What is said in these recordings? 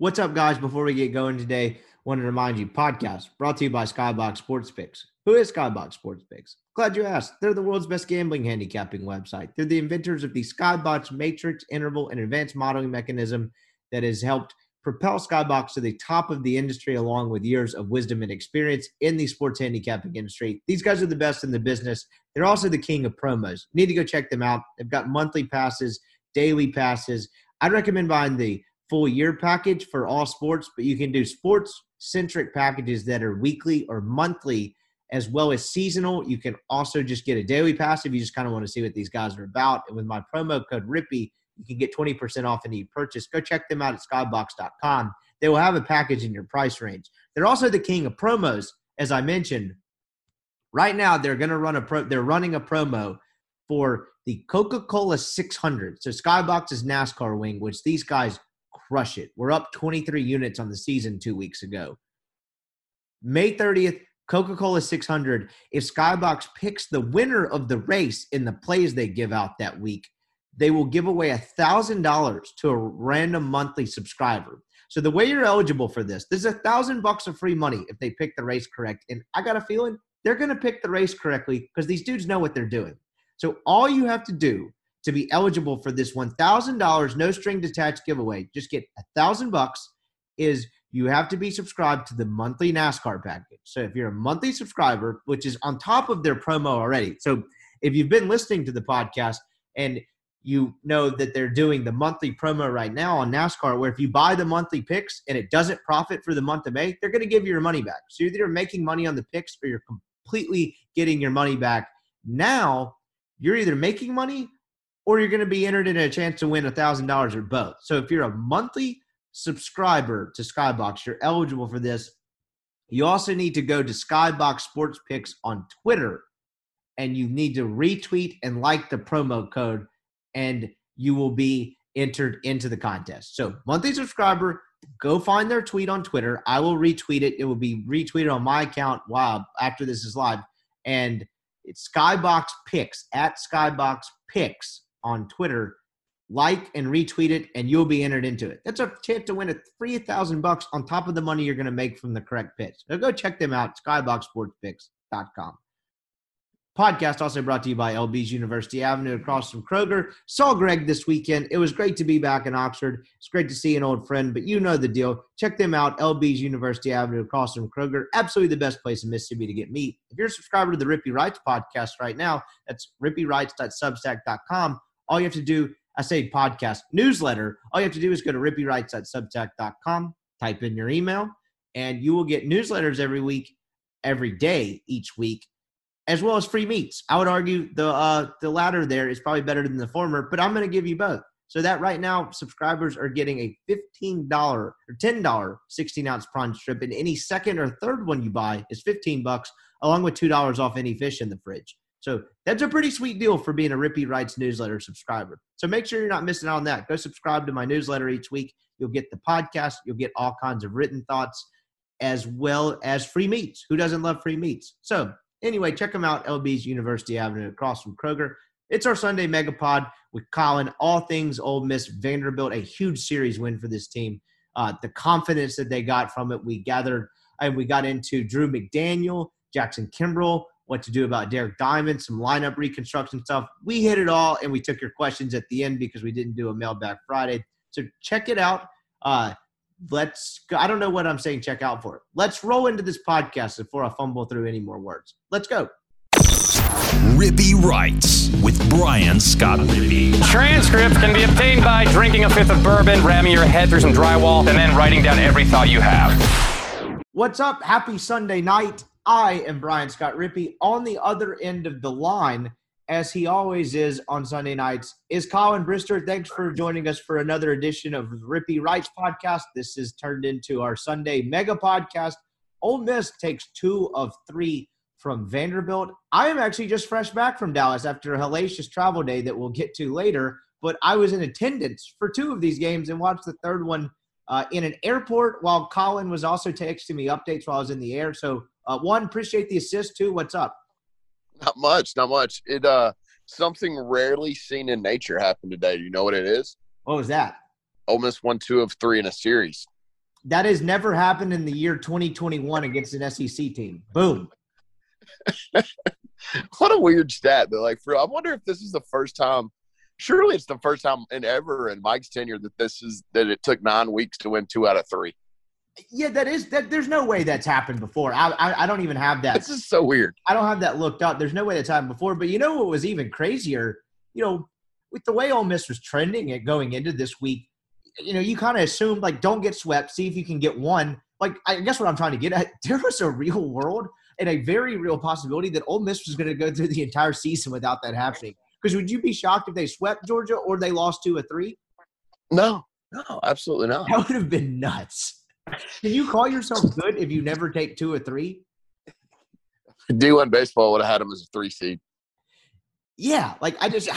What's up, guys? Before we get going today, want to remind you podcast brought to you by Skybox Sports Picks. Who is Skybox Sports Picks? Glad you asked. They're the world's best gambling handicapping website. They're the inventors of the Skybox matrix, interval, and advanced modeling mechanism that has helped propel Skybox to the top of the industry along with years of wisdom and experience in the sports handicapping industry. These guys are the best in the business. They're also the king of promos. You need to go check them out. They've got monthly passes, daily passes. I'd recommend buying the full year package for all sports, but you can do sports centric packages that are weekly or monthly as well as seasonal. You can also just get a daily pass if you just kind of want to see what these guys are about. And with my promo code RIPPY, you can get 20% off any purchase. Go check them out at skybox.com. They will have a package in your price range. They're also the king of promos, as I mentioned. Right now, they're going to run a pro. They're running a promo for the Coca-Cola 600. So Skybox is NASCAR wing, which these guys crush it. We're up 23 units on the season two weeks ago. May 30th, Coca Cola 600. If Skybox picks the winner of the race in the plays they give out that week, they will give away a thousand dollars to a random monthly subscriber. So the way you're eligible for this, there's a thousand bucks of free money if they pick the race correct. And I got a feeling they're going to pick the race correctly because these dudes know what they're doing. So all you have to do to be eligible for this $1,000 no string attached giveaway, just get a thousand bucks is you have to be subscribed to the monthly NASCAR package. So if you're a monthly subscriber, which is on top of their promo already. So if you've been listening to the podcast and you know that they're doing the monthly promo right now on NASCAR, where if you buy the monthly picks and it doesn't profit for the month of May, they're going to give you your money back. So you're either making money on the picks or you're completely getting your money back. Now you're either making money or you're going to be entered in a chance to win a thousand dollars or both. So if you're a monthly subscriber to Skybox, you're eligible for this. You also need to go to Skybox Sports Picks on Twitter and you need to retweet and like the promo code and you will be entered into the contest. So, monthly subscriber, go find their tweet on Twitter. I will retweet it. It will be retweeted on my account wow after this is live and it's Skybox Picks at Skybox Picks on Twitter like and retweet it, and you'll be entered into it. That's a chance to win a three thousand bucks on top of the money you're going to make from the correct pitch. So go check them out. Skyboxsportspicks.com. Podcast also brought to you by LB's University Avenue across from Kroger. Saw Greg this weekend. It was great to be back in Oxford. It's great to see an old friend, but you know the deal. Check them out, LB's University Avenue across from Kroger. Absolutely the best place in Mississippi to get meat. If you're a subscriber to the Rippy Writes podcast right now, that's rippywrites.substack.com. All you have to do I say podcast newsletter. All you have to do is go to rippywrites at type in your email, and you will get newsletters every week, every day, each week, as well as free meets. I would argue the uh, the latter there is probably better than the former, but I'm going to give you both. So that right now, subscribers are getting a $15 or $10 16 ounce prawn strip, and any second or third one you buy is 15 bucks, along with $2 off any fish in the fridge. So that's a pretty sweet deal for being a Rippy Writes newsletter subscriber. So make sure you're not missing out on that. Go subscribe to my newsletter each week. You'll get the podcast, you'll get all kinds of written thoughts as well as free meats. Who doesn't love free meats? So anyway, check them out, LB's University Avenue across from Kroger. It's our Sunday Megapod with Colin. All things Ole Miss Vanderbilt, a huge series win for this team. Uh, the confidence that they got from it, we gathered and we got into Drew McDaniel, Jackson Kimbrell, what to do about Derek Diamond, some lineup reconstruction stuff. We hit it all, and we took your questions at the end because we didn't do a mailbag Friday. So check it out. Uh, let's. Go. I don't know what I'm saying. Check out for it. Let's roll into this podcast before I fumble through any more words. Let's go. Rippy Writes with Brian Scott Rippy. Transcripts can be obtained by drinking a fifth of bourbon, ramming your head through some drywall, and then writing down every thought you have. What's up? Happy Sunday night. I am Brian Scott Rippy. On the other end of the line, as he always is on Sunday nights, is Colin Brister. Thanks for joining us for another edition of Rippy Writes podcast. This is turned into our Sunday mega podcast. Ole Miss takes two of three from Vanderbilt. I am actually just fresh back from Dallas after a hellacious travel day that we'll get to later. But I was in attendance for two of these games and watched the third one uh, in an airport while Colin was also texting me updates while I was in the air. So uh, one, appreciate the assist. Two, what's up? Not much, not much. It uh something rarely seen in nature happened today. You know what it is? What was that? Ole Miss won two of three in a series. That has never happened in the year 2021 against an SEC team. Boom. what a weird stat. But like, for I wonder if this is the first time. Surely it's the first time in ever in Mike's tenure that this is that it took nine weeks to win two out of three. Yeah, that is that. There's no way that's happened before. I, I I don't even have that. This is so weird. I don't have that looked up. There's no way that's happened before. But you know what was even crazier? You know, with the way Ole Miss was trending it going into this week, you know, you kind of assumed like don't get swept, see if you can get one. Like I guess what I'm trying to get at, there was a real world and a very real possibility that Ole Miss was going to go through the entire season without that happening. Because would you be shocked if they swept Georgia or they lost two or three? No, no, absolutely not. That would have been nuts. Can you call yourself good if you never take two or three? D1 baseball would have had them as a three seed. Yeah, like I just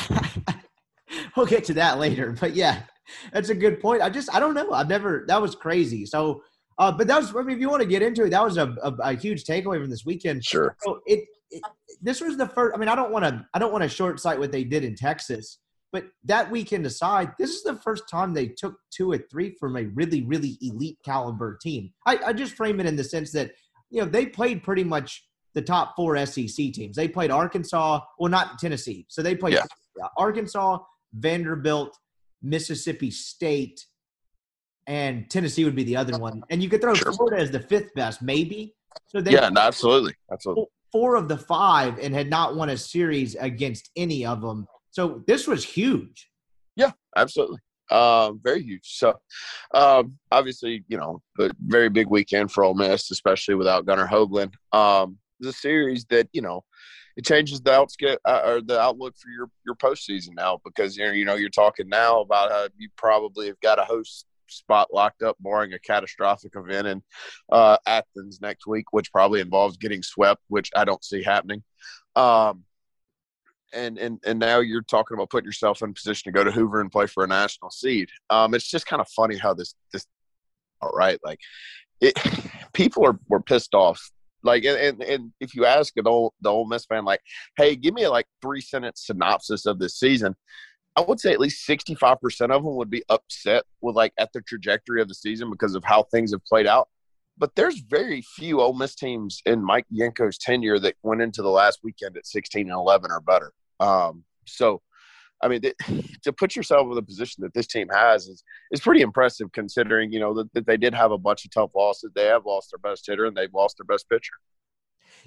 we'll get to that later. But yeah, that's a good point. I just I don't know. I've never that was crazy. So uh, but that was I mean if you want to get into it, that was a, a, a huge takeaway from this weekend. Sure. So it, it this was the first I mean I don't want to I don't want to short sight what they did in Texas, but that weekend aside, this is the first time they took two or three from a really, really elite caliber team. I, I just frame it in the sense that, you know, they played pretty much the top four SEC teams. They played Arkansas, well, not Tennessee. So they played Yeah. Arkansas, Vanderbilt, Mississippi State, and Tennessee would be the other one. And you could throw Sure. Florida as the fifth best, maybe. So they Yeah, no, absolutely, absolutely. four of the five and had not won a series against any of them. So this was huge. Yeah, absolutely. Um, very huge. So, um, obviously, you know, a very big weekend for Ole Miss, especially without Gunnar Hoagland. Um, a series that you know it changes the outskit uh, or the outlook for your your postseason now because you know you know you're talking now about how you probably have got a host spot locked up, barring a catastrophic event in uh, Athens next week, which probably involves getting swept, which I don't see happening. Um, and and and now you're talking about putting yourself in a position to go to Hoover and play for a national seed. Um, it's just kind of funny how this this all right, like it people are were pissed off. Like and, and, and if you ask an old the Ole Miss fan, like, hey, give me a like three sentence synopsis of this season, I would say at least sixty five percent of them would be upset with like at the trajectory of the season because of how things have played out. But there's very few Ole Miss teams in Mike Bianco's tenure that went into the last weekend at 16 and 11 or better. Um, so, I mean, th- to put yourself in the position that this team has is is pretty impressive, considering you know that, that they did have a bunch of tough losses. They have lost their best hitter and they've lost their best pitcher.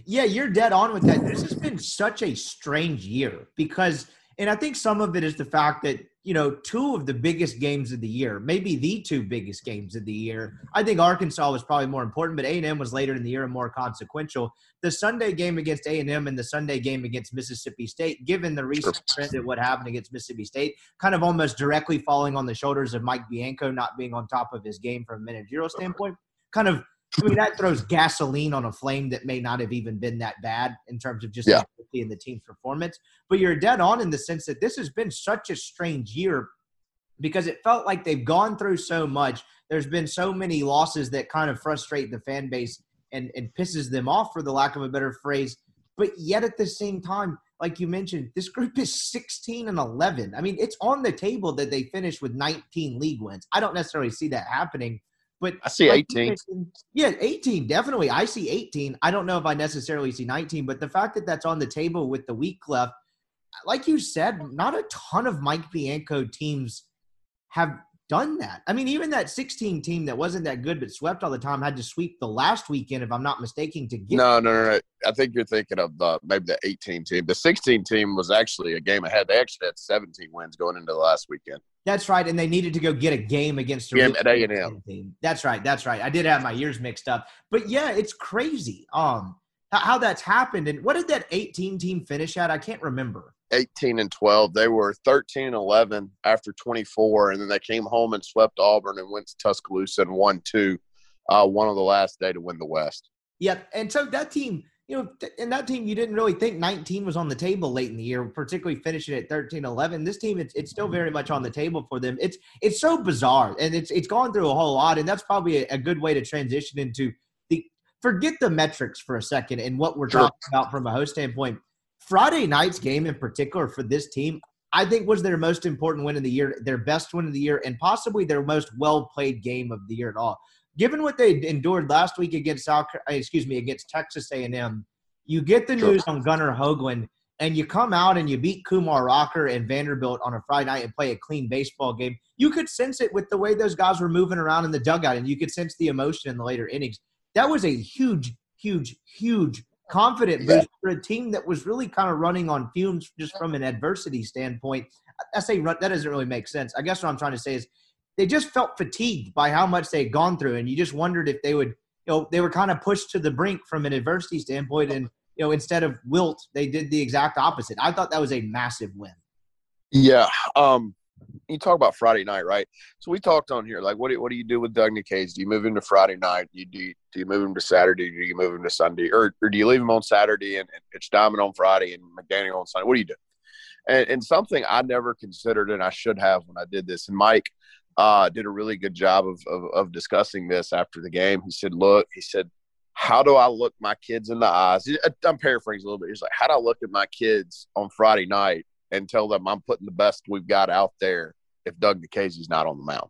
Yeah, you're dead on with that. This has been such a strange year because, and I think some of it is the fact that, you know, two of the biggest games of the year, maybe the two biggest games of the year. I think Arkansas was probably more important, but A&M was later in the year and more consequential. The Sunday game against A&M and the Sunday game against Mississippi State, given the recent trend of what happened against Mississippi State, kind of almost directly falling on the shoulders of Mike Bianco not being on top of his game from a managerial standpoint, kind of I mean, that throws gasoline on a flame that may not have even been that bad in terms of just Yeah. the the team's performance. But you're dead on in the sense that this has been such a strange year because it felt like they've gone through so much. There's been so many losses that kind of frustrate the fan base and, and pisses them off, for the lack of a better phrase. But yet at the same time, like you mentioned, this group is 16 and 11. I mean, it's on the table that they finish with 19 league wins. I don't necessarily see that happening, but I see like 18. Yeah, 18, definitely. I see 18. I don't know if I necessarily see 19, but the fact that that's on the table with the week left, like you said, not a ton of Mike Bianco teams have done that. I mean, even that 16 team that wasn't that good but swept all the time had to sweep the last weekend, if I'm not mistaken, to get. No, no, no, no. I think you're thinking of the maybe the 18 team. The 16 team was actually a game ahead. They actually had 17 wins going into the last weekend. That's right, and they needed to go get a game against a Yeah, at A&M. team. That's right. That's right. I did have my years mixed up, but yeah, it's crazy. Um, how, how that's happened, and what did that 18 team finish at? I can't remember. 18 and 12. They were 13 and 11 after 24, and then they came home and swept Auburn and went to Tuscaloosa and won two. Uh, one of the last day to win the West. Yep. And so that team, you know, and that team, you didn't really think 19 was on the table late in the year, particularly finishing at 13 11. This team, it's, it's still mm-hmm. very much on the table for them. It's it's so bizarre and it's it's gone through a whole lot. And that's probably a, a good way to transition into the forget the metrics for a second and what we're Sure. talking about from a host standpoint. Friday night's game in particular for this team, I think was their most important win of the year, their best win of the year, and possibly their most well played game of the year at all. Given what they endured last week against South, eh, excuse me, against Texas A&M, you get the Sure. news on Gunnar Hoagland, and you come out and you beat Kumar Rocker and Vanderbilt on a Friday night and play a clean baseball game. You could sense it with the way those guys were moving around in the dugout, and you could sense the emotion in the later innings. That was a huge, huge, huge confident boost for a team that was really kind of running on fumes just from an adversity standpoint. I say run, that doesn't really make sense. I guess what I'm trying to say is they just felt fatigued by how much they had gone through, and you just wondered if they would, you know, they were kind of pushed to the brink from an adversity standpoint, and you know, instead of wilt, they did the exact opposite. I thought that was a massive win. Yeah. Um, you talk about Friday night, right? So we talked on here, like, what do, what do you do with Doug Nikhazy? Do you move him to Friday night? Do you, do you, do you move him to Saturday? Do you move him to Sunday? Or, or do you leave him on Saturday and, and pitch Diamond on Friday and McDaniel on Sunday? What do you do? And, and something I never considered, and I should have when I did this. And Mike uh, did a really good job of, of, of discussing this after the game. He said, look, he said, how do I look my kids in the eyes? I'm paraphrasing a little bit. He's like, how do I look at my kids on Friday night and tell them I'm putting the best we've got out there if Doug Nikhazy's not on the mound.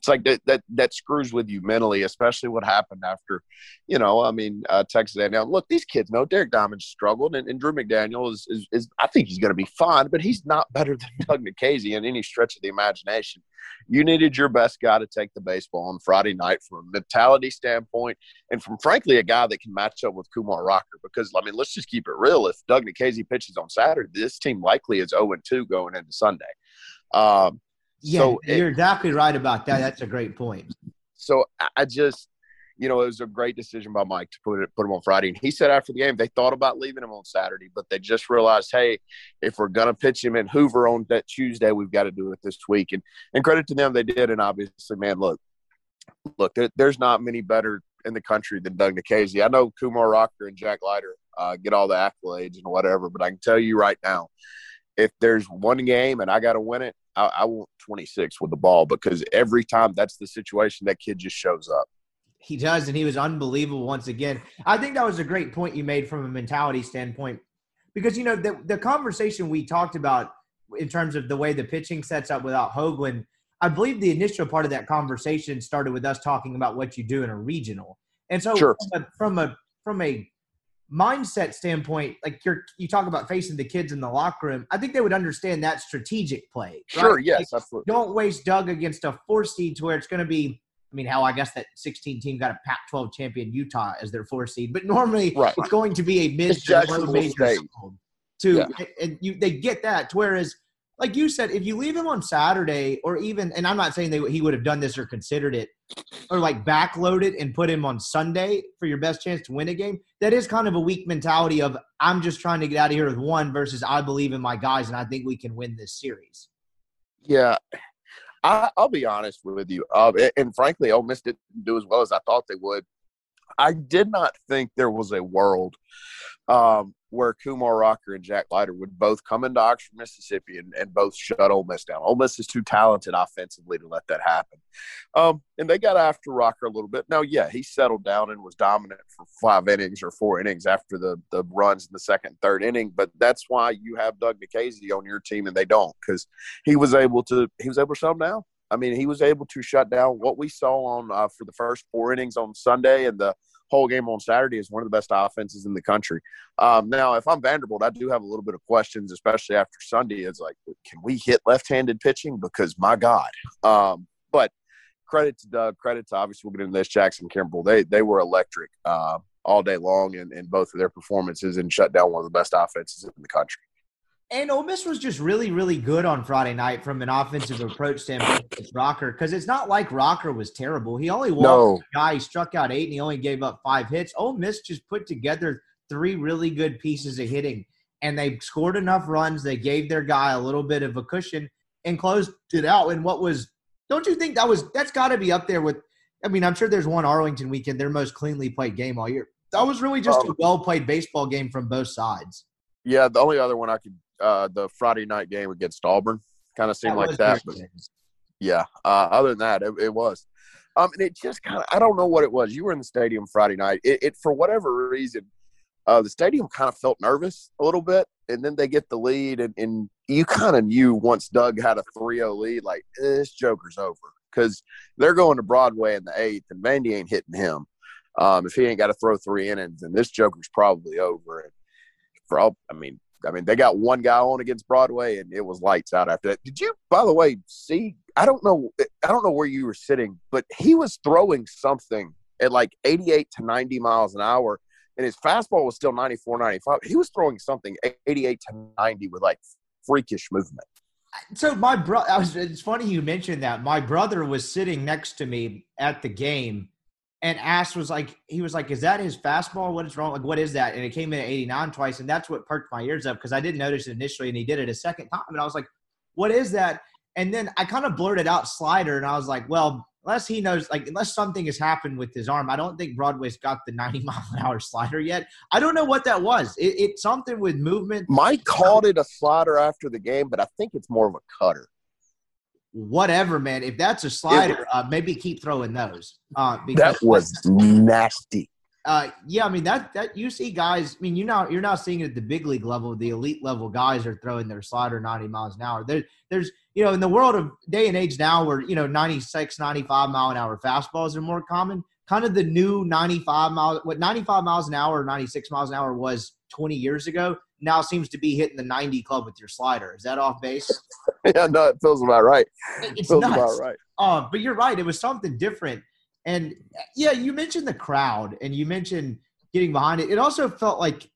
It's like that that that screws with you mentally, especially what happened after, you know, I mean, uh, Texas A&M. Look, these kids know Derek Diamond struggled, and, and Drew McDaniel is, is, is I think he's going to be fine, but he's not better than Doug Nikhazy in any stretch of the imagination. You needed your best guy to take the baseball on Friday night from a mentality standpoint, and from frankly a guy that can match up with Kumar Rocker. Because I mean, let's just keep it real. If Doug Nikhazy pitches on Saturday, this team likely is 0 2 going into Sunday. Um, Yeah, So it- you're exactly right about that. That's a great point. so I- I just, you know, it was a great decision by Mike to put it put him on Friday. And he said after the game they thought about leaving him on Saturday, but they just realized, hey, if we're gonna pitch him in Hoover on that Tuesday, we've got to do it this week. And and credit to them, they did. And obviously, man, look, look, there, there's not many better in the country than Doug Nikhazy. I know Kumar Rocker and Jack Leiter uh, get all the accolades and whatever, but I can tell you right now, if there's one game and I got to win it, I, I want 26 with the ball because every time that's the situation, that kid just shows up. He does, and he was unbelievable once again. I think that was a great point you made from a mentality standpoint, because you know the the conversation we talked about in terms of the way the pitching sets up without Hoagland. I believe the initial part of that conversation started with us talking about what you do in a regional, and so Sure. from, a, from a from a mindset standpoint, like you're you talk about facing the kids in the locker room. I think they would understand that strategic play. right? Sure, Like, yes, absolutely. don't waste Doug against a four seed to where it's going to be. I mean, hell, I guess that 16 team got a Pac-12 champion Utah as their four seed, but normally Right. it's going to be a mid to low major State. school. To Yeah. and you they get that. Whereas, like you said, if you leave him on Saturday or even, and I'm not saying they, he would have done this or considered it, or like backload it and put him on Sunday for your best chance to win a game. That is kind of a weak mentality of I'm just trying to get out of here with one versus I believe in my guys and I think we can win this series. Yeah, I, I'll be honest with you. Uh, and- and frankly, Ole Miss didn't do as well as I thought they would. I did not think there was a world um, where Kumar Rocker and Jack Leiter would both come into Oxford, Mississippi, and, and both shut Ole Miss down. Ole Miss is too talented offensively to let that happen. Um, and they got after Rocker a little bit. Now, yeah, he settled down and was dominant for five innings or four innings after the the runs in the second, third inning. But that's why you have Doug Nikhazy on your team and they don't because he was able to he was able to shut down. I mean, he was able to shut down what we saw on uh, for the first four innings on Sunday and the whole game on Saturday is one of the best offenses in the country. Um, now, if I'm Vanderbilt, I do have a little bit of questions, especially after Sunday. It's like, can we hit left-handed pitching? Because my God. Um, but credit to Doug, credit to obviously we'll get into this Jackson Kimbrell. They they were electric uh, all day long in, in both of their performances and shut down one of the best offenses in the country. And Ole Miss was just really, really good on Friday night from an offensive approach standpoint with Rocker because it's not like Rocker was terrible. He only walked No. a guy, he struck out eight, and he only gave up five hits. Ole Miss just put together three really good pieces of hitting, and they scored enough runs. They gave their guy a little bit of a cushion and closed it out. And what was, don't you think that was, that's got to be up there with, I mean, I'm sure there's one Arlington weekend, their most cleanly played game all year. That was really just a Um, well played baseball game from both sides. Yeah, the only other one I could, uh, the Friday night game against Auburn, kind of seemed like that. But yeah, uh, other than that, it, it was. Um, and it just kind of, I don't know what it was. You were in the stadium Friday night. It, it for whatever reason, uh, the stadium kind of felt nervous a little bit. And then they get the lead, and, and you kind of knew once Doug had a 3 0 lead, like, eh, this Joker's over. because they're going to Broadway in the eighth, and Vandy ain't hitting him. Um, if he ain't got to throw three innings, then this Joker's probably over. And for all, I mean, I mean, they got one guy on against Broadway, and it was lights out after that. Did you, by the way, see? I don't know. I don't know where you were sitting, but he was throwing something at like 88 to 90 miles an hour, and his fastball was still 94, 95. He was throwing something 88 to 90 with like freakish movement. So my brother, it's funny you mentioned that. My brother was sitting next to me at the game, and asked was like, he was like, "Is that his fastball? What is wrong? Like, what is that?" And it came in at 89 twice, and that's what perked my ears up because I didn't notice it initially, and he did it a second time, and I was like, "What is that?" And then I kind of blurted out slider, and I was like, "Well, unless he knows, like, unless something has happened with his arm, I don't think Broadway's got the 90 mile an hour slider yet. I don't know what that was. It, it's something with movement. Mike called it a slider after the game, but I think it's more of a cutter. Whatever, man. If that's a slider, uh, maybe keep throwing those. Uh, that was nasty. Uh, yeah, I mean that that you see guys. I mean, you now you're not seeing it at the big league level. The elite level guys are throwing their slider 90 miles an hour. There, there's you know in the world of day and age now, where you know 96, 95 mile an hour fastballs are more common. Kind of the new 95 miles, what 95 miles an hour, or 96 miles an hour was 20 years ago. Now seems to be hitting the 90 club with your slider. Is that off base? yeah, no, it feels about right. It's feels nuts. about right. Um, but you're right. It was something different. And yeah, you mentioned the crowd and you mentioned getting behind it. It also felt like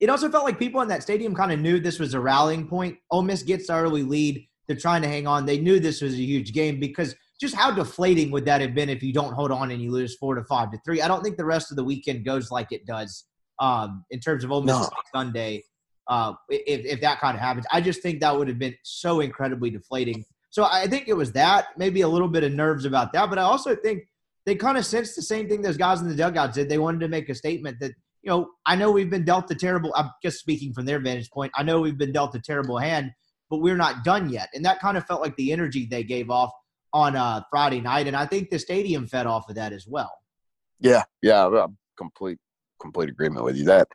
it also felt like people in that stadium kind of knew this was a rallying point. Ole Miss gets the early lead. They're trying to hang on. They knew this was a huge game because just how deflating would that have been if you don't hold on and you lose four to five to three? I don't think the rest of the weekend goes like it does um, in terms of Ole Miss No. Sunday. Uh, if, if that kind of happens, I just think that would have been so incredibly deflating. So I think it was that, maybe a little bit of nerves about that, but I also think they kind of sensed the same thing those guys in the dugouts did. They wanted to make a statement that, you know, I know we've been dealt a terrible, I'm just speaking from their vantage point, I know we've been dealt a terrible hand, but we're not done yet. And that kind of felt like the energy they gave off on uh, Friday night. And I think the stadium fed off of that as well. Yeah, yeah, complete complete agreement with you. That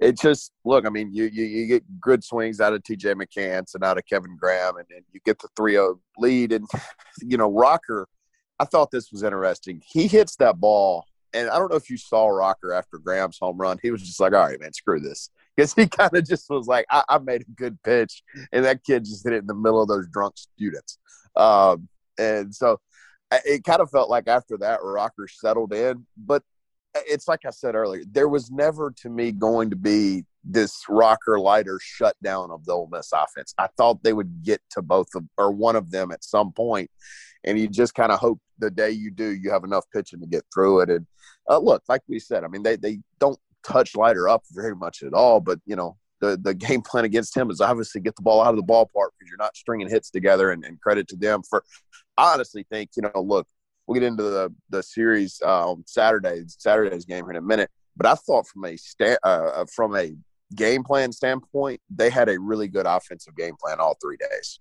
it just look. I mean, you you, you get good swings out of T.J. McCants and out of Kevin Graham, and then you get the 3-0 lead. And you know, Rocker. I thought this was interesting. He hits that ball, and I don't know if you saw Rocker after Graham's home run. He was just like, "All right, man, screw this," because he kind of just was like, I, "I made a good pitch," and that kid just hit it in the middle of those drunk students. Um, and so it kind of felt like after that, Rocker settled in, but it's like I said earlier, there was never to me going to be this Rocker Leiter shutdown of the Ole Miss offense. I thought they would get to both of or one of them at some point, and you just kind of hope the day you do, you have enough pitching to get through it. And uh, look, like we said, I mean they they don't touch lighter up very much at all, but you know. The, the game plan against him is obviously get the ball out of the ballpark because you're not stringing hits together and, and credit to them for honestly think, you know, look, we'll get into the the series uh, on Saturday, Saturday's game here in a minute. But I thought from a sta- uh, from a game plan standpoint, they had a really good offensive game plan all three days.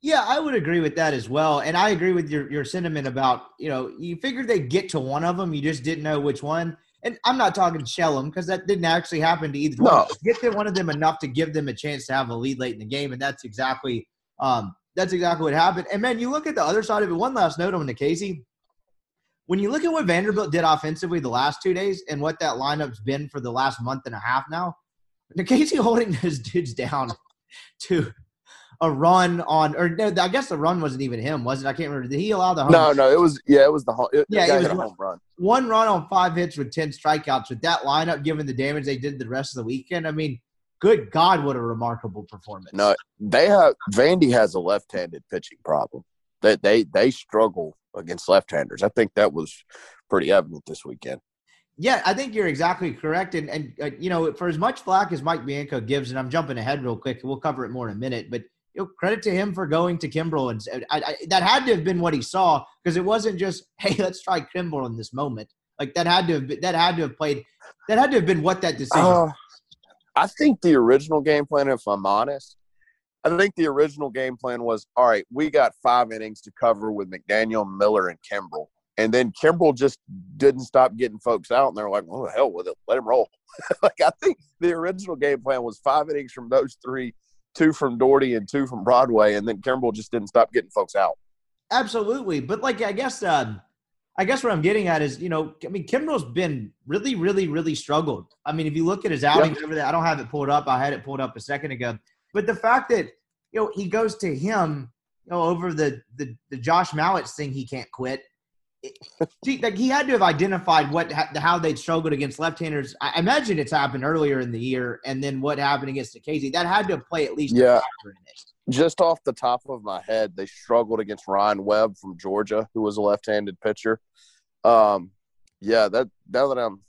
Yeah, I would agree with that as well. And I agree with your, your sentiment about, you know, you figured they'd get to one of them. You just didn't know which one. And I'm not talking shell them because that didn't actually happen to either one. No. Get to one of them enough to give them a chance to have a lead late in the game. And that's exactly um, that's exactly what happened. And man, you look at the other side of it. One last note on Nikhazy. When you look at what Vanderbilt did offensively the last two days and what that lineup's been for the last month and a half now, Casey holding those dudes down to a run on, or no, I guess the run wasn't even him, was it? I can't remember. Did he allow the home? No, no, it was yeah, it was the home. It, Yeah, it was one- home run. one run on five hits with 10 strikeouts with that lineup, given the damage they did the rest of the weekend. I mean, good God, what a remarkable performance. No, they have Vandy has a left-handed pitching problem. They they they struggle against left-handers. I think that was pretty evident this weekend. Yeah, I think you're exactly correct. And, and uh, you know, for as much flack as Mike Bianco gives, and I'm jumping ahead real quick, we'll cover it more in a minute, but you know, credit to him for going to Kimbrell. And I, I, that had to have been what he saw because it wasn't just, hey, let's try Kimbrell in this moment. Like that had to have been, that had to have played, that had to have been what that decision. Uh, I think the original game plan, if I'm honest, I think the original game plan was all right, we got five innings to cover with McDaniel, Miller, and Kimbrell. And then Kimbrell just didn't stop getting folks out, and they're like, well, the hell with it. Let him roll. like, I think the original game plan was five innings from those three, two from Doherty and two from Broadway, and then Kimbrell just didn't stop getting folks out. Absolutely, but like I guess um, I guess what I'm getting at is you know I mean Kimbrell's been really really really struggled. I mean if you look at his outings over there, I don't have it pulled up. I had it pulled up a second ago, but the fact that you know he goes to him you know over the the, the Josh Mallitz thing he can't quit. See, like he had to have identified what how they'd struggled against left-handers. I imagine it's happened earlier in the year, and then what happened against Nikhazy. That had to play at least yeah. Just off the top of my head, they struggled against Ryan Webb from Georgia, who was a left-handed pitcher. Um, yeah, that now that I'm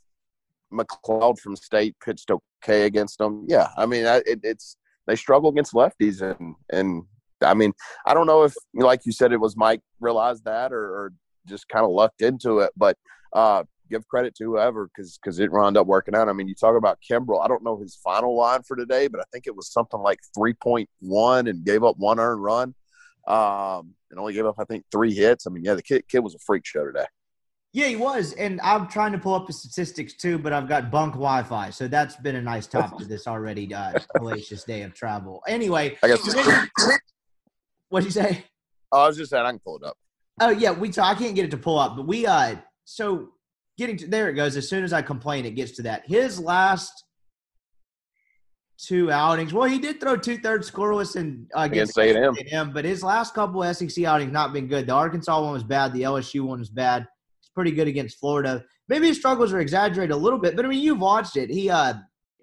MacLeod from State pitched okay against them. Yeah, I mean, it, it's they struggle against lefties, and and I mean, I don't know if, like you said, it was Mike realized that or, or just kind of lucked into it, but uh, give credit to whoever because because it wound up working out. I mean, you talk about Kimbrell. I don't know his final line for today, but I think it was something like three point one and gave up one earned run, um, and only gave up I think three hits. I mean, yeah, the kid kid was a freak show today. Yeah, he was, and I'm trying to pull up the statistics too, but I've got bunk Wi-Fi, so that's been a nice top to this already uh, hellacious day of travel. Anyway, I guess. What'd you say? Oh, I was just saying I can pull it up. Oh yeah, we. T- I can't get it to pull up, but we. uh So getting to there it goes. As soon as I complain, it gets to that. His last two outings. Well, he did throw two thirds scoreless and uh, against A&M, but his last couple SEC outings not been good. The Arkansas one was bad. The LSU one was bad. He's pretty good against Florida. Maybe his struggles are exaggerated a little bit, but I mean, you've watched it. He uh,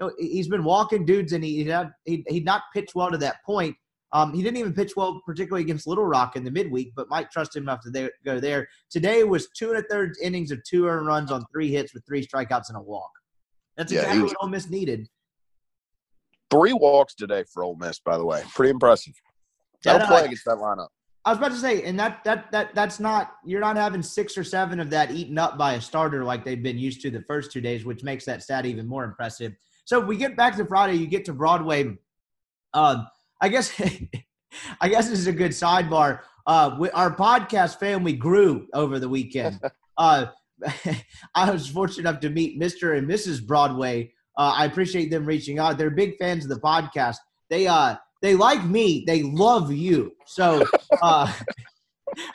you know, he's been walking dudes, and he he he not pitched well to that point. Um, he didn't even pitch well, particularly against Little Rock in the midweek, but Mike trusted him enough to there, go there. Today was two and a third innings of two earned runs on three hits with three strikeouts and a walk. That's exactly yeah, was, what Ole Miss needed. Three walks today for Ole Miss, by the way. Pretty impressive. That'll play against that lineup. I was about to say, and that that that that's not you're not having six or seven of that eaten up by a starter like they've been used to the first two days, which makes that stat even more impressive. So we get back to Friday, you get to Broadway. Um, I guess I guess this is a good sidebar. Uh, we, our podcast family grew over the weekend. Uh, I was fortunate enough to meet Mr. and Mrs. Broadway. Uh, I appreciate them reaching out. They're big fans of the podcast. They uh they like me. They love you. So, uh,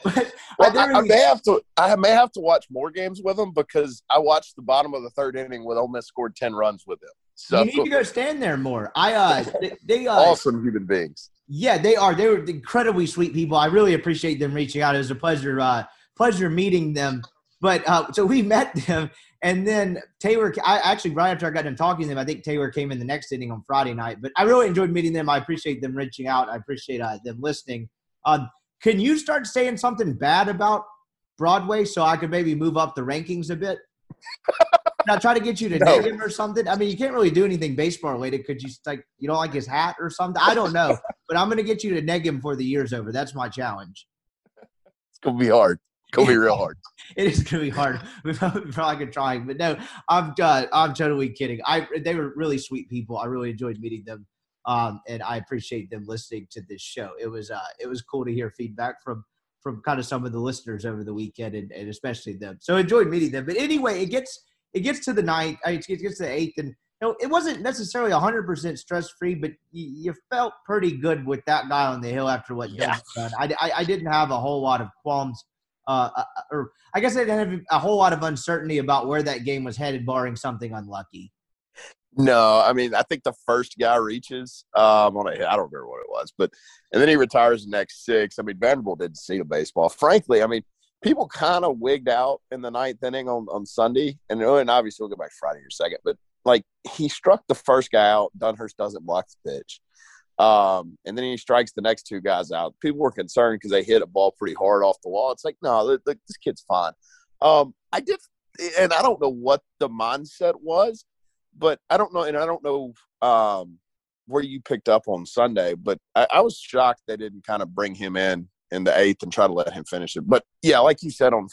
but well, I, I, may have to. I may have to watch more games with them because I watched the bottom of the third inning with Ole Miss scored ten runs with them. So you need to go stand there more. I uh, they, they uh, awesome human beings. Yeah, they are. They were incredibly sweet people. I really appreciate them reaching out. It was a pleasure, uh, pleasure meeting them. But uh, so we met them, and then Taylor. I actually right after I got done talking to them, I think Taylor came in the next inning on Friday night. But I really enjoyed meeting them. I appreciate them reaching out. I appreciate uh, them listening. Um, can you start saying something bad about Broadway so I could maybe move up the rankings a bit? Now try to get you to no. him or something. I mean, you can't really do anything baseball related. Could you like you don't like his hat or something? I don't know, but I'm gonna get you to neg him before the year's over. That's my challenge. It's gonna be hard. It's gonna be real hard. it is gonna be hard. We probably could try, but no, I'm uh, I'm totally kidding. I they were really sweet people. I really enjoyed meeting them. Um, and I appreciate them listening to this show. It was uh, it was cool to hear feedback from from kind of some of the listeners over the weekend, and, and especially them. So enjoyed meeting them. But anyway, it gets it gets to the ninth, it gets to the eighth, and you know, it wasn't necessarily 100% stress free, but you, you, felt pretty good with that guy on the hill after what yeah. done. I, I, I, didn't have a whole lot of qualms, uh, uh, or I guess I didn't have a whole lot of uncertainty about where that game was headed, barring something unlucky. No, I mean, I think the first guy reaches um, on a I don't remember what it was, but and then he retires the next six. I mean, Vanderbilt didn't see the baseball. Frankly, I mean, people kind of wigged out in the ninth inning on, on Sunday, and, and obviously we'll get back Friday or second, but like he struck the first guy out. Dunhurst doesn't block the pitch. Um, and then he strikes the next two guys out. People were concerned because they hit a ball pretty hard off the wall. It's like, no, this kid's fine. Um, I did, and I don't know what the mindset was, but I don't know, and I don't know um, where you picked up on Sunday, but I, I was shocked they didn't kind of bring him in in the eighth and try to let him finish it. But yeah, like you said on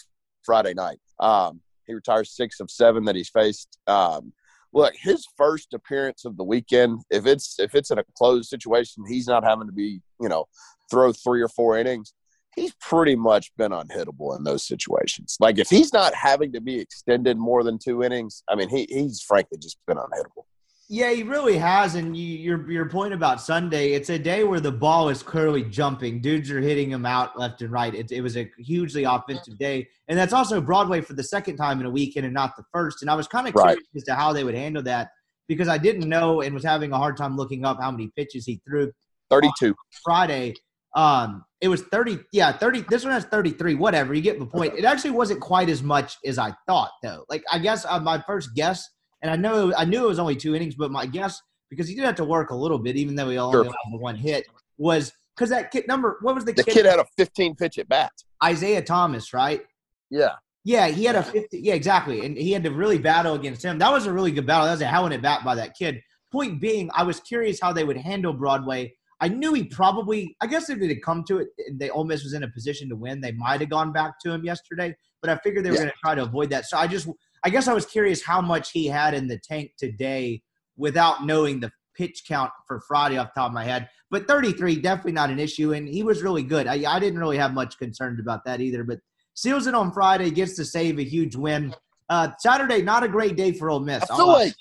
Friday night, um, he retires six of seven that he's faced. Um, look, his first appearance of the weekend, if it's if it's in a closed situation, he's not having to be, you know, throw three or four innings. He's pretty much been unhittable in those situations. Like if he's not having to be extended more than two innings, I mean, he he's frankly just been unhittable. Yeah, he really has. And you, your your point about Sunday, it's a day where the ball is clearly jumping. Dudes are hitting him out left and right. It, it was a hugely offensive day, and that's also Broadway for the second time in a weekend and not the first. And I was kind of Right. curious as to how they would handle that because I didn't know and was having a hard time looking up how many pitches he threw. 32. Friday. Um, it was 30. Yeah, 30. This one has 33. Whatever. You get the point. It actually wasn't quite as much as I thought, though. Like, I guess uh, my first guess, and I know I knew it was only two innings, but my guess, because he did have to work a little bit, even though he only Sure. had the one hit, was because that kid number, what was the, The kid had a 15 pitch at bat. Isaiah Thomas, right? Yeah. Yeah, he had a 50. Yeah, exactly. And he had to really battle against him. That was a really good battle. That was a hell of a bat by that kid. Point being, I was curious how they would handle Broadway. I knew he probably, I guess if it had come to it, and they Ole Miss was in a position to win, they might have gone back to him yesterday. But I figured they were Yeah. going to try to avoid that. So I just, I guess I was curious how much he had in the tank today without knowing the pitch count for Friday off the top of my head. But 33, definitely not an issue. And he was really good. I, I didn't really have much concerns about that either. But seals it on Friday, gets to save a huge win. Uh, Saturday, not a great day for Ole Miss. I feel uh, like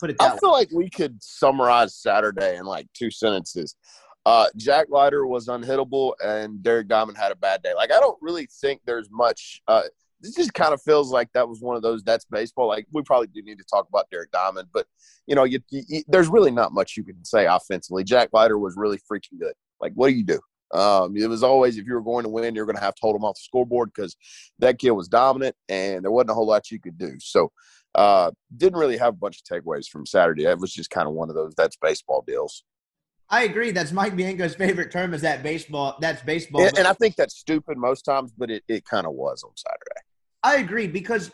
put it I way. feel like we could summarize Saturday in like two sentences. Uh, Jack Leiter was unhittable, and Derek Diamond had a bad day. Like I don't really think there's much. Uh, this just kind of feels like that was one of those. That's baseball. Like we probably do need to talk about Derek Diamond, but you know, you, you, there's really not much you can say offensively. Jack Leiter was really freaking good. Like what do you do? Um, it was always if you were going to win, you're going to have to hold him off the scoreboard because that kid was dominant, and there wasn't a whole lot you could do. So uh, didn't really have a bunch of takeaways from Saturday. It was just kind of one of those that's baseball deals. I agree. That's Mike Bianco's favorite term is that baseball. That's baseball. And, and I think that's stupid most times, but it, it kind of was on Saturday. I agree because,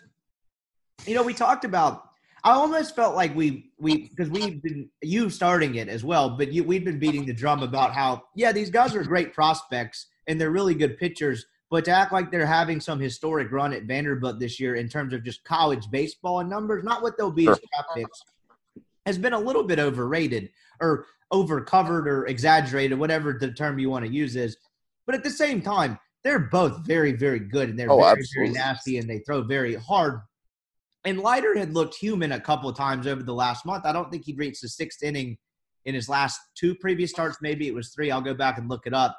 you know, we talked about. I almost felt like we we because we've been you starting it as well, but you we've been beating the drum about how yeah these guys are great prospects and they're really good pitchers, but to act like they're having some historic run at Vanderbilt this year in terms of just college baseball and numbers, not what they'll be as Sure. draft picks, has been a little bit overrated or overcovered or exaggerated, whatever the term you want to use is. But at the same time, they're both very, very good and they're Oh, very, very nasty and they throw very hard. And Leiter had looked human a couple of times over the last month. I don't think he'd reached the sixth inning in his last two previous starts. Maybe it was three. I'll go back and look it up.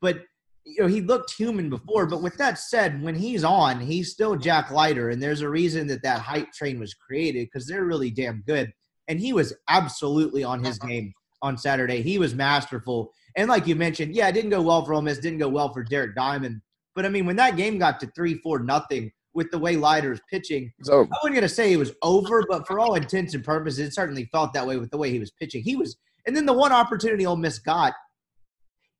But you know, he looked human before. But with that said, when he's on, he's still Jack Leiter, and there's a reason that that hype train was created because they're really damn good. And he was absolutely on his uh-huh. game on Saturday. He was masterful. And like you mentioned, yeah, it didn't go well for Ole Miss, didn't go well for Derek Diamond. But I mean, when that game got to three, four, nothing with the way Leiter's pitching, It's over. I wasn't going to say it was over, but for all intents and purposes, it certainly felt that way with the way he was pitching. He was, and then the one opportunity Ole Miss got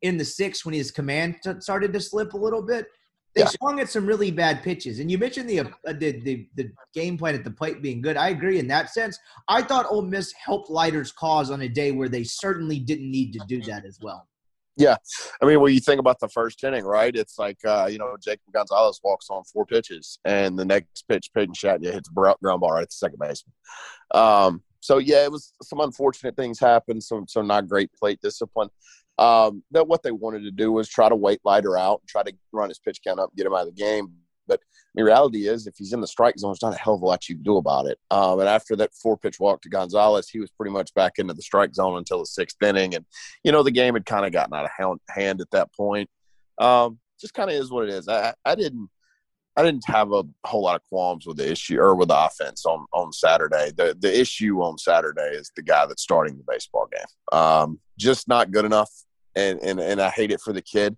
in the sixth when his command t- started to slip a little bit, they Yeah. swung at some really bad pitches. And you mentioned the, uh, the the the game plan at the plate being good. I agree in that sense. I thought Ole Miss helped Leiter's cause on a day where they certainly didn't need to do that as well. Yeah, I mean, when you think about the first inning, right? It's like uh, you know, Jacob Gonzalez walks on four pitches, and the next pitch, Peyton Chatagnier hits a bro- ground ball right at the second baseman. Um, so yeah, it was some unfortunate things happened, some some not great plate discipline. Um, that what they wanted to do was try to wait Leiter out and try to run his pitch count up, get him out of the game. But the reality is, if he's in the strike zone, there's not a hell of a lot you can do about it. Um, and after that four pitch walk to Gonzalez, he was pretty much back into the strike zone until the sixth inning. And, you know, the game had kind of gotten out of hand at that point. Um, just kind of is what it is. I, I didn't. I didn't have a whole lot of qualms with the issue or with the offense on, on Saturday. The the issue on Saturday is the guy that's starting the baseball game. Um, just not good enough, and, and and I hate it for the kid.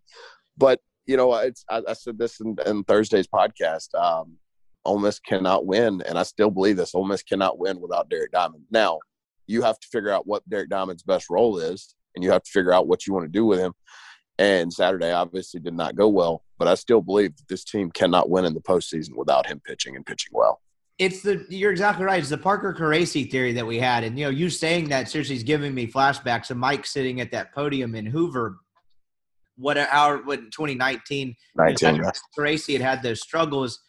But you know, I, I said this in, in Thursday's podcast. Um, Ole Miss cannot win, and I still believe this. Ole Miss cannot win without Derek Diamond. Now, you have to figure out what Derek Diamond's best role is, and you have to figure out what you want to do with him. And Saturday obviously did not go well, but I still believe that this team cannot win in the postseason without him pitching and pitching well. It's the you're exactly right. It's the Parker Caracci theory that we had, and you know, you saying that seriously is giving me flashbacks of Mike sitting at that podium in Hoover. What our what 2019 Nineteen. Caracci had had those struggles,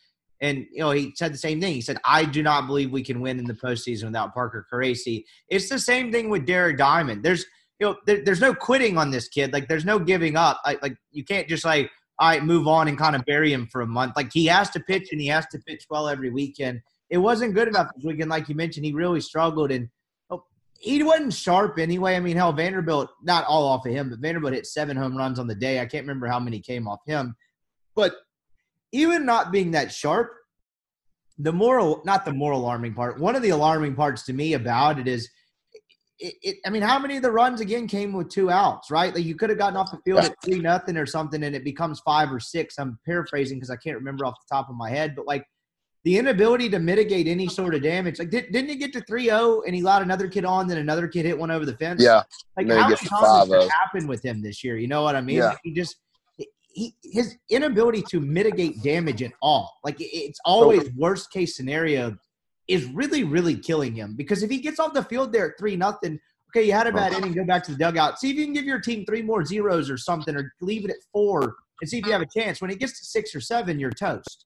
and you know he said the same thing. He said, "I do not believe we can win in the postseason without Parker Caracci." It's the same thing with Derek Diamond. There's you know there, there's no quitting on this kid. Like there's no giving up. I, like you can't just like all right move on and kind of bury him for a month. Like he has to pitch and he has to pitch well every weekend. It wasn't good enough this weekend, like you mentioned. He really struggled, and oh, he wasn't sharp anyway. I mean, hell, Vanderbilt, not all off of him, but Vanderbilt hit seven home runs on the day. I can't remember how many came off him. But even not being that sharp, the moral, not the more alarming part, one of the alarming parts to me about it is, it, it, I mean, how many of the runs again came with two outs, right? Like you could have gotten off the field at three nothing or something, and it becomes five or six. I'm paraphrasing because I can't remember off the top of my head, but like the inability to mitigate any sort of damage. Like, did, not he get to 3-0 and he allowed another kid on, then another kid hit one over the fence? Yeah. Like, how many times has happened with him this year? You know what I mean? Yeah. Like he just he, his inability to mitigate damage at all. Like it's always worst case scenario is really really killing him because if he gets off the field there at three nothing, okay, you had a bad inning, go back to the dugout, see if you can give your team three more zeros or something, or leave it at four and see if you have a chance. When it gets to six or seven, you're toast.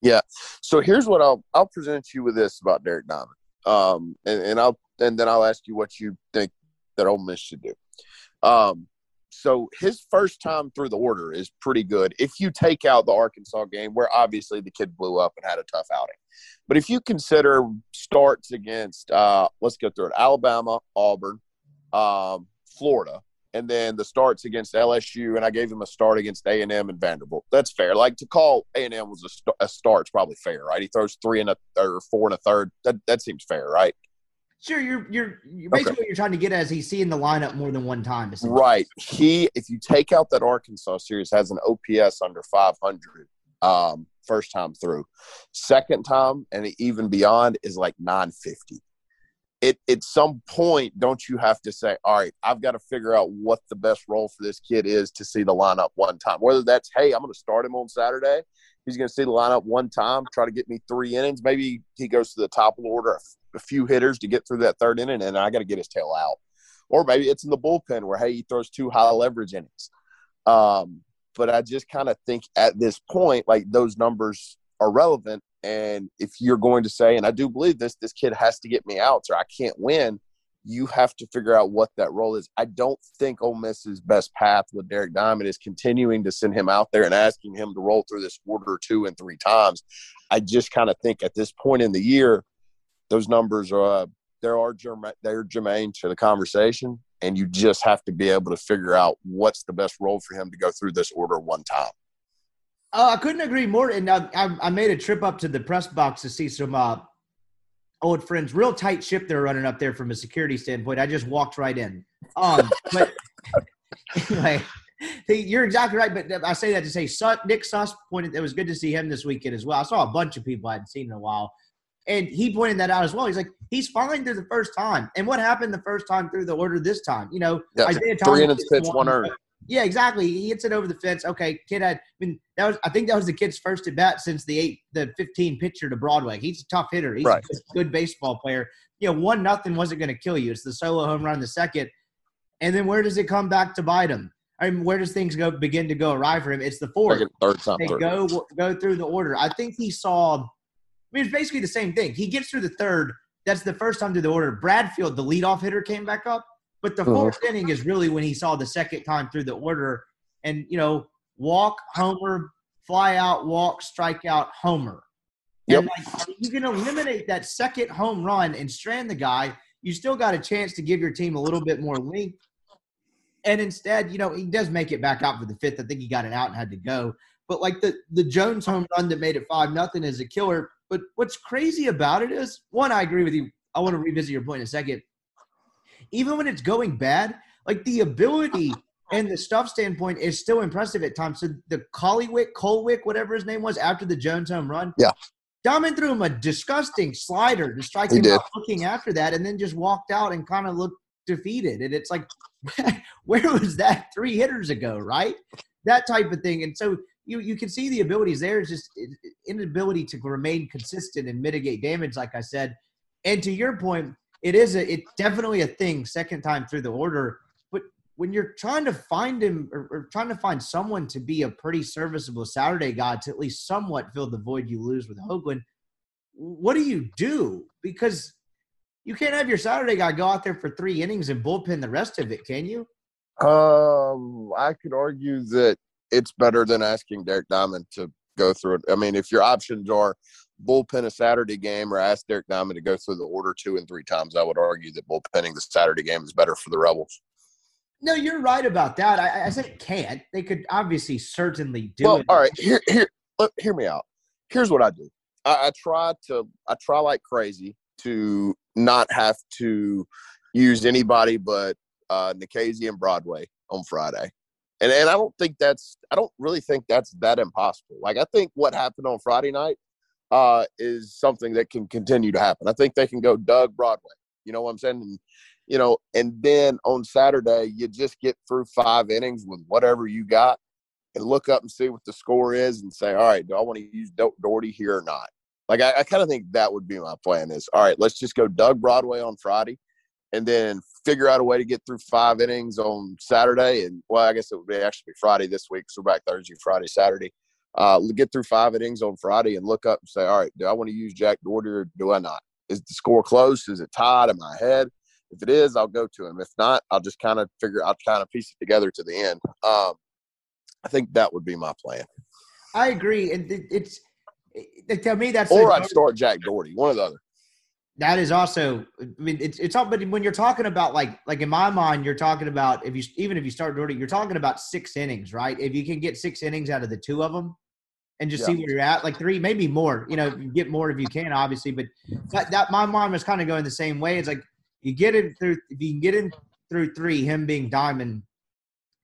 Yeah. So here's what I'll I'll present you with this about Derek Diamond, um, and, and I'll and then I'll ask you what you think that Ole Miss should do. Um, so his first time through the order is pretty good. If you take out the Arkansas game, where obviously the kid blew up and had a tough outing, but if you consider starts against, uh, let's go through it: Alabama, Auburn, um, Florida, and then the starts against LSU, and I gave him a start against A and M and Vanderbilt. That's fair. Like to call A and M was a, st- a start's probably fair, right? He throws three and a or four and a third. That that seems fair, right? Sure, you're you're, you're basically okay. what you're trying to get at is he's seeing the lineup more than one time. Right. He, if you take out that Arkansas series, has an OPS under 500 um, first time through. Second time and even beyond is like 950. It at some point, don't you have to say, all right, I've got to figure out what the best role for this kid is to see the lineup one time. Whether that's, hey, I'm going to start him on Saturday. He's going to see the lineup one time, try to get me three innings. Maybe he goes to the top of the order a few hitters to get through that third inning, and I got to get his tail out. Or maybe it's in the bullpen where hey, he throws two high leverage innings. Um, but I just kind of think at this point, like those numbers are relevant. And if you're going to say, and I do believe this, this kid has to get me outs or I can't win, you have to figure out what that role is. I don't think Ole Miss's best path with Derek Diamond is continuing to send him out there and asking him to roll through this order two and three times. I just kind of think at this point in the year, those numbers are uh, there are germ- they're germane to the conversation, and you just have to be able to figure out what's the best role for him to go through this order one time. Uh, I couldn't agree more. And I, I, made a trip up to the press box to see some uh, old friends. Real tight ship they're running up there from a security standpoint. I just walked right in. Um, but anyway, you're exactly right. But I say that to say Nick Suss pointed. It was good to see him this weekend as well. I saw a bunch of people I hadn't seen in a while. And he pointed that out as well. He's like, he's fine through the first time. And what happened the first time through the order this time? You know, yeah, Isaiah three innings pitch, one earned. Yeah, exactly. He hits it over the fence. Okay, kid had. I mean, that was. I think that was the kid's first at bat since the eight, the fifteen pitcher to Broadway. He's a tough hitter. He's right. a good baseball player. You know, one nothing wasn't going to kill you. It's the solo home run in the second, and then where does it come back to bite him? I mean, where does things go begin to go awry for him? It's the fourth. third time. They go go through the order. I think he saw I mean, it's basically the same thing. He gets through the third. That's the first time through the order. Bradfield, the leadoff hitter, came back up. But the 4th uh-huh. inning is really when he saw the second time through the order. And, you know, walk, homer, fly out, walk, strike out, homer. Yep. And like, you can eliminate that second home run and strand the guy. You still got a chance to give your team a little bit more length. And instead, you know, he does make it back out for the fifth. I think he got it out and had to go. But like the the Jones home run that made it five nothing is a killer. But what's crazy about it is one, I agree with you. I want to revisit your point in a second. Even when it's going bad, like the ability and the stuff standpoint is still impressive at times. So the Collywick, Colwick, whatever his name was, after the Jones home run, yeah, Diamond threw him a disgusting slider to strike he him did. out looking after that, and then just walked out and kind of looked defeated. And it's like, where was that three hitters ago, right? That type of thing. And so you you can see the abilities there. It's just inability to remain consistent and mitigate damage, like I said. And to your point, it is a it's definitely a thing. Second time through the order, but when you're trying to find him or, or trying to find someone to be a pretty serviceable Saturday guy to at least somewhat fill the void you lose with Hoglund, what do you do? Because you can't have your Saturday guy go out there for three innings and bullpen the rest of it, can you? Um, I could argue that it's better than asking Derek Diamond to go through it. I mean, if your options are bullpen a Saturday game or ask Derek Diamond to go through the order two and three times, I would argue that bullpenning the Saturday game is better for the Rebels. No, you're right about that. I, I said can't. They could obviously certainly do well, it. all right, here, here, look, hear me out. Here's what I do. I, I try to, I try like crazy to not have to use anybody but uh, Nikhazy and Broadway on Friday. And and I don't think that's I don't really think that's that impossible. Like I think what happened on Friday night uh, is something that can continue to happen. I think they can go Doug Broadway. You know what I'm saying? And, you know, and then on Saturday you just get through five innings with whatever you got, and look up and see what the score is, and say, all right, do I want to use Dougherty here or not? Like I, I kind of think that would be my plan. Is all right, let's just go Doug Broadway on Friday, and then figure out a way to get through five innings on Saturday. And well, I guess it would be actually Friday this week. So we're back Thursday, Friday, Saturday. Uh, get through five innings on Friday and look up and say, all right, do I want to use Jack Dougherty or do I not? Is the score close? Is it tied? in my head? If it is, I'll go to him. If not, I'll just kind of figure. I'll kind of piece it together to the end. Um, I think that would be my plan. I agree, and it's it, to me that's or I'd start Jack Dougherty, one or the other that is also i mean it's it's all but when you're talking about like like in my mind you're talking about if you even if you start doing you're talking about six innings right if you can get six innings out of the two of them and just yeah. see where you're at like three maybe more you know you get more if you can obviously but that, that my mind was kind of going the same way it's like you get it through if you can get in through three him being diamond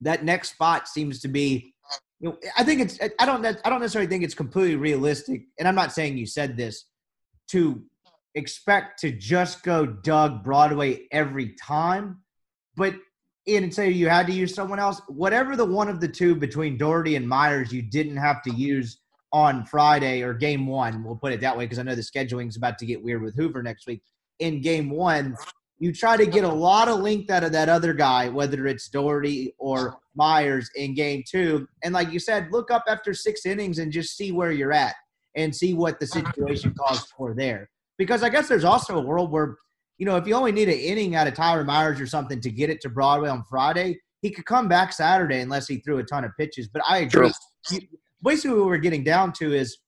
that next spot seems to be you know, I think it's I don't I don't necessarily think it's completely realistic and I'm not saying you said this to expect to just go Doug Broadway every time, but and say you had to use someone else, whatever the one of the two between Dougherty and Myers you didn't have to use on Friday or game one, we'll put it that way because I know the scheduling is about to get weird with Hoover next week. In game one, you try to get a lot of length out of that other guy, whether it's Dougherty or Myers in game two. And like you said, look up after six innings and just see where you're at and see what the situation calls for there. Because I guess there's also a world where, you know, if you only need an inning out of Tyler Myers or something to get it to Broadway on Friday, he could come back Saturday unless he threw a ton of pitches. But I agree. You, basically, what we're getting down to is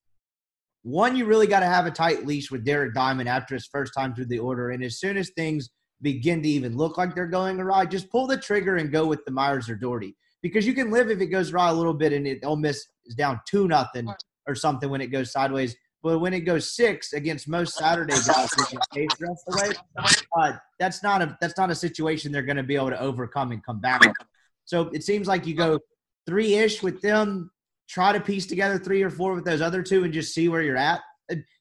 one, you really got to have a tight leash with Derek Diamond after his first time through the order. And as soon as things begin to even look like they're going awry, just pull the trigger and go with the Myers or Dougherty. Because you can live if it goes awry a little bit and it Ole Miss is down two nothing or something when it goes sideways. But when it goes six against most Saturday guys away, uh, that's not a that's not a situation they're going to be able to overcome and come back. So it seems like you go three ish with them, try to piece together three or four with those other two, and just see where you're at.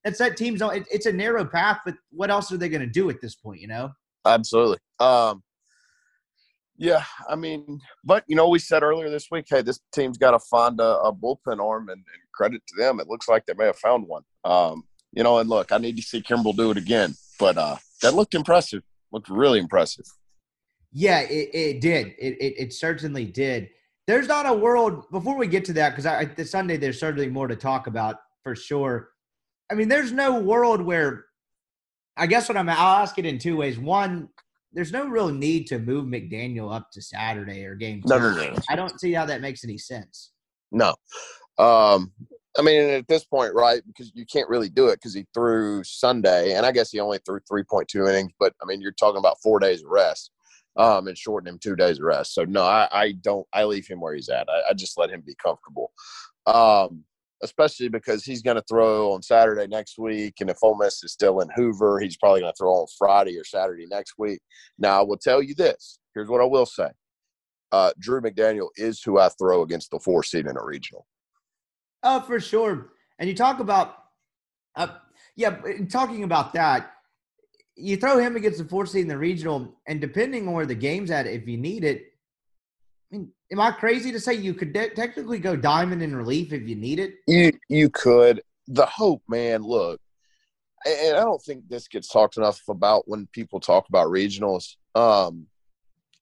That's that team's. It's a narrow path, but what else are they going to do at this point? You know. Absolutely. Um, yeah, I mean, but you know, we said earlier this week, hey, this team's got to find a, a bullpen arm, and, and, credit to them. It looks like they may have found one. Um, you know, and look, I need to see Kimbrell do it again, but uh, that looked impressive. Looked really impressive. Yeah, it, it did. It, it, it certainly did. There's not a world before we get to that because I this Sunday there's certainly more to talk about for sure. I mean, there's no world where I guess what I'm I'll ask it in two ways. One, there's no real need to move McDaniel up to Saturday or game. No, no, no, no. I don't see how that makes any sense. No. Um, I mean, at this point, right? Because you can't really do it because he threw Sunday, and I guess he only threw 3.2 innings. But I mean, you're talking about four days of rest, um, and shorten him two days of rest. So no, I, I don't. I leave him where he's at. I, I just let him be comfortable. Um, especially because he's going to throw on Saturday next week. And if Ole Miss is still in Hoover, he's probably going to throw on Friday or Saturday next week. Now, I will tell you this. Here's what I will say. Uh, Drew McDaniel is who I throw against the four seed in a regional. Oh, for sure. And you talk about, uh, yeah, talking about that, you throw him against the four seed in the regional, and depending on where the game's at, if you need it, I mean, am I crazy to say you could de- technically go diamond in relief if you need it? You you could. The hope, man. Look, and I don't think this gets talked enough about when people talk about regionals. Um,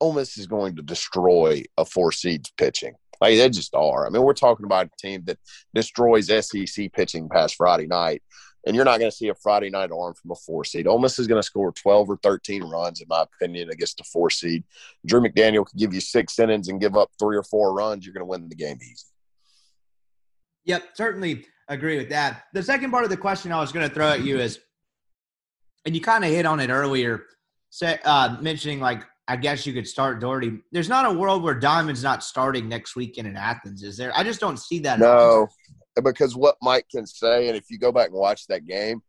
Ole Miss is going to destroy a four seeds pitching. Like they just are. I mean, we're talking about a team that destroys SEC pitching past Friday night and you're not going to see a Friday night arm from a four seed. Ole Miss is going to score 12 or 13 runs, in my opinion, against a four seed. Drew McDaniel could give you six innings and give up three or four runs. You're going to win the game easy. Yep, certainly. agree with that. The second part of the question I was going to throw at you is, and you kind of hit on it earlier, say, uh, mentioning like I guess you could start Dougherty. There's not a world where Diamond's not starting next weekend in Athens, is there? I just don't see that. No, because what Mike can say, and if you go back and watch that game,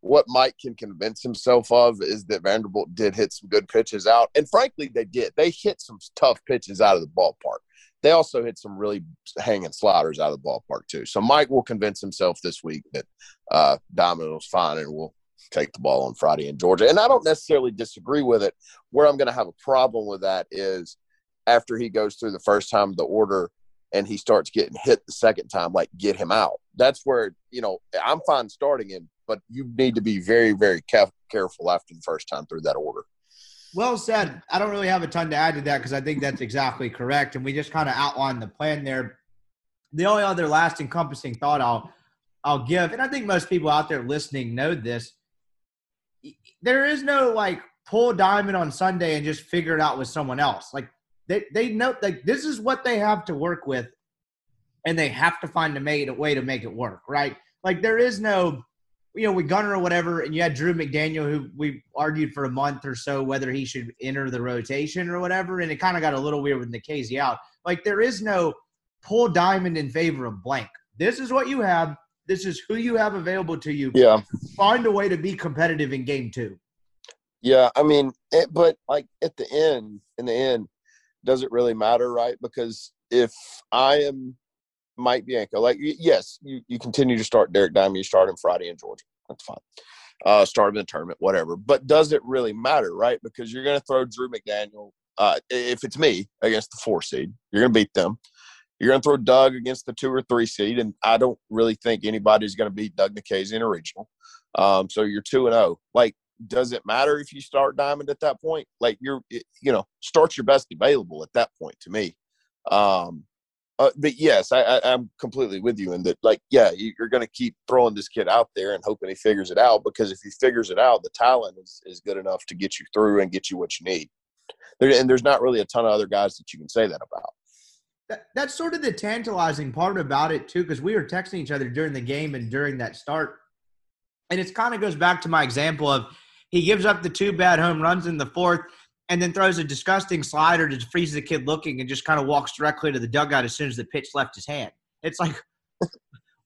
what Mike can convince himself of is that Vanderbilt did hit some good pitches out. And frankly, they did. They hit some tough pitches out of the ballpark. They also hit some really hanging sliders out of the ballpark, too. So Mike will convince himself this week that uh, Diamond's fine and will take the ball on Friday in Georgia. And I don't necessarily disagree with it. Where I'm going to have a problem with that is after he goes through the first time the order and he starts getting hit the second time, like get him out. That's where, you know, I'm fine starting him, but you need to be very, very careful after the first time through that order. Well said. I don't really have a ton to add to that because I think that's exactly correct. And we just kind of outlined the plan there. The only other last encompassing thought I'll I'll give, and I think most people out there listening know this, there is no like pull diamond on Sunday and just figure it out with someone else. Like they they know like this is what they have to work with, and they have to find a, made, a way to make it work. Right? Like there is no, you know, with Gunnar or whatever, and you had Drew McDaniel who we argued for a month or so whether he should enter the rotation or whatever, and it kind of got a little weird with Nikhazy out. Like there is no pull diamond in favor of blank. This is what you have. This is who you have available to you. Yeah. Find a way to be competitive in game two. Yeah, I mean, it, but like at the end, in the end, does it really matter, right? Because if I am Mike Bianco, like yes, you, you continue to start Derek Diamond, you start him Friday in Georgia. That's fine. Uh, start him in the tournament, whatever. But does it really matter, right? Because you're going to throw Drew McDaniel. Uh, if it's me against the four seed, you're going to beat them. You're going to throw Doug against the two or three seed, and I don't really think anybody's going to beat Doug Nikhazy in a regional. Um, so you're two and zero. Oh. Like, does it matter if you start Diamond at that point? Like, you're you know start your best available at that point. To me, um, uh, but yes, I, I, am completely with you in that. Like, yeah, you're going to keep throwing this kid out there and hoping he figures it out because if he figures it out, the talent is, is good enough to get you through and get you what you need. There, and there's not really a ton of other guys that you can say that about that, that's sort of the tantalizing part about it too, because we were texting each other during the game and during that start, and it kind of goes back to my example of he gives up the two bad home runs in the fourth, and then throws a disgusting slider to freeze the kid looking, and just kind of walks directly to the dugout as soon as the pitch left his hand. It's like,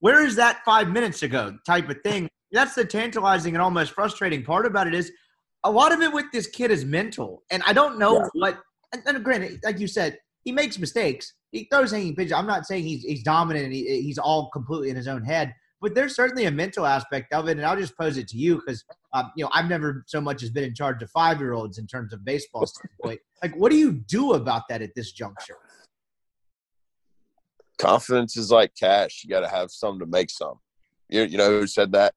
where is that five minutes ago? Type of thing. That's the tantalizing and almost frustrating part about it is a lot of it with this kid is mental, and I don't know yeah. what. And, and granted, like you said, he makes mistakes, he throws hanging pitches. I'm not saying he's he's dominant and he, he's all completely in his own head, but there's certainly a mental aspect of it. And I'll just pose it to you because um, you know I've never so much as been in charge of five year olds in terms of baseball standpoint. Like, what do you do about that at this juncture? Confidence is like cash. You got to have some to make some. You, you know who said that?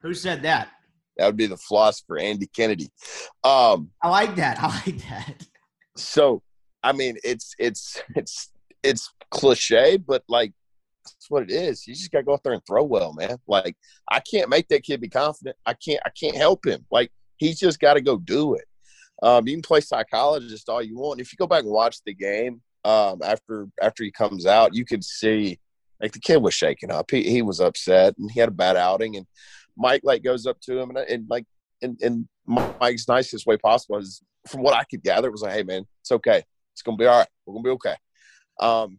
Who said that? That would be the philosopher Andy Kennedy. Um, I like that. I like that. So I mean, it's it's it's it's cliche, but like that's what it is. You just gotta go out there and throw well, man. Like I can't make that kid be confident. I can't I can't help him. Like he's just got to go do it. Um, you can play psychologist all you want. If you go back and watch the game um, after after he comes out, you could see like the kid was shaking up. He he was upset and he had a bad outing. And Mike like goes up to him and, and like in, in Mike's nicest way possible is from what I could gather, it was like, hey man, it's okay. It's gonna be all right. We're gonna be okay. Um,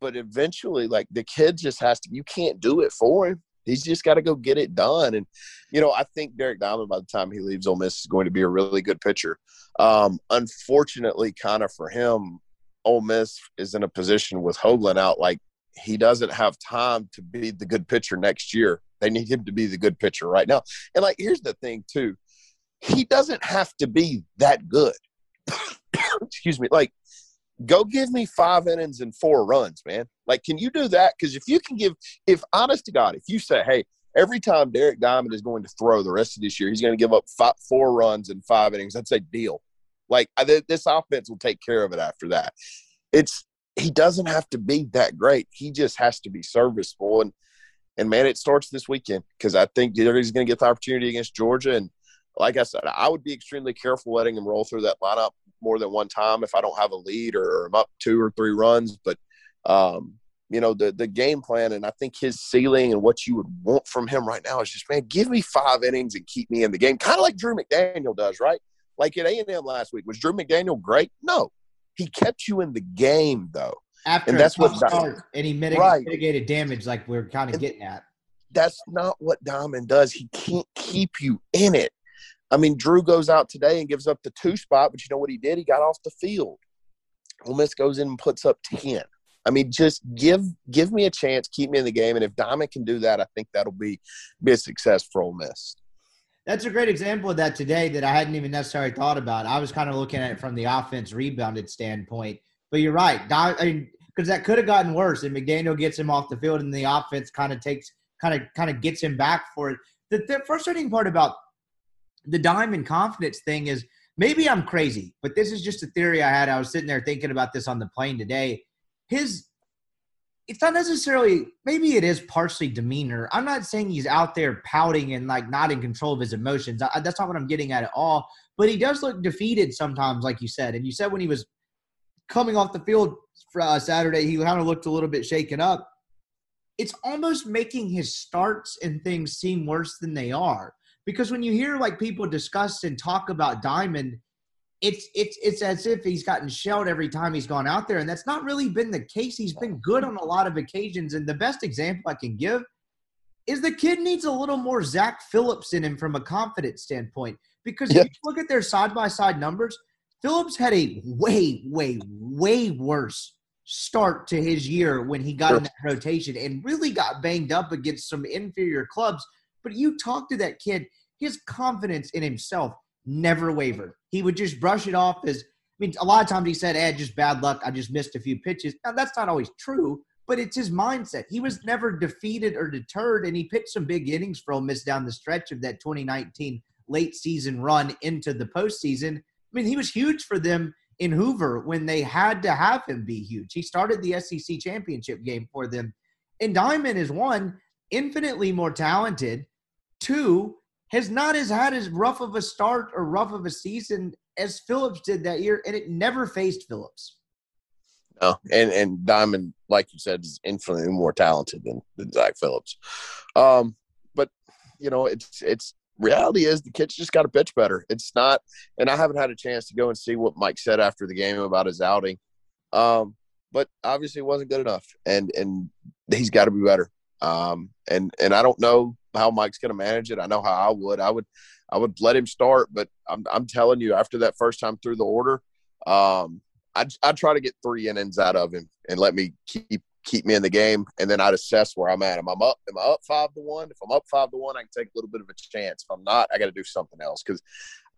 but eventually, like the kid just has to. You can't do it for him. He's just got to go get it done. And you know, I think Derek Diamond, by the time he leaves Ole Miss, is going to be a really good pitcher. Um, unfortunately, kind of for him, Ole Miss is in a position with Hoglund out. Like he doesn't have time to be the good pitcher next year. They need him to be the good pitcher right now. And like, here's the thing too, he doesn't have to be that good. Excuse me. Like go give me five innings and four runs, man. Like, can you do that? Because if you can give, if honest to God, if you say, hey, every time Derek Diamond is going to throw the rest of this year, he's going to give up five, four runs and five innings. I'd say deal. Like I, this offense will take care of it after that. It's he doesn't have to be that great. He just has to be serviceable. And and man, it starts this weekend because I think he's going to get the opportunity against Georgia. And like I said, I would be extremely careful letting him roll through that lineup more than one time if I don't have a lead or I'm up two or three runs. But um, you know, the the game plan, and I think his ceiling and what you would want from him right now is just, man, give me five innings and keep me in the game, kind of like Drew McDaniel does, right? Like at A and M last week, was Drew McDaniel great? No, he kept you in the game though. After And that's what start, and he mitig- Right. mitigated damage like we're kind of And- getting at. That's not what Diamond does. He can't keep you in it. I mean, Drew goes out today and gives up the two spot, but you know what he did? He got off the field. Ole Miss goes in and puts up ten. I mean, just give give me a chance, keep me in the game, and if Diamond can do that, I think that'll be be a success for Ole Miss. That's a great example of that today that I hadn't even necessarily thought about. I was kind of looking at it from the offense rebounded standpoint. But you're right. Di- I mean, because that could have gotten worse. And McDaniel gets him off the field, and the offense kind of takes, kind of, kind of gets him back for it. The, the frustrating part about the diamond confidence thing is maybe I'm crazy, but this is just a theory I had. I was sitting there thinking about this on the plane today. His it's not necessarily maybe it is partially demeanor. I'm not saying he's out there pouting and like not in control of his emotions. I, that's not what I'm getting at at all. But he does look defeated sometimes, like you said. And you said when he was coming off the field for uh, Saturday, he kind of looked a little bit shaken up. It's almost making his starts and things seem worse than they are. Because when you hear like people discuss and talk about Diamond, it's it's it's as if he's gotten shelled every time he's gone out there, and that's not really been the case. He's been good on a lot of occasions, and the best example I can give is the kid needs a little more Zach Phillips in him from a confidence standpoint. Because Yeah. if you look at their side by side numbers, Phillips had a way, way, way worse start to his year when he got Sure. in that rotation and really got banged up against some inferior clubs. But you talk to that kid, his confidence in himself never wavered. He would just brush it off as I mean, a lot of times he said, eh, just bad luck. I just missed a few pitches. Now, that's not always true, but it's his mindset. He was never defeated or deterred, and he pitched some big innings for Ole Miss down the stretch of that 2019 late season run into the postseason. I mean, he was huge for them in Hoover when they had to have him be huge. He started the SEC championship game for them. And Diamond is one, infinitely more talented. Two, has not as had as rough of a start or rough of a season as Phillips did that year, and it never faced Phillips. No, and and Diamond, like you said, is infinitely more talented than, than Zach Phillips. Um, but you know, it's it's reality is the kid's just got to pitch better. It's not, and I haven't had a chance to go and see what Mike said after the game about his outing. Um, but obviously it wasn't good enough, and and he's got to be better. Um, and and I don't know how Mike's going to manage it. I know how I would. I would I would let him start, but I'm I'm telling you, after that first time through the order, um, I'd, I'd try to get three innings out of him and let me keep keep me in the game, and then I'd assess where I'm at. Am I up? Am I up five to one? If I'm up five to one, I can take a little bit of a chance. If I'm not, I got to do something else because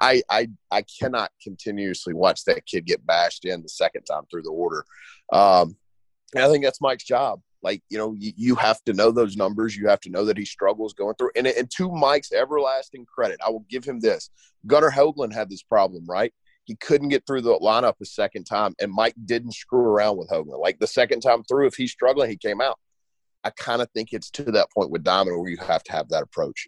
I, I I cannot continuously watch that kid get bashed in the second time through the order. Um, and I think that's Mike's job. Like you know, you, you have to know those numbers. You have to know that he struggles going through. And, and to Mike's everlasting credit, I will give him this: Gunnar Hoglund had this problem, right? he couldn't get through the lineup a second time, and Mike didn't screw around with Hoglund. Like the second time through, if he's struggling, he came out. I kind of think it's to that point with Diamond where you have to have that approach.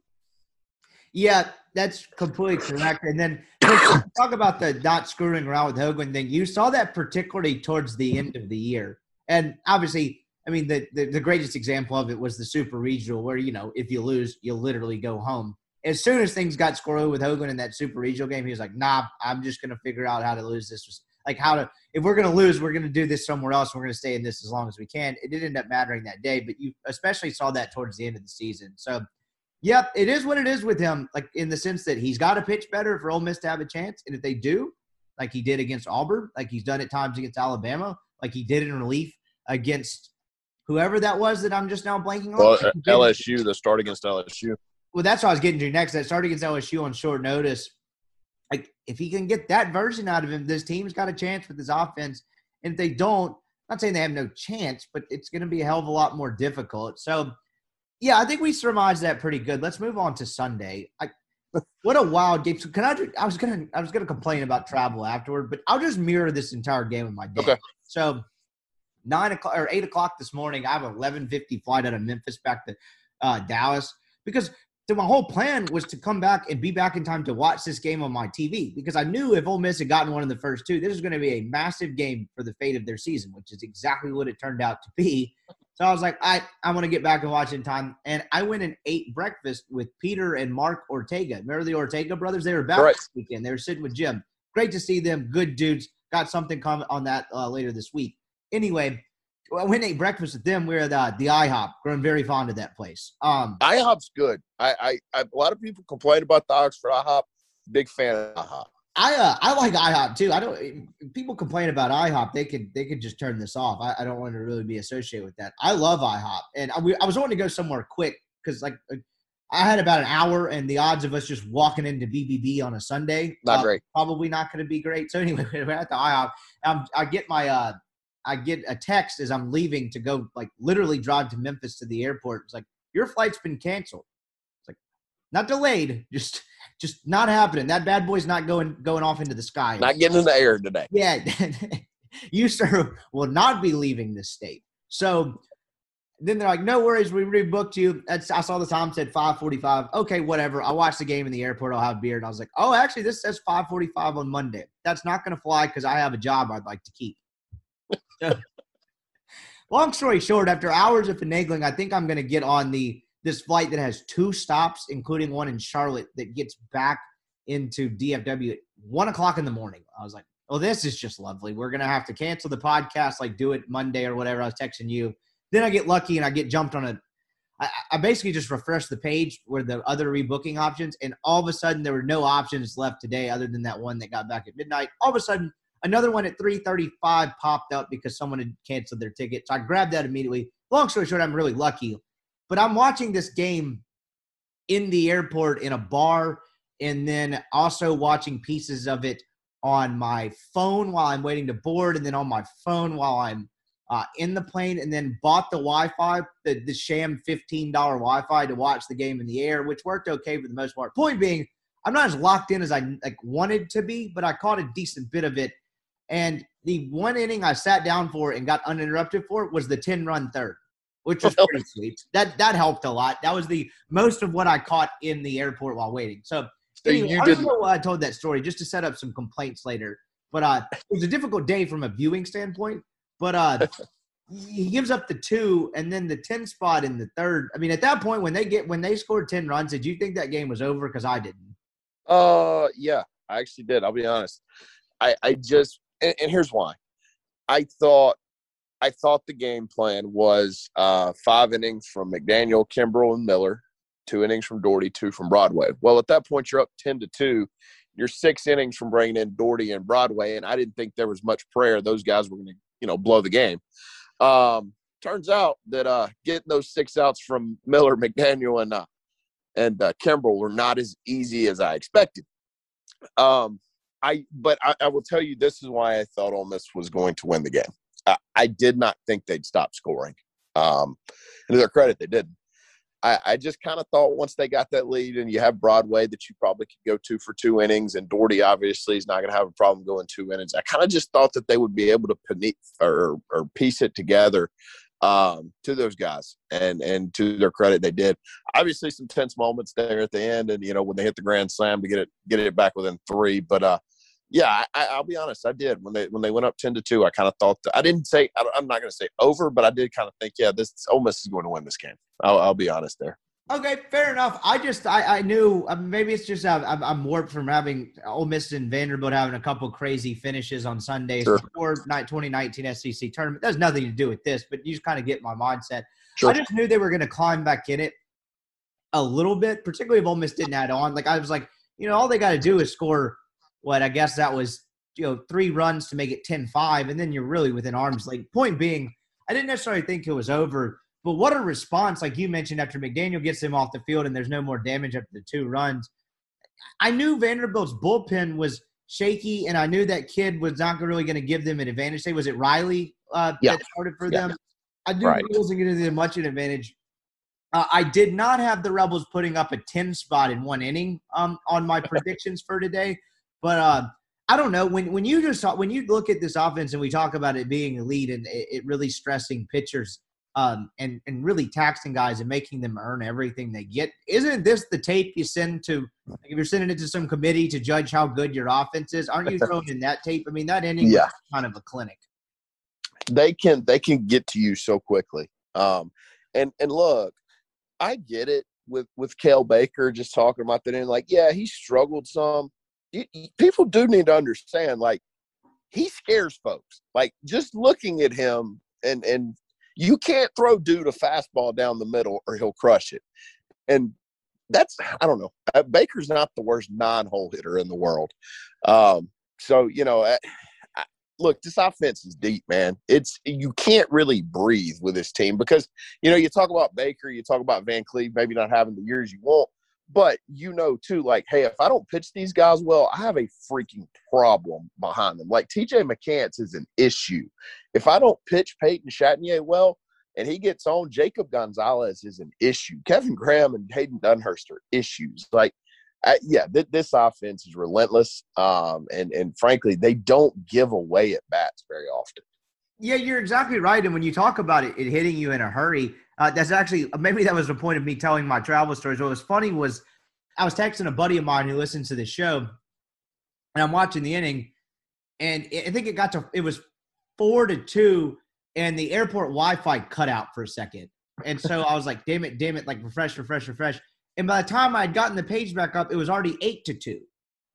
Yeah, that's completely correct. And then talk about the not screwing around with Hoglund thing. You saw that particularly towards the end of the year. And obviously, I mean, the, the, the greatest example of it was the Super Regional, where, you know, if you lose, you'll literally go home. As soon as things got squirrely with Hogan in that Super Regional game, he was like, nah, I'm just to figure out how to lose this. Like, how to, if we're to lose, we're to do this somewhere else. We're to stay in this as long as we can. It didn't end up mattering that day, but you especially saw that towards the end of the season. So, Yep, it is what it is with him. Like in the sense that he's got to pitch better for Ole Miss to have a chance, and if they do, like he did against Auburn, like he's done at times against Alabama, like he did in relief against whoever that was that I'm just now blanking on. Well, uh, LSU, the start against LSU. Well, that's what I was getting to next. That start against LSU on short notice. Like if he can get that version out of him, this team's got a chance with his offense. And if they don't, not saying they have no chance, but it's going to be a hell of a lot more difficult. So yeah, I think we surmised that pretty good. Let's move on to Sunday. I, what a wild game! So can I? I was gonna. I was gonna complain about travel afterward, but I'll just mirror this entire game with my day. Okay. So nine o'clock or eight o'clock this morning, I have an eleven fifty flight out of Memphis back to uh, Dallas because so my whole plan was to come back and be back in time to watch this game on my TV because I knew if Ole Miss had gotten one of the first two, this was going to be a massive game for the fate of their season, which is exactly what it turned out to be. So I was like, I I want to get back and watch in time, and I went and ate breakfast with Peter and Mark Ortega. Remember the Ortega brothers? They were back Correct. this weekend. They were sitting with Jim. Great to see them. Good dudes. Got something coming on that uh, later this week. Anyway, I went and ate breakfast with them. We're at uh, the IHOP. Grown very fond of that place. Um, IHOP's good. I, I, I a lot of people complain about the Oxford IHOP. Big fan of IHOP. I uh, I like IHOP too. I don't. People complain about IHOP. They could they could just turn this off. I, I don't want to really be associated with that. I love IHOP, and I, we, I was wanting to go somewhere quick because like I had about an hour, and the odds of us just walking into BBB on a Sunday Not uh, great. Probably not going to be great. So anyway, we're at the IHOP. Um, I get my uh, I get a text as I'm leaving to go like literally drive to Memphis to the airport. It's like your flight's been canceled. It's like not delayed, just just not happening. That bad boy's not going going off into the sky. Not getting in the air today. Yeah, you sir will not be leaving this state. So then they're like, "No worries, we rebooked you." That's, I saw the time said five forty-five. Okay, whatever. I'll watch the game in the airport. I'll have beer, and I was like, "Oh, actually, this says five forty-five on Monday. That's not going to fly because I have a job I'd like to keep." Long story short, after hours of finagling, I think I'm going to get on the this flight that has two stops, including one in Charlotte that gets back into DFW at one o'clock in the morning. I was like, "Oh, this is just lovely. We're gonna have to cancel the podcast, like do it Monday or whatever." I was texting you. Then I get lucky and I get jumped on a. I basically just refreshed the page where the other rebooking options, and all of a sudden there were no options left today other than that one that got back at midnight. All of a sudden, another one at 3:35 popped up because someone had canceled their ticket. So I grabbed that immediately. Long story short, I'm really lucky. But I'm watching this game in the airport in a bar and then also watching pieces of it on my phone while I'm waiting to board, and then on my phone while I'm uh, in the plane, and then bought the Wi-Fi, the, the sham fifteen dollar Wi-Fi to watch the game in the air, which worked okay for the most part. Point being, I'm not as locked in as I like wanted to be, but I caught a decent bit of it. And the one inning I sat down for and got uninterrupted for was the ten run third, which was pretty sweet. That that helped a lot. That was the most of what I caught in the airport while waiting. So So Anyway, you I don't know why I told that story just to set up some complaints later. But uh, it was a difficult day from a viewing standpoint. But uh, he gives up the two and then the ten spot in the third. I mean, at that point when they get when they scored ten runs, did you think that game was over? Because I didn't. Uh, yeah, I actually did. I'll be honest. I, I just, and, and here's why. I thought, I thought the game plan was uh, five innings from McDaniel, Kimbrell, and Miller, two innings from Dougherty, two from Broadway. Well, at that point, you're up ten to two. You're six innings from bringing in Dougherty and Broadway, and I didn't think there was much prayer those guys were going to, you know, blow the game. Um, turns out that uh, getting those six outs from Miller, McDaniel, and uh, and uh, Kimbrell were not as easy as I expected. Um, I but I, I will tell you this is why I thought Ole Miss was going to win the game. I, I did not think they'd stop scoring. Um, and to their credit, they didn't. I, I just kind of thought once they got that lead and you have Broadway that you probably could go two for two innings, and Dougherty obviously is not going to have a problem going two innings. I kind of just thought that they would be able to pane- or, or piece it together um, to those guys, and and to their credit, they did. Obviously, some tense moments there at the end, and you know when they hit the grand slam to get it get it back within three. But uh, yeah, I, I'll be honest, I did when they when they went up ten to two. I kind of thought that, I didn't say I, I'm not going to say over, but I did kind of think, yeah, this Ole Miss is going to win this game. I'll, I'll be honest there. Okay, fair enough. I just I, I knew uh, maybe it's just uh, I'm, I'm warped from having Ole Miss and Vanderbilt having a couple crazy finishes on Sundays Sure. before night 2019 SEC tournament. That has nothing to do with this, but you just kind of get my mindset. Sure. I just knew they were going to climb back in it a little bit, particularly if Ole Miss didn't add on. Like I was like, you know, all they got to do is score what I guess that was, you know, three runs to make it 10-5, and then you're really within arms. Like point being, I didn't necessarily think it was over, but what a response! Like you mentioned, after McDaniel gets him off the field and there's no more damage after the two runs. I knew Vanderbilt's bullpen was shaky, and I knew that kid was not really going to give them an advantage. Say, was it Riley uh, Yeah. that started for Yeah. them? I knew Right. he wasn't going to give them much an advantage. Uh, I did not have the Rebels putting up a 10 spot in one inning um, on my predictions for today, but uh, I don't know when when you just when you look at this offense and we talk about it being elite and it, it really stressing pitchers um, and and really taxing guys and making them earn everything they get. Isn't this the tape you send to like if you're sending it to some committee to judge how good your offense is? Aren't you throwing in that tape? I mean, that inning Yeah. kind of a clinic. They can they can get to you so quickly. Um, and and look, I get it with with Cael Baker just talking about that and like, yeah, he struggled some. You, you, people do need to understand, like, he scares folks. Like just looking at him and and you can't throw dude a fastball down the middle or he'll crush it. And that's I don't know. Uh, Baker's not the worst non-hole hitter in the world. Um, so you know, I, I, look, this offense is deep, man. It's you can't really breathe with this team because you know you talk about Baker, you talk about Van Cleve, maybe not having the years you want, but you know too, like, hey, if I don't pitch these guys well, I have a freaking problem behind them. Like T.J. McCants is an issue. If I don't pitch Peyton Chatagnier well, and he gets on, Jacob Gonzalez is an issue. Kevin Graham and Hayden Dunhurst are issues. Like, I, yeah, th- this offense is relentless, um, and and frankly, they don't give away at bats very often. Yeah, you're exactly right. And when you talk about it, it hitting you in a hurry, uh, that's actually maybe that was the point of me telling my travel stories. What was funny was I was texting a buddy of mine who listens to the show, and I'm watching the inning, and I think it got to it was four to two, and the airport Wi-Fi cut out for a second, and so I was like, "Damn it, damn it!" Like refresh, refresh, refresh. And by the time I had gotten the page back up, it was already eight to two.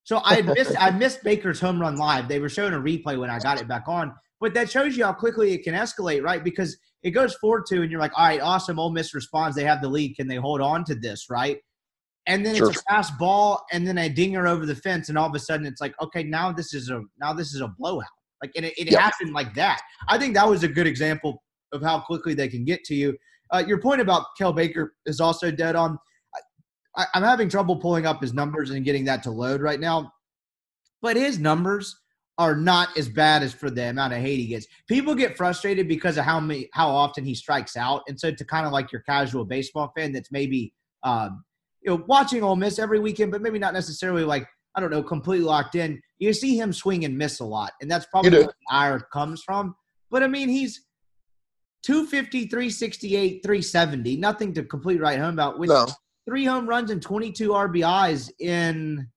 So I missed I missed Baker's home run live. They were showing a replay when I got it back on, but that shows you how quickly it can escalate, right? Because it goes four two, and you're like, all right, awesome. Ole Miss responds. They have the lead. Can they hold on to this, right? And then sure. it's a fast ball, and then a dinger over the fence, and all of a sudden it's like, okay, now this is a now this is a blowout. Like, and it, it yep. happened like that. I think that was a good example of how quickly they can get to you. Uh, your point about Cael Baker is also dead on. I, I'm having trouble pulling up his numbers and getting that to load right now, but his numbers are not as bad as for the amount of hate he gets. People get frustrated because of how many how often he strikes out, and so to kind of like your casual baseball fan that's maybe um, you know watching Ole Miss every weekend, but maybe not necessarily like I don't know completely locked in. You see him swing and miss a lot, and that's probably where the ire comes from. But I mean, he's 250, 368, 370, nothing to completely write home about. With no. three home runs and 22 RBIs in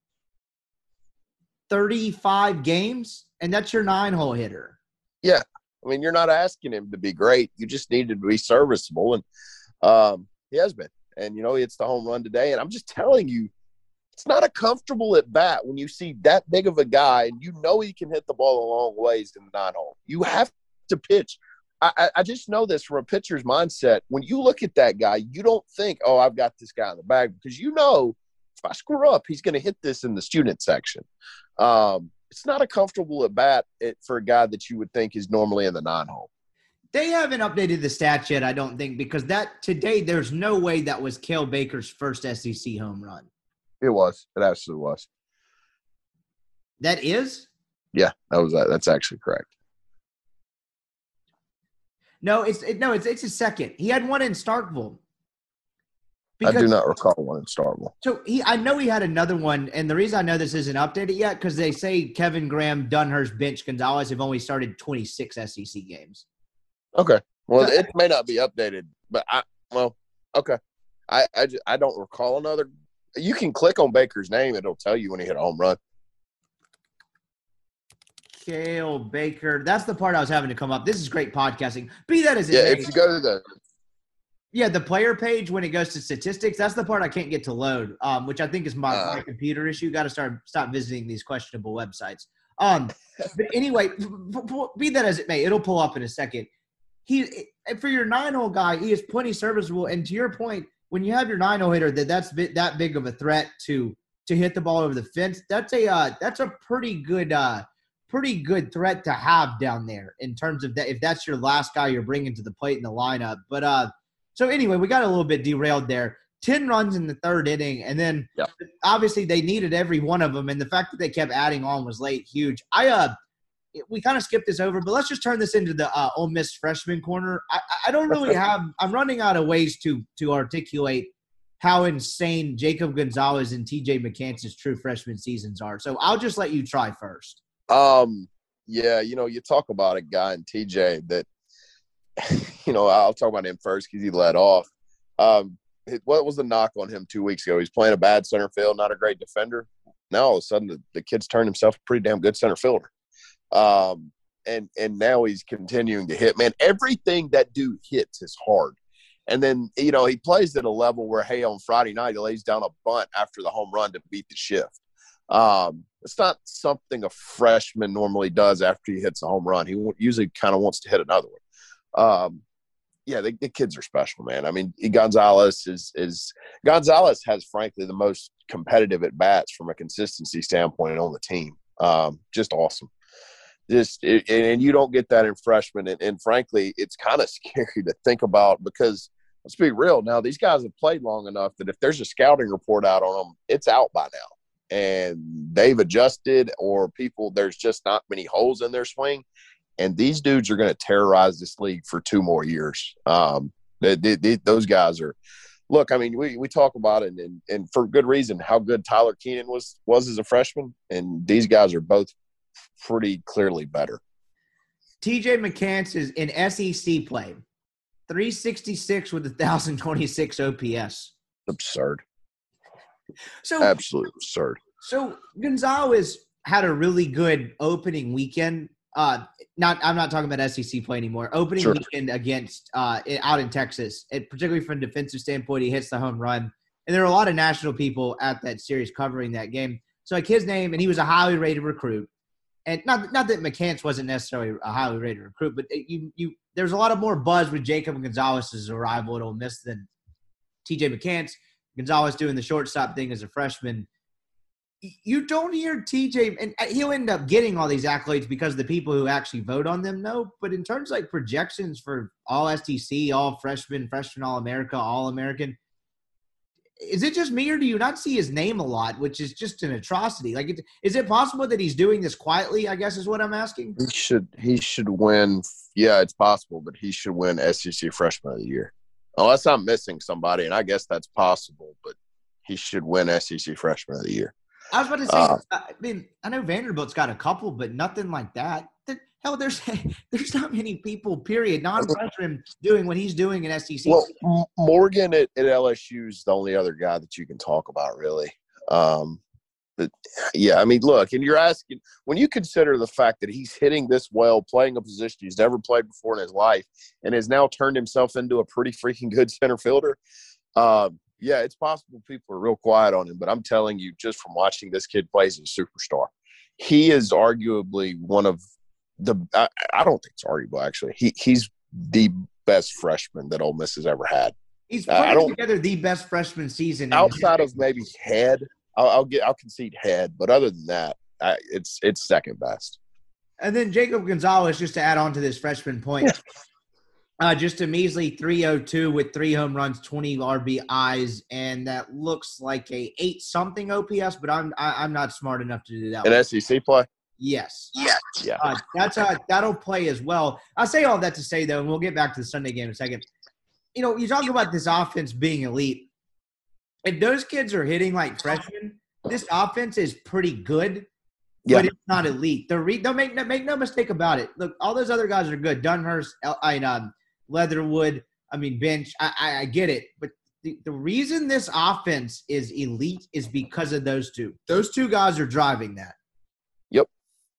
35 games, and that's your nine hole hitter. Yeah. I mean, you're not asking him to be great. You just need to be serviceable. And um, he has been. And, you know, it's the home run today. And I'm just telling you, it's not a comfortable at bat when you see that big of a guy and you know he can hit the ball a long ways in the nine hole. You have to pitch. I, I just know this from a pitcher's mindset. When you look at that guy, you don't think, oh, I've got this guy in the bag because you know if I screw up, he's going to hit this in the student section. Um, it's not a comfortable at bat for a guy that you would think is normally in the nine hole. They haven't updated the stats yet, I don't think, because that today there's no way that was Cael Baker's first SEC home run. It was. It absolutely was. That is. Yeah, that was that. that's actually correct. No, it's it, no, it's it's a second. He had one in Starkville. Because, I do not recall one in Starkville. So he, I know he had another one, and the reason I know this isn't updated yet because they say Kevin Graham, Dunhurst, Bench, Gonzalez have only started 26 SEC games. Okay, well, it may not be updated, but I well, okay, I I, just, I don't recall another. You can click on Baker's name; it'll tell you when he hit a home run. Cael Baker. That's the part I was having to come up. This is great podcasting. Be that as it yeah, may. if you go to the yeah, the player page when it goes to statistics, that's the part I can't get to load, um, which I think is my, uh, my computer issue. Got to start stop visiting these questionable websites. Um, but anyway, be that as it may, it'll pull up in a second. He for your nine hole guy, he is plenty serviceable. And to your point, when you have your nine hole hitter that that's that big of a threat to to hit the ball over the fence, that's a uh, that's a pretty good uh, pretty good threat to have down there in terms of that if that's your last guy you're bringing to the plate in the lineup. But uh, so anyway, we got a little bit derailed there. 10 runs in the third inning. And then yep. obviously they needed every one of them. And the fact that they kept adding on was late, huge. I, uh, we kind of skipped this over, but let's just turn this into the uh, Ole Miss freshman corner. I, I don't really have, I'm running out of ways to, to articulate how insane Jacob Gonzalez and TJ McCants' true freshman seasons are. So I'll just let you try first. Um, yeah, you know, you talk about a guy in TJ that you know, I'll talk about him first because he led off. Um, what was the knock on him two weeks ago? He's playing a bad center field, not a great defender. Now all of a sudden, the, the kid's turned himself a pretty damn good center fielder. Um, and and now he's continuing to hit. Man, everything that dude hits is hard. And then you know he plays at a level where hey, on Friday night he lays down a bunt after the home run to beat the shift. Um, it's not something a freshman normally does after he hits a home run. He usually kind of wants to hit another one. Um, yeah, the, the, kids are special, man. I mean, Gonzalez is is Gonzalez has frankly the most competitive at bats from a consistency standpoint on the team. Um, just awesome. Just it, and you don't get that in freshmen, and, and frankly, it's kind of scary to think about because let's be real. Now these guys have played long enough that if there's a scouting report out on them, it's out by now, and they've adjusted, or people there's just not many holes in their swing and these dudes are going to terrorize this league for two more years. Um, they, they, they, those guys are. Look, I mean, we, we talk about it, and, and for good reason, how good Tyler Keenan was was as a freshman, and these guys are both pretty clearly better. TJ McCants is in SEC play, 366 with a 1,026 OPS. Absurd. So absolutely absurd. So Gonzalez had a really good opening weekend uh, not I'm not talking about SEC play anymore. Opening sure. weekend against uh, out in Texas, it, particularly from a defensive standpoint, he hits the home run, and there are a lot of national people at that series covering that game. So like his name, and he was a highly rated recruit, and not not that McCants wasn't necessarily a highly rated recruit, but you you there's a lot of more buzz with Jacob Gonzalez's arrival at Ole Miss than T.J. McCants. Gonzalez doing the shortstop thing as a freshman you don't hear TJ, and uh, he'll end up getting all these accolades because the people who actually vote on them know. But in terms like projections for all SEC, all freshman, freshman All America, All American, is it just me or do you not see his name a lot, which is just an atrocity? Like, is it possible that he's doing this quietly? I guess is what I'm asking. He should he should win. Yeah, it's possible, but he should win SEC Freshman of the Year, unless I'm missing somebody, and I guess that's possible. But he should win SEC Freshman of the Year. I was about to say. Uh, I mean, I know Vanderbilt's got a couple, but nothing like that. Hell, there's there's not many people. Period. Non-freshmen doing what he's doing in SEC. Well, Morgan at, at LSU is the only other guy that you can talk about, really. Um, but yeah, I mean, look, and you're asking when you consider the fact that he's hitting this well, playing a position he's never played before in his life, and has now turned himself into a pretty freaking good center fielder. Um, yeah, it's possible people are real quiet on him, but I'm telling you, just from watching this kid play, he's a superstar. He is arguably one of the. I, I don't think it's arguable actually. He he's the best freshman that Ole Miss has ever had. He's putting together the best freshman season outside of maybe head. I'll, I'll, get I'll concede head, but other than that, I, it's it's second best. And then Jacob Gonzalez, just to add on to this freshman point, uh, just a measly 302 with three home runs, 20 RBIs, and that looks like a eight something OPS. But I'm I, am i am not smart enough to do that. An SEC play. Yes. Yes. Yeah. Uh, that's uh, that'll play as well. I say all that to say though, and we'll get back to the Sunday game in a second. You know, you talk about this offense being elite. If those kids are hitting like freshmen, this offense is pretty good yeah. but it's not elite. The re- don't make make no mistake about it. Look, all those other guys are good. Dunhurst, I um, Leatherwood. I mean, bench. I, I, I get it, but the, the reason this offense is elite is because of those two. Those two guys are driving that. Yep,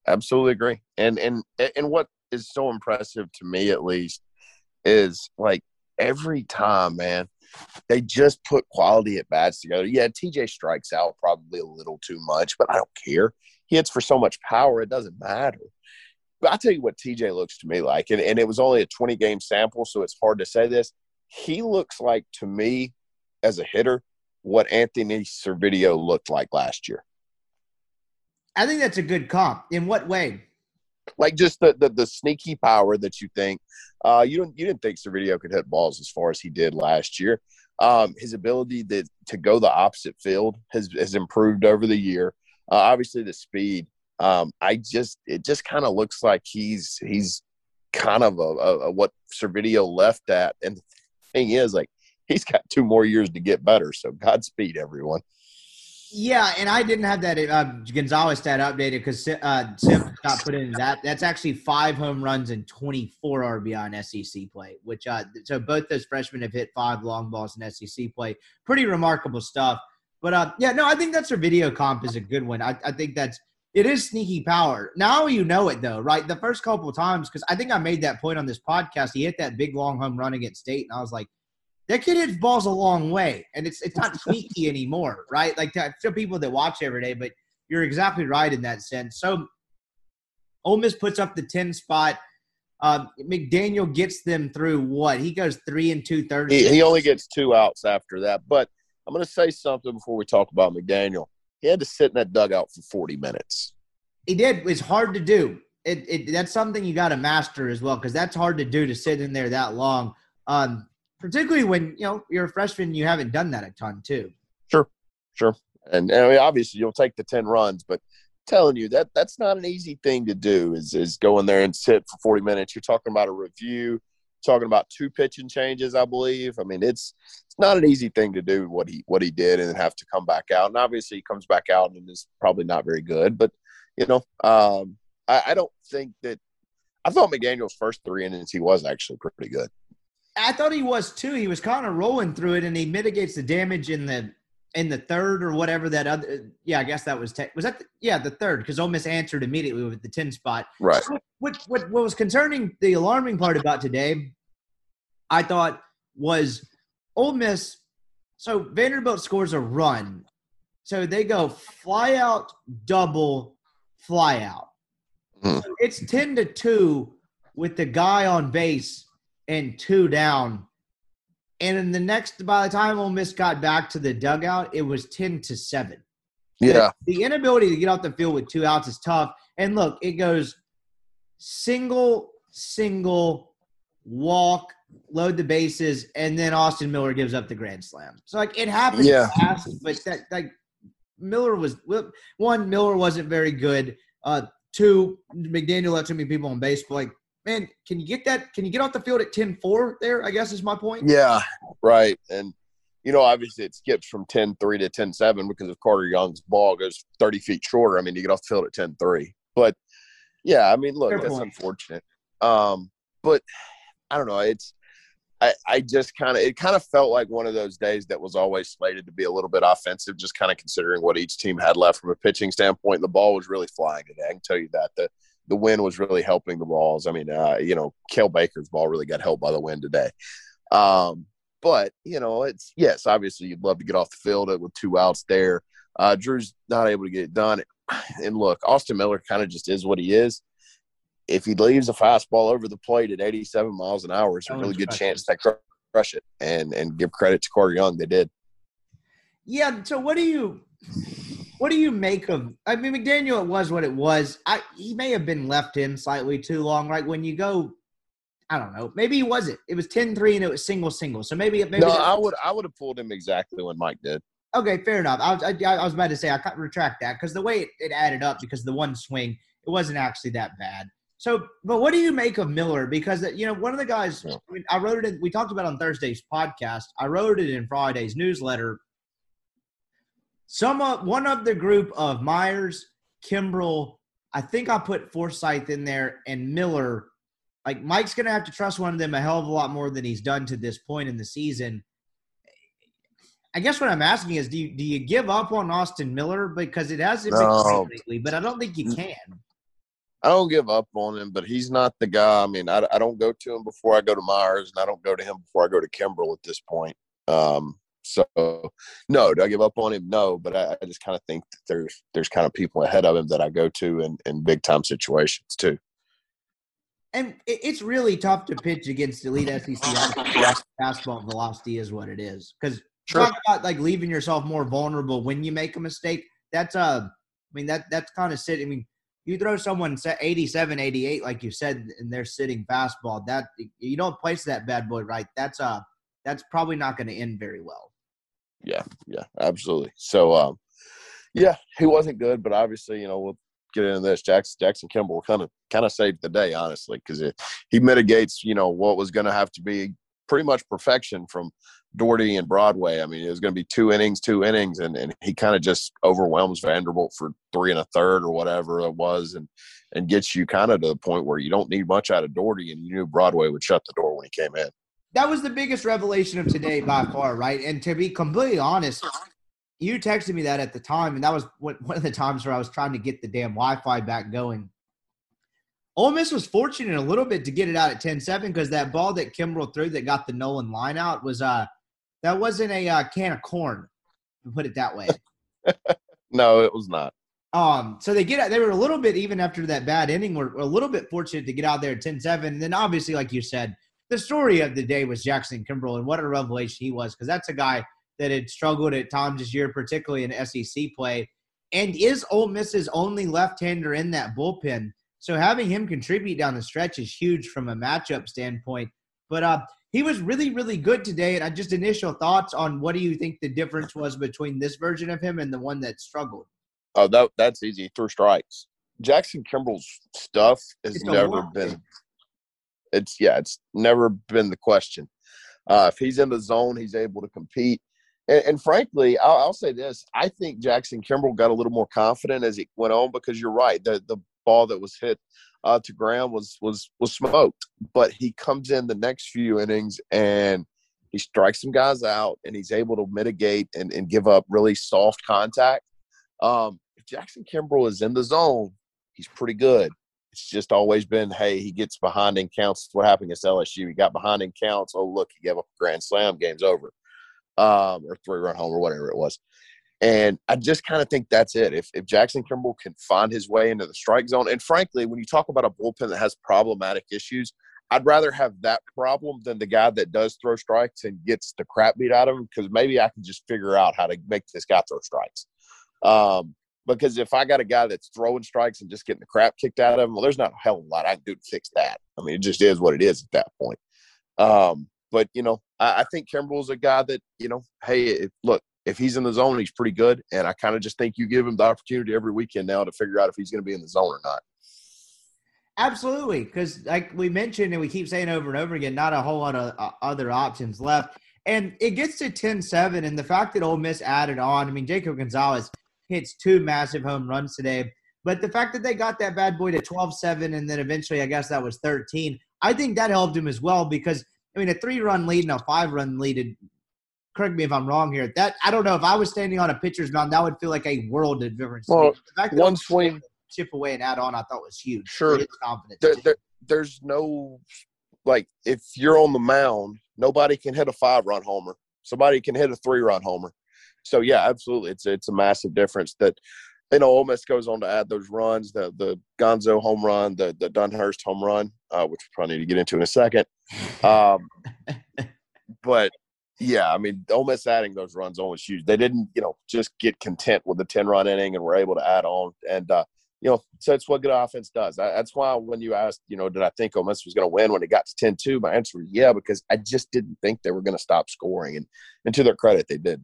absolutely agree. And and and what is so impressive to me, at least, is like every time, man, they just put quality at bats together. Yeah, TJ strikes out probably a little too much, but I don't care. He hits for so much power, it doesn't matter. But I'll tell you what TJ looks to me like, and, and it was only a 20 game sample, so it's hard to say this. He looks like to me as a hitter what Anthony Servideo looked like last year. I think that's a good comp. In what way? Like just the the, the sneaky power that you think. Uh, you don't you didn't think Servideo could hit balls as far as he did last year. Um, his ability to to go the opposite field has has improved over the year. Uh, obviously, the speed um, I just it just kind of looks like he's he's kind of a, a, a what Servideo left at, and the thing is like he's got two more years to get better. So Godspeed, everyone. Yeah, and I didn't have that uh, Gonzalez stat updated because uh, Sim got put in that. That's actually five home runs and 24 RBI in SEC play, which uh, so both those freshmen have hit five long balls in SEC play. Pretty remarkable stuff. But uh, yeah, no, I think that's Servideo comp is a good one. I, I think that's it is sneaky power. Now you know it though, right? The first couple of times, because I think I made that point on this podcast. He hit that big long home run against State, and I was like, that kid hits balls a long way, and it's it's not sneaky anymore, right? Like to, to people that watch every day, but you're exactly right in that sense. So, Ole Miss puts up the ten spot. Um, McDaniel gets them through what he goes three and two thirds. He, he only gets two outs after that. But I'm going to say something before we talk about McDaniel. He had to sit in that dugout for 40 minutes. He did. It's hard to do. It, it that's something you got to master as well because that's hard to do to sit in there that long. Um, particularly when you know you're a freshman, you haven't done that a ton too. Sure, sure. And, and I mean, obviously you'll take the 10 runs, but telling you that that's not an easy thing to do is is go in there and sit for 40 minutes you're talking about a review talking about two pitching changes i believe i mean it's it's not an easy thing to do what he what he did and then have to come back out and obviously he comes back out and is probably not very good but you know um i, I don't think that i thought mcdaniel's first three innings he was actually pretty good I thought he was too. He was kind of rolling through it, and he mitigates the damage in the in the third or whatever that other. Yeah, I guess that was te- was that the, yeah the third because Ole Miss answered immediately with the ten spot. Right. So what, what what was concerning the alarming part about today, I thought was Ole Miss. So Vanderbilt scores a run, so they go fly out, double, fly out. Hmm. So it's ten to two with the guy on base and two down. And in the next, by the time Ole Miss got back to the dugout, it was ten to seven. yeah The inability to get off the field with two outs is tough. And look, it goes single, single, walk, load the bases, and then Austin Miller gives up the grand slam. So like it happened Yeah. fast, but that like Miller was one, Miller wasn't very good. Uh two, McDaniel let too many people on base. But like, man, can you get that? Can you get off the field at 10-4 there? I guess is my point. Yeah, right. And you know, obviously it skips from 10-3 to 10-7 because if Carter Young's ball goes 30 feet shorter, I mean, you get off the field at 10-3. But yeah, I mean, look, Fair that's point. unfortunate. Um, but I don't know. It's I, I just kind of it kind of felt like one of those days that was always slated to be a little bit offensive, just kind of considering what each team had left from a pitching standpoint. The ball was really flying today. I can tell you that the the wind was really helping the balls. I mean, uh, you know, Cael Baker's ball really got helped by the wind today. Um, but you know, it's yes, obviously you'd love to get off the field with two outs there. Uh, Drew's not able to get it done. And look, Austin Miller kind of just is what he is. If he leaves a fastball over the plate at 87 miles an hour, it's a really good chance cr- crush it. And and give credit to Carter Young, they did. Yeah. So what do you what do you make of? I mean, McDaniel. It was what it was. I he may have been left in slightly too long. Right when you go, I don't know. Maybe he wasn't. It was 10-3 and it was single single. So maybe maybe no, I would I would have pulled him exactly when Mike did. Okay, fair enough. I was I, I was about to say I can't retract that because the way it, it added up because the one swing it wasn't actually that bad. So, but what do you make of Miller? Because you know one of the guys I, mean, I wrote it. In, we talked about on Thursday's podcast. I wrote it in Friday's newsletter. Some of one of the group of Myers, Kimbrell, I think I put Forsyth in there and Miller. Like Mike's gonna have to trust one of them a hell of a lot more than he's done to this point in the season. I guess what I'm asking is, do you do you give up on Austin Miller because it hasn't been No. great lately? But I don't think you can. I don't give up on him, but he's not the guy. I mean, I, I don't go to him before I go to Myers, and I don't go to him before I go to Kimbrell at this point. Um, so, no, do I give up on him? No, but I, I just kind of think that there's there's kind of people ahead of him that I go to in, in big time situations too. And it's really tough to pitch against elite SEC offense. fastball velocity is what it is. Because talk about like leaving yourself more vulnerable when you make a mistake. That's uh, I mean that that's kind of sitting. I mean, you throw someone set 87, 88, like you said, and they're sitting fastball. That you don't place that bad boy right. That's uh, that's probably not going to end very well. Yeah, yeah, absolutely. So, um, yeah, he wasn't good, but obviously, you know, we'll get into this. Jackson Jackson Kimbrell kind of kind of saved the day, honestly, because he mitigates, you know, what was going to have to be pretty much perfection from Dougherty and Broadway. I mean, it was going to be two innings, two innings, and, and he kind of just overwhelms Vanderbilt for three and a third or whatever it was, and and gets you kind of to the point where you don't need much out of Dougherty, and you knew Broadway would shut the door when he came in. That was the biggest revelation of today by far, right? And to be completely honest, you texted me that at the time, and that was one of the times where I was trying to get the damn Wi-Fi back going. Ole Miss was fortunate a little bit to get it out at 10-7 because that ball that Kimbrell threw that got the Nolan line out was uh that wasn't a uh, can of corn, to put it that way. no, it was not. Um, so they get they were a little bit even after that bad inning, were a little bit fortunate to get out there at 10-7. And then obviously, like you said, the story of the day was Jackson Kimbrell and what a revelation he was because that's a guy that had struggled at times this year, particularly in SEC play, and is Ole Miss's only left-hander in that bullpen. So having him contribute down the stretch is huge from a matchup standpoint. But uh, he was really, really good today. And I just initial thoughts on what do you think the difference was between this version of him and the one that struggled? Oh, that that's easy. Through strikes. Jackson Kimbrell's stuff has never been. It's yeah, it's never been the question. Uh, if he's in the zone, he's able to compete. And, and frankly, I'll, I'll, say this: I think Jackson Kimbrell got a little more confident as he went on because you're right. The the ball that was hit uh, to ground was was was smoked, but he comes in the next few innings and he strikes some guys out and he's able to mitigate and, and give up really soft contact. Um, if Jackson Kimbrell is in the zone, he's pretty good. It's just always been, hey, he gets behind in counts. What happened against LSU? He got behind in counts. Oh, look, he gave up a grand slam. Game's over, um, or three run home, or whatever it was. And I just kind of think that's it. If, if Jackson Kimbrell can find his way into the strike zone, and frankly, when you talk about a bullpen that has problematic issues, I'd rather have that problem than the guy that does throw strikes and gets the crap beat out of him because maybe I can just figure out how to make this guy throw strikes. Um, because if I got a guy that's throwing strikes and just getting the crap kicked out of him, well, there's not a hell of a lot I can do to fix that. I mean, it just is what it is at that point. Um, but you know, I, I think Kimbrell's a guy that you know, hey, look, if he's in the zone, he's pretty good. And I kind of just think you give him the opportunity every weekend now to figure out if he's going to be in the zone or not. Absolutely, because like we mentioned and we keep saying over and over again, not a whole lot of uh, other options left. And it gets to 10-7, and the fact that Ole Miss added on, I mean, Jacob Gonzalez hits two massive home runs today. But the fact that they got that bad boy to 12-7 and then eventually I guess that was 13, I think that helped him as well because I mean a three-run lead and a five-run lead correct me if I'm wrong here. That I don't know if I was standing on a pitcher's mound, that would feel like a world of difference. Well, one swing, chip away and add on, I thought was huge. Sure, confidence. There, there, there's no like if you're on the mound, nobody can hit a five run homer. Somebody can hit a three run homer. So yeah, absolutely, it's it's a massive difference that. You know, Ole Miss goes on to add those runs, the the Gonzo home run, the the Dunhurst home run, uh, which we probably need to get into in a second. Um, but yeah, I mean, Ole Miss adding those runs always huge. They didn't, you know, just get content with the ten run inning and were able to add on. And uh, you know, so it's what good offense does. That's why when you asked, you know, did I think Ole Miss was going to win when it got to 10-2, my answer was yeah, because I just didn't think they were going to stop scoring. And and to their credit, they did.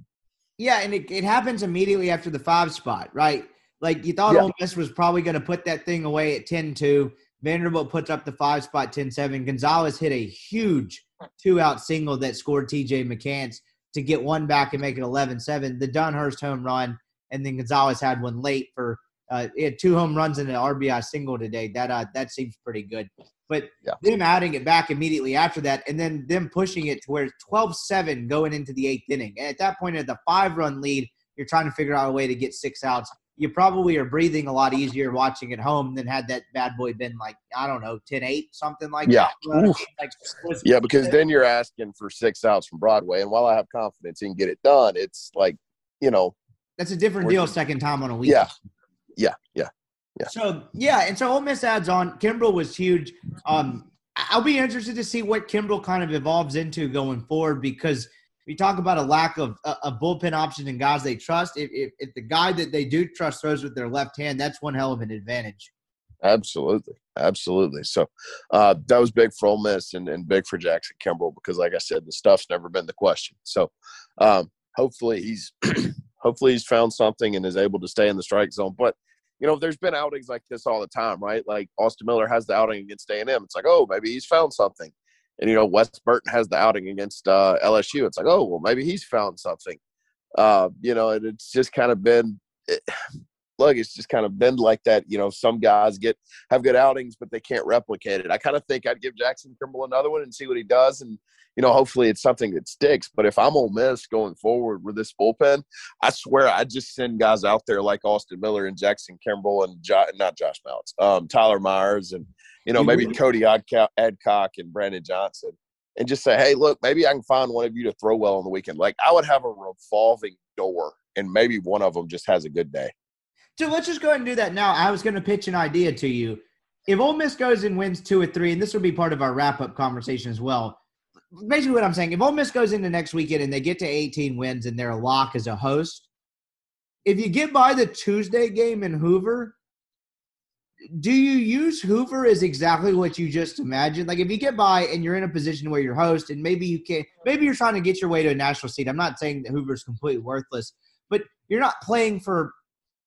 Yeah, and it, it happens immediately after the five spot, right? Like you thought yeah. Ole Miss was probably going to put that thing away at 10-2. Vanderbilt puts up the five spot 10-7. Gonzalez hit a huge two out single that scored TJ McCants to get one back and make it 11 7. The Dunhurst home run, and then Gonzalez had one late for uh, he had two home runs and an RBI single today. That uh, that seems pretty good. But yeah. them adding it back immediately after that, and then them pushing it to where it's 12 7 going into the eighth inning. And at that point, at the five run lead, you're trying to figure out a way to get six outs you probably are breathing a lot easier watching at home than had that bad boy been like I don't know 10-8 something like yeah. that. Like, yeah, because then you're asking for six outs from Broadway, and while I have confidence he can get it done, it's like you know that's a different deal. Second time on a week. Yeah, yeah, yeah, yeah. So yeah, and so Ole Miss adds on. Kimbrell was huge. Um, I'll be interested to see what Kimbrell kind of evolves into going forward because – we talk about a lack of a, a bullpen option and guys they trust. If, if, if the guy that they do trust throws with their left hand, that's one hell of an advantage. Absolutely, absolutely. So uh, that was big for Ole Miss and, and big for Jackson Kimbrell because, like I said, the stuff's never been the question. So um, hopefully he's hopefully he's found something and is able to stay in the strike zone. But you know, there's been outings like this all the time, right? Like Austin Miller has the outing against A&M. It's like, oh, maybe he's found something. And you know, Wes Burton has the outing against uh, LSU. It's like, oh, well, maybe he's found something. Uh, you know, and it's just kind of been. It, it's just kind of been like that. You know, some guys get have good outings, but they can't replicate it. I kind of think I'd give Jackson Kimbrell another one and see what he does, and you know, hopefully it's something that sticks. But if I'm Ole Miss going forward with this bullpen, I swear I just send guys out there like Austin Miller and Jackson Kimbrell and jo- not Josh Mounts, um, Tyler Myers, and you know maybe Cody Adcock and Brandon Johnson, and just say, hey, look, maybe I can find one of you to throw well on the weekend. Like I would have a revolving door, and maybe one of them just has a good day. So let's just go ahead and do that now. I was going to pitch an idea to you. If Ole Miss goes and wins two or three, and this will be part of our wrap up conversation as well. Basically, what I'm saying, if Ole Miss goes into next weekend and they get to 18 wins and they're a lock as a host, if you get by the Tuesday game in Hoover, do you use Hoover as exactly what you just imagined? Like if you get by and you're in a position where you're host and maybe you can't, maybe you're trying to get your way to a national seat. I'm not saying that Hoover's completely worthless, but you're not playing for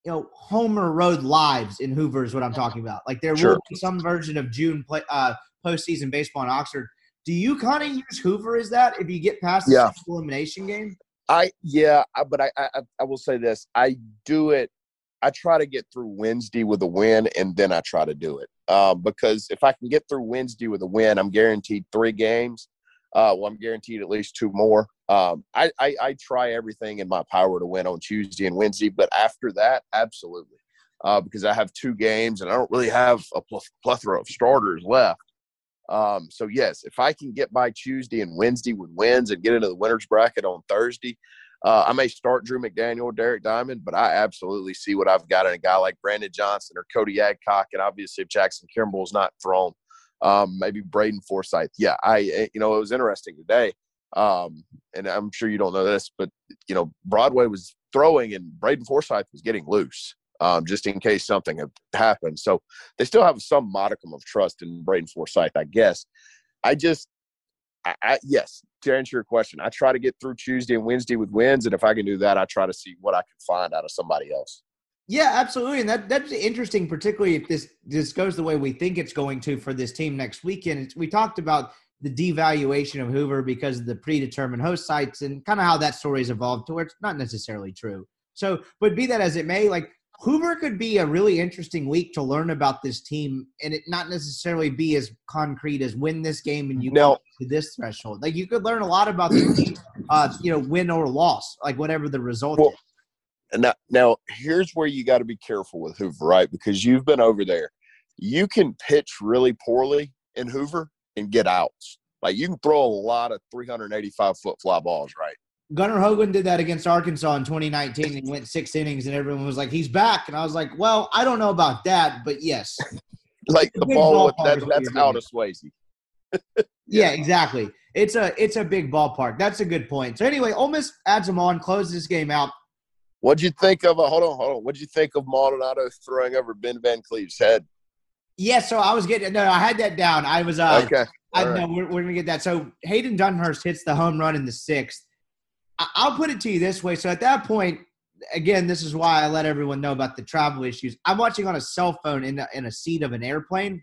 you know Homer Road lives in Hoover is what I'm talking about. Like there sure. will be some version of June play, uh, postseason baseball in Oxford. Do you kind of use Hoover as that if you get past the yeah. elimination game? I yeah, but I, I I will say this: I do it. I try to get through Wednesday with a win, and then I try to do it um, because if I can get through Wednesday with a win, I'm guaranteed three games. Uh, well, I'm guaranteed at least two more. Um, I, I, I, try everything in my power to win on Tuesday and Wednesday, but after that, absolutely, uh, because I have two games and I don't really have a plethora of starters left. Um, so yes, if I can get by Tuesday and Wednesday with wins and get into the winners bracket on Thursday, uh, I may start Drew McDaniel Derek Diamond, but I absolutely see what I've got in a guy like Brandon Johnson or Cody Adcock, and obviously if Jackson Kimbrell's not thrown, um, maybe Braden Forsyth. Yeah, I eh, you know it was interesting today, um, and I'm sure you don't know this, but you know Broadway was throwing and Braden Forsyth was getting loose. Um, just in case something had happened. So they still have some modicum of trust in Braden Forsyth, I guess. I just, I, I, yes, to answer your question, I try to get through Tuesday and Wednesday with wins, and if I can do that, I try to see what I can find out of somebody else. Yeah, absolutely, and that that's interesting, particularly if this this goes the way we think it's going to for this team next weekend. we talked about the devaluation of Hoover because of the predetermined host sites and kind of how that story has evolved to where it's not necessarily true. So, but be that as it may, like Hoover could be a really interesting week to learn about this team, and it not necessarily be as concrete as win this game and you no. to this threshold. Like you could learn a lot about the team, uh, you know, win or loss, like whatever the result well, is now, now here's where you got to be careful with Hoover, right? Because you've been over there. You can pitch really poorly in Hoover and get outs. Like you can throw a lot of 385 foot fly balls, right? Gunnar Hoglund did that against Arkansas in 2019 and went six innings, and everyone was like, "He's back," and I was like, "Well, I don't know about that, but yes." like the ball, with, that, that's out of Swayze. yeah. yeah, exactly. It's a it's a big ballpark. That's a good point. So anyway, Ole Miss adds them on, closes this game out. What'd you think of? Uh, hold on, hold on. What'd you think of Maldonado throwing over Ben Van Cleve's head? Yeah, so I was getting no, I had that down. I was uh, okay. I know we're, we're gonna get that. So Hayden Dunhurst hits the home run in the sixth. I, I'll put it to you this way. So at that point, again, this is why I let everyone know about the travel issues. I'm watching on a cell phone in a, in a seat of an airplane.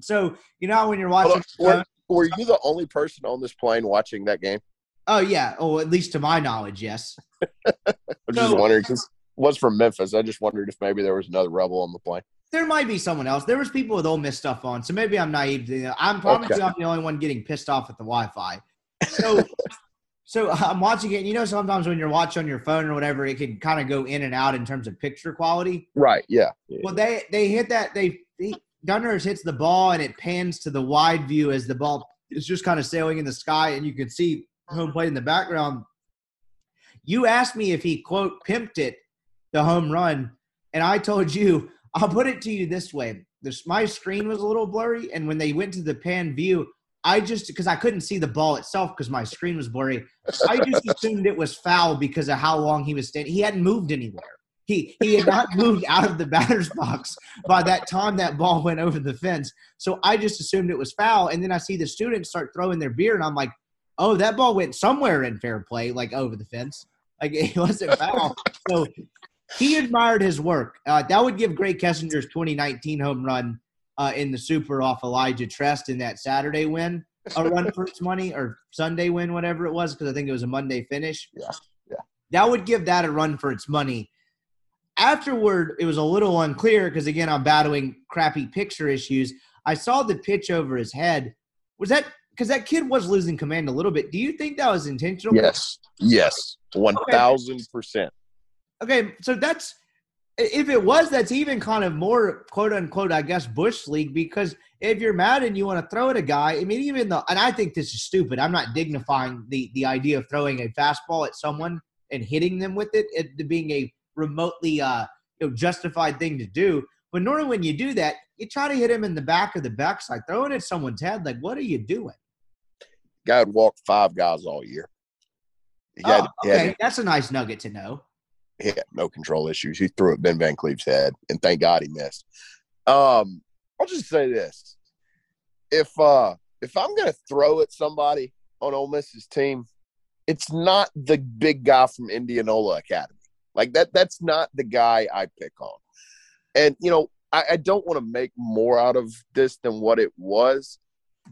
So you know when you're watching, were, were you the only person on this plane watching that game? Oh yeah, oh at least to my knowledge, yes. I'm just so, wondering because was from Memphis. I just wondered if maybe there was another rebel on the plane. There might be someone else. There was people with Ole Miss stuff on, so maybe I'm naive. I'm probably okay. I'm the only one getting pissed off at the Wi-Fi. So, so uh, I'm watching it. And you know, sometimes when you're watching on your phone or whatever, it can kind of go in and out in terms of picture quality. Right. Yeah. yeah. Well, they they hit that. They, they Gunners hits the ball and it pans to the wide view as the ball is just kind of sailing in the sky, and you can see home plate in the background. You asked me if he quote pimped it, the home run, and I told you I'll put it to you this way: this my screen was a little blurry, and when they went to the pan view, I just because I couldn't see the ball itself because my screen was blurry. I just assumed it was foul because of how long he was standing. He hadn't moved anywhere. He he had not moved out of the batter's box by that time that ball went over the fence. So I just assumed it was foul. And then I see the students start throwing their beer, and I'm like, oh, that ball went somewhere in fair play, like over the fence. Like it wasn't foul. so he admired his work. Uh, that would give Grae Kessinger's 2019 home run uh, in the Super off Elijah Trest in that Saturday win a run for its money or Sunday win, whatever it was, because I think it was a Monday finish. Yeah, yeah. That would give that a run for its money. afterward, it was a little unclear because again, I'm battling crappy picture issues. I saw the pitch over his head. Was that because that kid was losing command a little bit? Do you think that was intentional? Yes. Yes. One thousand percent. Okay, so that's if it was, that's even kind of more quote unquote, I guess, bush league because if you're mad and you want to throw at a guy, I mean, even though, and I think this is stupid. I'm not dignifying the the idea of throwing a fastball at someone and hitting them with it, it being a remotely uh, you know, justified thing to do. But normally when you do that, you try to hit him in the back of the backside, throwing at someone's head. Like, what are you doing? Guy had walked five guys all year. He had, oh, okay, had, that's a nice nugget to know. He had no control issues. He threw at Ben Van Cleve's head, and thank God he missed. Um, I'll just say this: if uh, if I'm going to throw at somebody on Ole Miss's team, it's not the big guy from Indianola Academy. Like that, that's not the guy I pick on. And you know, I, I don't want to make more out of this than what it was,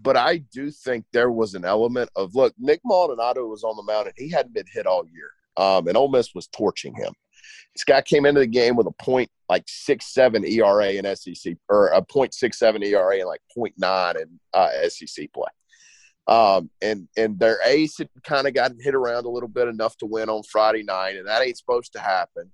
but I do think there was an element of look. Nick Maldonado was on the mound and he hadn't been hit all year, um, and Ole Miss was torching him. This guy came into the game with a point like six seven ERA in SEC or a point six seven ERA and like 0.9 in uh, SEC play. Um, and and their ace had kind of gotten hit around a little bit enough to win on Friday night, and that ain't supposed to happen.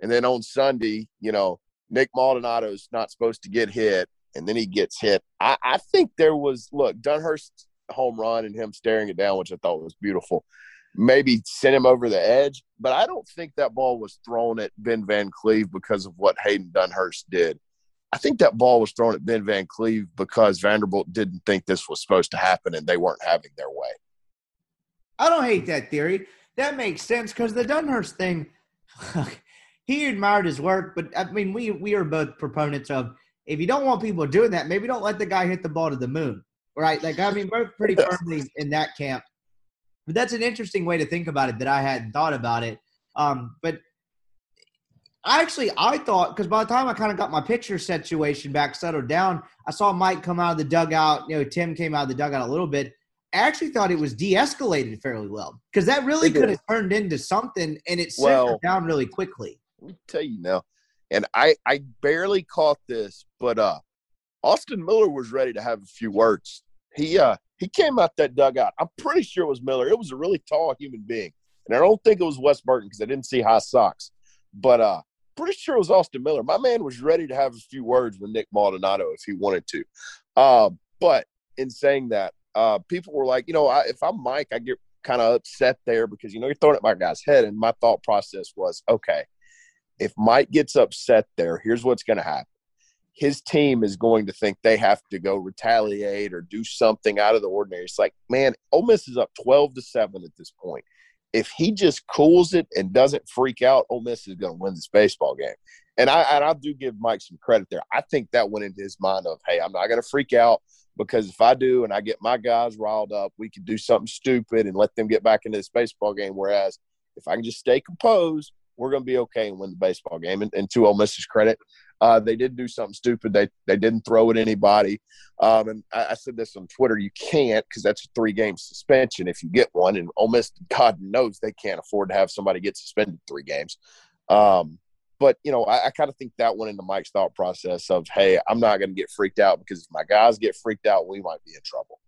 And then on Sunday, you know, Nick Maldonado's not supposed to get hit, and then he gets hit. I, I think there was look Dunhurst's home run and him staring it down, which I thought was beautiful. Maybe sent him over the edge, but I don't think that ball was thrown at Ben Van Cleve because of what Hayden Dunhurst did. I think that ball was thrown at Ben Van Cleve because Vanderbilt didn't think this was supposed to happen and they weren't having their way. I don't hate that theory. That makes sense because the Dunhurst thing, he admired his work, but I mean, we we are both proponents of if you don't want people doing that, maybe don't let the guy hit the ball to the moon, right? Like I mean, we're pretty firmly in that camp. But that's an interesting way to think about it that I hadn't thought about it. Um, but I actually I thought because by the time I kind of got my picture situation back settled down, I saw Mike come out of the dugout. You know, Tim came out of the dugout a little bit. I actually thought it was de-escalated fairly well because that really could have turned into something, and it settled well, down really quickly. Let me tell you now, and I I barely caught this, but uh, Austin Miller was ready to have a few words. He uh he came out that dugout. I'm pretty sure it was Miller. It was a really tall human being, and I don't think it was Wes Burton because I didn't see high socks. But uh, pretty sure it was Austin Miller. My man was ready to have a few words with Nick Maldonado if he wanted to. Uh, but in saying that, uh, people were like, you know, I, if I'm Mike, I get kind of upset there because, you know, you're throwing at my guy's head. And my thought process was, okay, if Mike gets upset there, here's what's going to happen. His team is going to think they have to go retaliate or do something out of the ordinary. It's like, man, Ole Miss is up 12 to 7 at this point if he just cools it and doesn't freak out, Ole Miss is going to win this baseball game. And I and I do give Mike some credit there. I think that went into his mind of, hey, I'm not going to freak out because if I do and I get my guys riled up, we could do something stupid and let them get back into this baseball game. Whereas if I can just stay composed, we're going to be okay and win the baseball game. And, and to Ole Miss's credit, uh, they did do something stupid. They they didn't throw at anybody. Um, and I, I, said this on Twitter. You can't because that's a three game suspension if you get one. And Ole Miss, God knows they can't afford to have somebody get suspended three games. Um, but you know, I, I kind of think that went into Mike's thought process of, hey, I'm not going to get freaked out because if my guys get freaked out, we might be in trouble.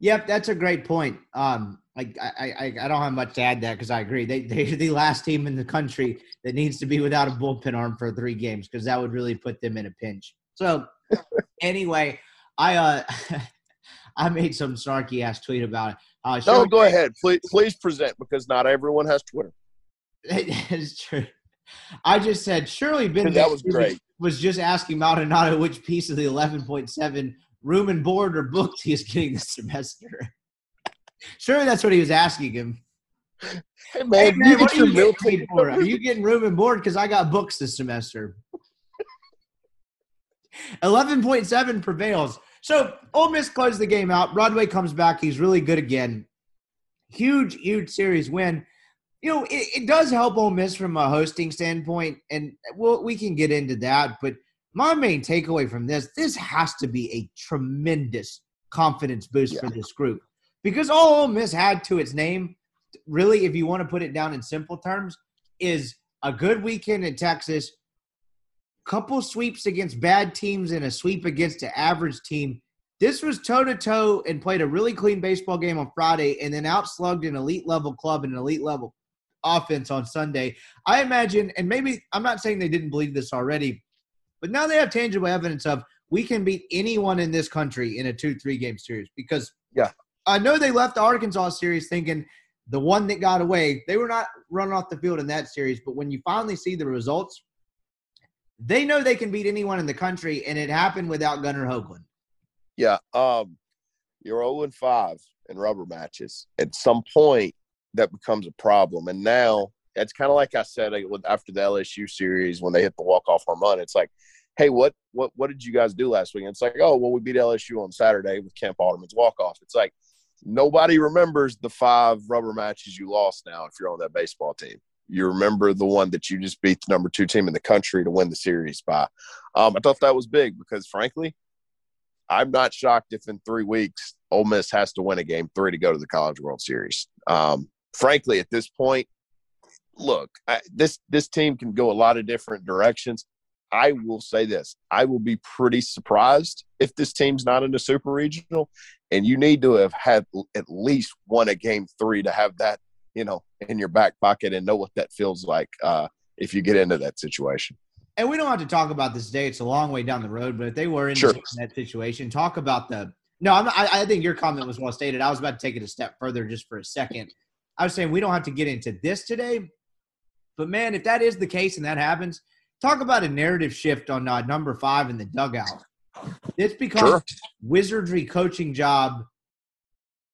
Yep, that's a great point. Um, I, I, I don't have much to add that because I agree. They, they're the last team in the country that needs to be without a bullpen arm for three games because that would really put them in a pinch. So, anyway, I uh, I made some snarky ass tweet about it. Uh, no, go ahead. Please, please present because not everyone has Twitter. That is true. I just said surely Ben that was great. Was just asking Maldonado which piece of the eleven point seven room and board or books he is getting this semester. Sure, that's what he was asking him. Hey man, hey, man you what are you getting for? Are you getting room and board? Because I got books this semester. Eleven point seven prevails. So Ole Miss closed the game out. Broadway comes back. He's really good again. Huge, huge series win. You know, it, it does help Ole Miss from a hosting standpoint, and we'll, we can get into that. But my main takeaway from this, this has to be a tremendous confidence boost yeah. for this group because all Ole Miss had to its name, really, if you want to put it down in simple terms, is a good weekend in Texas, couple sweeps against bad teams and a sweep against an average team. This was toe to toe and played a really clean baseball game on Friday and then outslugged an elite level club and an elite level offense on Sunday. I imagine, and maybe I'm not saying they didn't believe this already, but now they have tangible evidence of we can beat anyone in this country in a two, three game series because Yeah. I know they left the Arkansas series thinking the one that got away, they were not running off the field in that series. But when you finally see the results, they know they can beat anyone in the country, and it happened without Gunnar Hoglund. Yeah. Um, you're 0 and 5 in rubber matches. At some point, that becomes a problem. And now it's kind of like I said after the LSU series when they hit the walk off home run. It's like, hey, what what what did you guys do last week? And it's like, oh, well, we beat LSU on Saturday with Kemp Alderman's walk off. It's like nobody remembers the five rubber matches you lost. Now, if you're on that baseball team, you remember the one that you just beat the number two team in the country to win the series by. Um, I thought that was big because, frankly, I'm not shocked if in three weeks Ole Miss has to win a game three to go to the College World Series. Um, frankly, at this point, look, I, this this team can go a lot of different directions. I will say this: I will be pretty surprised if this team's not in the Super Regional, and you need to have had at least won a game three to have that, you know, in your back pocket and know what that feels like uh, if you get into that situation. And we don't have to talk about this today; it's a long way down the road. But if they were in Sure. that situation, talk about the. No, I'm, I, I think your comment was well stated. I was about to take it a step further, just for a second. I was saying we don't have to get into this today, but man, if that is the case and that happens, talk about a narrative shift on uh, number five in the dugout. It's become Sure. wizardry coaching job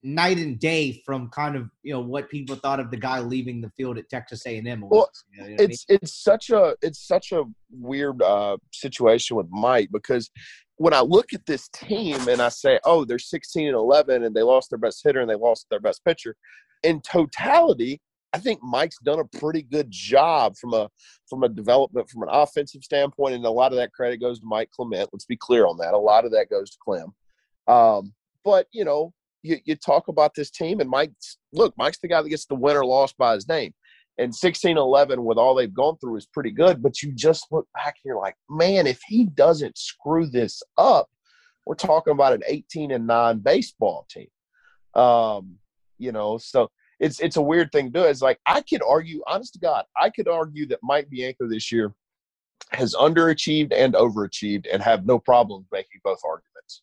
night and day from kind of you know what people thought of the guy leaving the field at Texas A&M. Well, You know what I mean? it's it's such a it's such a weird uh, situation with Mike because when I look at this team and I say, oh, they're 16 and 11 and they lost their best hitter and they lost their best pitcher, in totality, I think Mike's done a pretty good job from a from a development from an offensive standpoint, and a lot of that credit goes to Mike Clement. Let's be clear on that. A lot of that goes to Clem. Um, but you know, you, you talk about this team, and Mike's look, Mike's the guy that gets the win or loss by his name and 16 11 with all they've gone through is pretty good but you just look back and you're like man if he doesn't screw this up we're talking about an 18 and 9 baseball team um you know so it's it's a weird thing to do it's like i could argue honest to god i could argue that mike bianco this year has underachieved and overachieved and have no problem making both arguments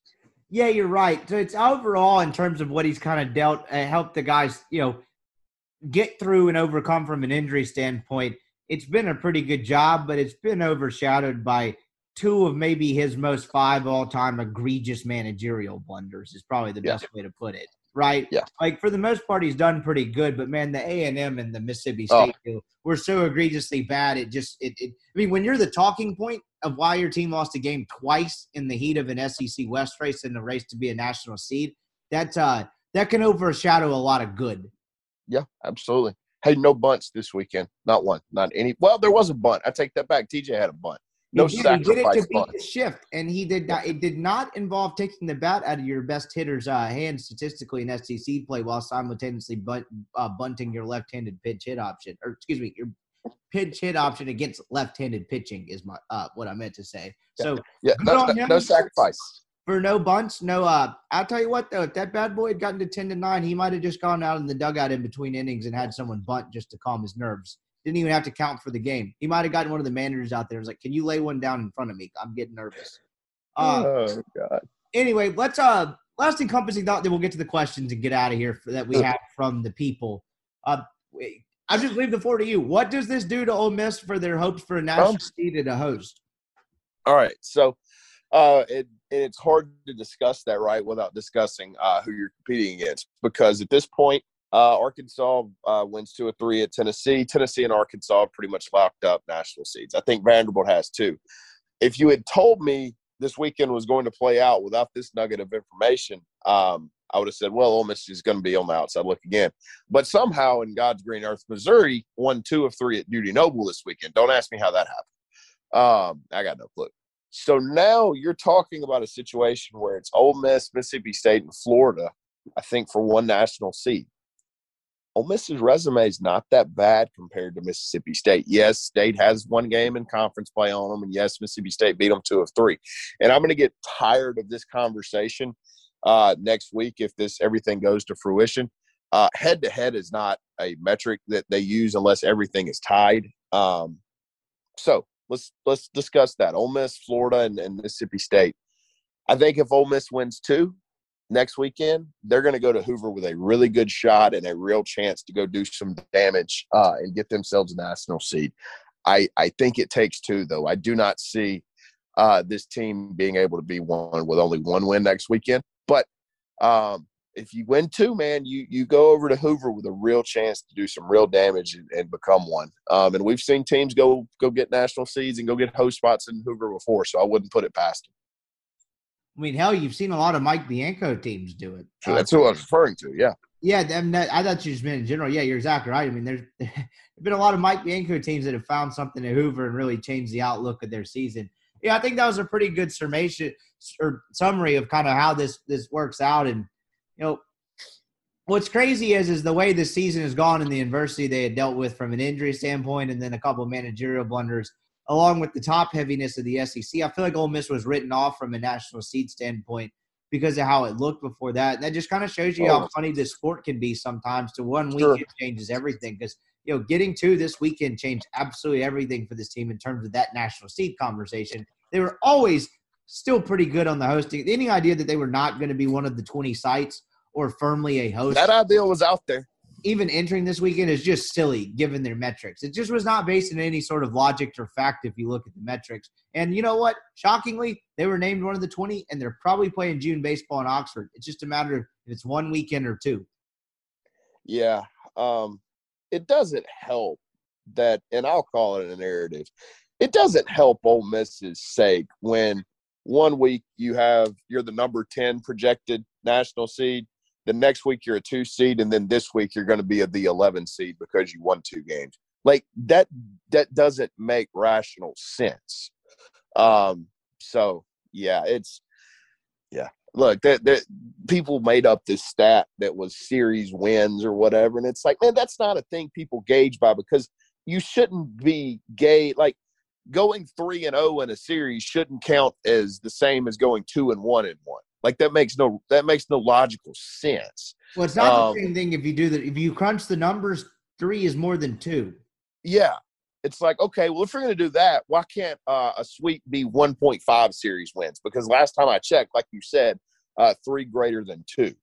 Yeah, you're right. So it's overall in terms of what he's kind of dealt, uh, helped the guys, you know, get through and overcome from an injury standpoint. It's been a pretty good job, but it's been overshadowed by two of maybe his most five all-time egregious managerial blunders. Is probably the Yeah. best way to put it. Right? Yeah. Like for the most part, he's done pretty good. But man, the A and M and the Mississippi Oh. State deal were so egregiously bad. It just it, it. I mean, when you're the talking point of why your team lost a game twice in the heat of an SEC West race in the race to be a national seed, that uh that can overshadow a lot of good. Yeah, absolutely. Hey, no bunts this weekend. Not one. Not any. Well, there was a bunt. I take that back. TJ had a bunt. No he, did, he did it sacrifice to beat the shift, and he did not. It did not involve taking the bat out of your best hitter's uh, hand statistically in SEC play while simultaneously bunt, uh, bunting your left-handed pitch hit option, or excuse me, your pitch hit option against left-handed pitching is my uh, what I meant to say. So Yeah, Good no, no, no sacrifice. for no bunts, no. Uh, I'll tell you what though, if that bad boy had gotten to ten to nine, he might have just gone out in the dugout in between innings and had someone bunt just to calm his nerves. Didn't even have to count for the game. He might have gotten one of the managers out there. Was like, "Can you lay one down in front of me? I'm getting nervous." Uh, oh God. anyway, let's uh last encompassing thought. Then we'll get to the questions and get out of here for, that we have from the people. Uh, I'll just leave the floor to you. What does this do to Ole Miss for their hopes for a national Um, seed and a host? All right. So uh it it's hard to discuss that right without discussing uh who you're competing against because at this point uh Arkansas uh wins two or three at Tennessee. Tennessee and Arkansas pretty much locked up national seeds. I think Vanderbilt has too. If you had told me this weekend was going to play out without this nugget of information, um, I would have said, well, Ole Miss is going to be on the outside look again. But somehow in God's green earth, Missouri won two of three at Dudy Noble this weekend. Don't ask me how that happened. Um, I got no clue. So now you're talking about a situation where it's Ole Miss, Mississippi State, and Florida, I think, for one national seed. Ole Miss's resume is not that bad compared to Mississippi State. Yes, State has one game in conference play on them, and yes, Mississippi State beat them two of three. And I'm going to get tired of this conversation uh, next week if this everything goes to fruition. Head to head is not a metric that they use unless everything is tied. Um, so let's let's discuss that. Ole Miss, Florida, and, and Mississippi State. I think if Ole Miss wins two, next weekend, they're going to go to Hoover with a really good shot and a real chance to go do some damage uh, and get themselves a national seed. I, I think it takes two, though. I do not see uh, this team being able to be one with only one win next weekend. But um, if you win two, man, you you go over to Hoover with a real chance to do some real damage and, and become one. Um, and we've seen teams go go get national seeds and go get host spots in Hoover before, so I wouldn't put it past them. I mean, hell, you've seen a lot of Mike Bianco teams do it. So that's what I was referring to. Yeah. Yeah, I, mean, I thought you just meant in general. Yeah, you're exactly right. I mean, there's, there's been a lot of Mike Bianco teams that have found something at Hoover and really changed the outlook of their season. Yeah, I think that was a pretty good summation or summary of kind of how this this works out. And you know, what's crazy is is the way the season has gone and the adversity they had dealt with from an injury standpoint, and then a couple of managerial blunders along with the top heaviness of the SEC. I feel like Ole Miss was written off from a national seed standpoint because of how it looked before that. And that just kind of shows you how oh. funny this sport can be sometimes. To one week, sure. changes everything. Because you know, getting to this weekend changed absolutely everything for this team in terms of that national seed conversation. They were always still pretty good on the hosting. Any idea that they were not going to be one of the 20 sites or firmly a host? That idea was out there even entering this weekend is just silly given their metrics. It just was not based in any sort of logic or fact if you look at the metrics. And you know what? Shockingly, they were named one of the 20, and they're probably playing June baseball in Oxford. It's just a matter of if it's one weekend or two. Yeah. Um, it doesn't help that, and I'll call it a narrative. It doesn't help Ole Miss's sake when one week you have you're the number 10 projected national seed the next week you're a two seed, and then this week you're going to be a the 11 seed because you won two games. Like that, that doesn't make rational sense. Um, so yeah, it's yeah. Look, that that people made up this stat that was series wins or whatever, and it's like, man, that's not a thing people gauge by because you shouldn't be gay like going three and zero oh in a series shouldn't count as the same as going two and one in one. Like that makes no that makes no logical sense. Well, it's not um, the same thing if you do that. If you crunch the numbers, three is more than two. Yeah, it's like okay, well, if we're going to do that, why can't uh, a sweep be 1.5 series wins? Because last time I checked, like you said, uh, three greater than two.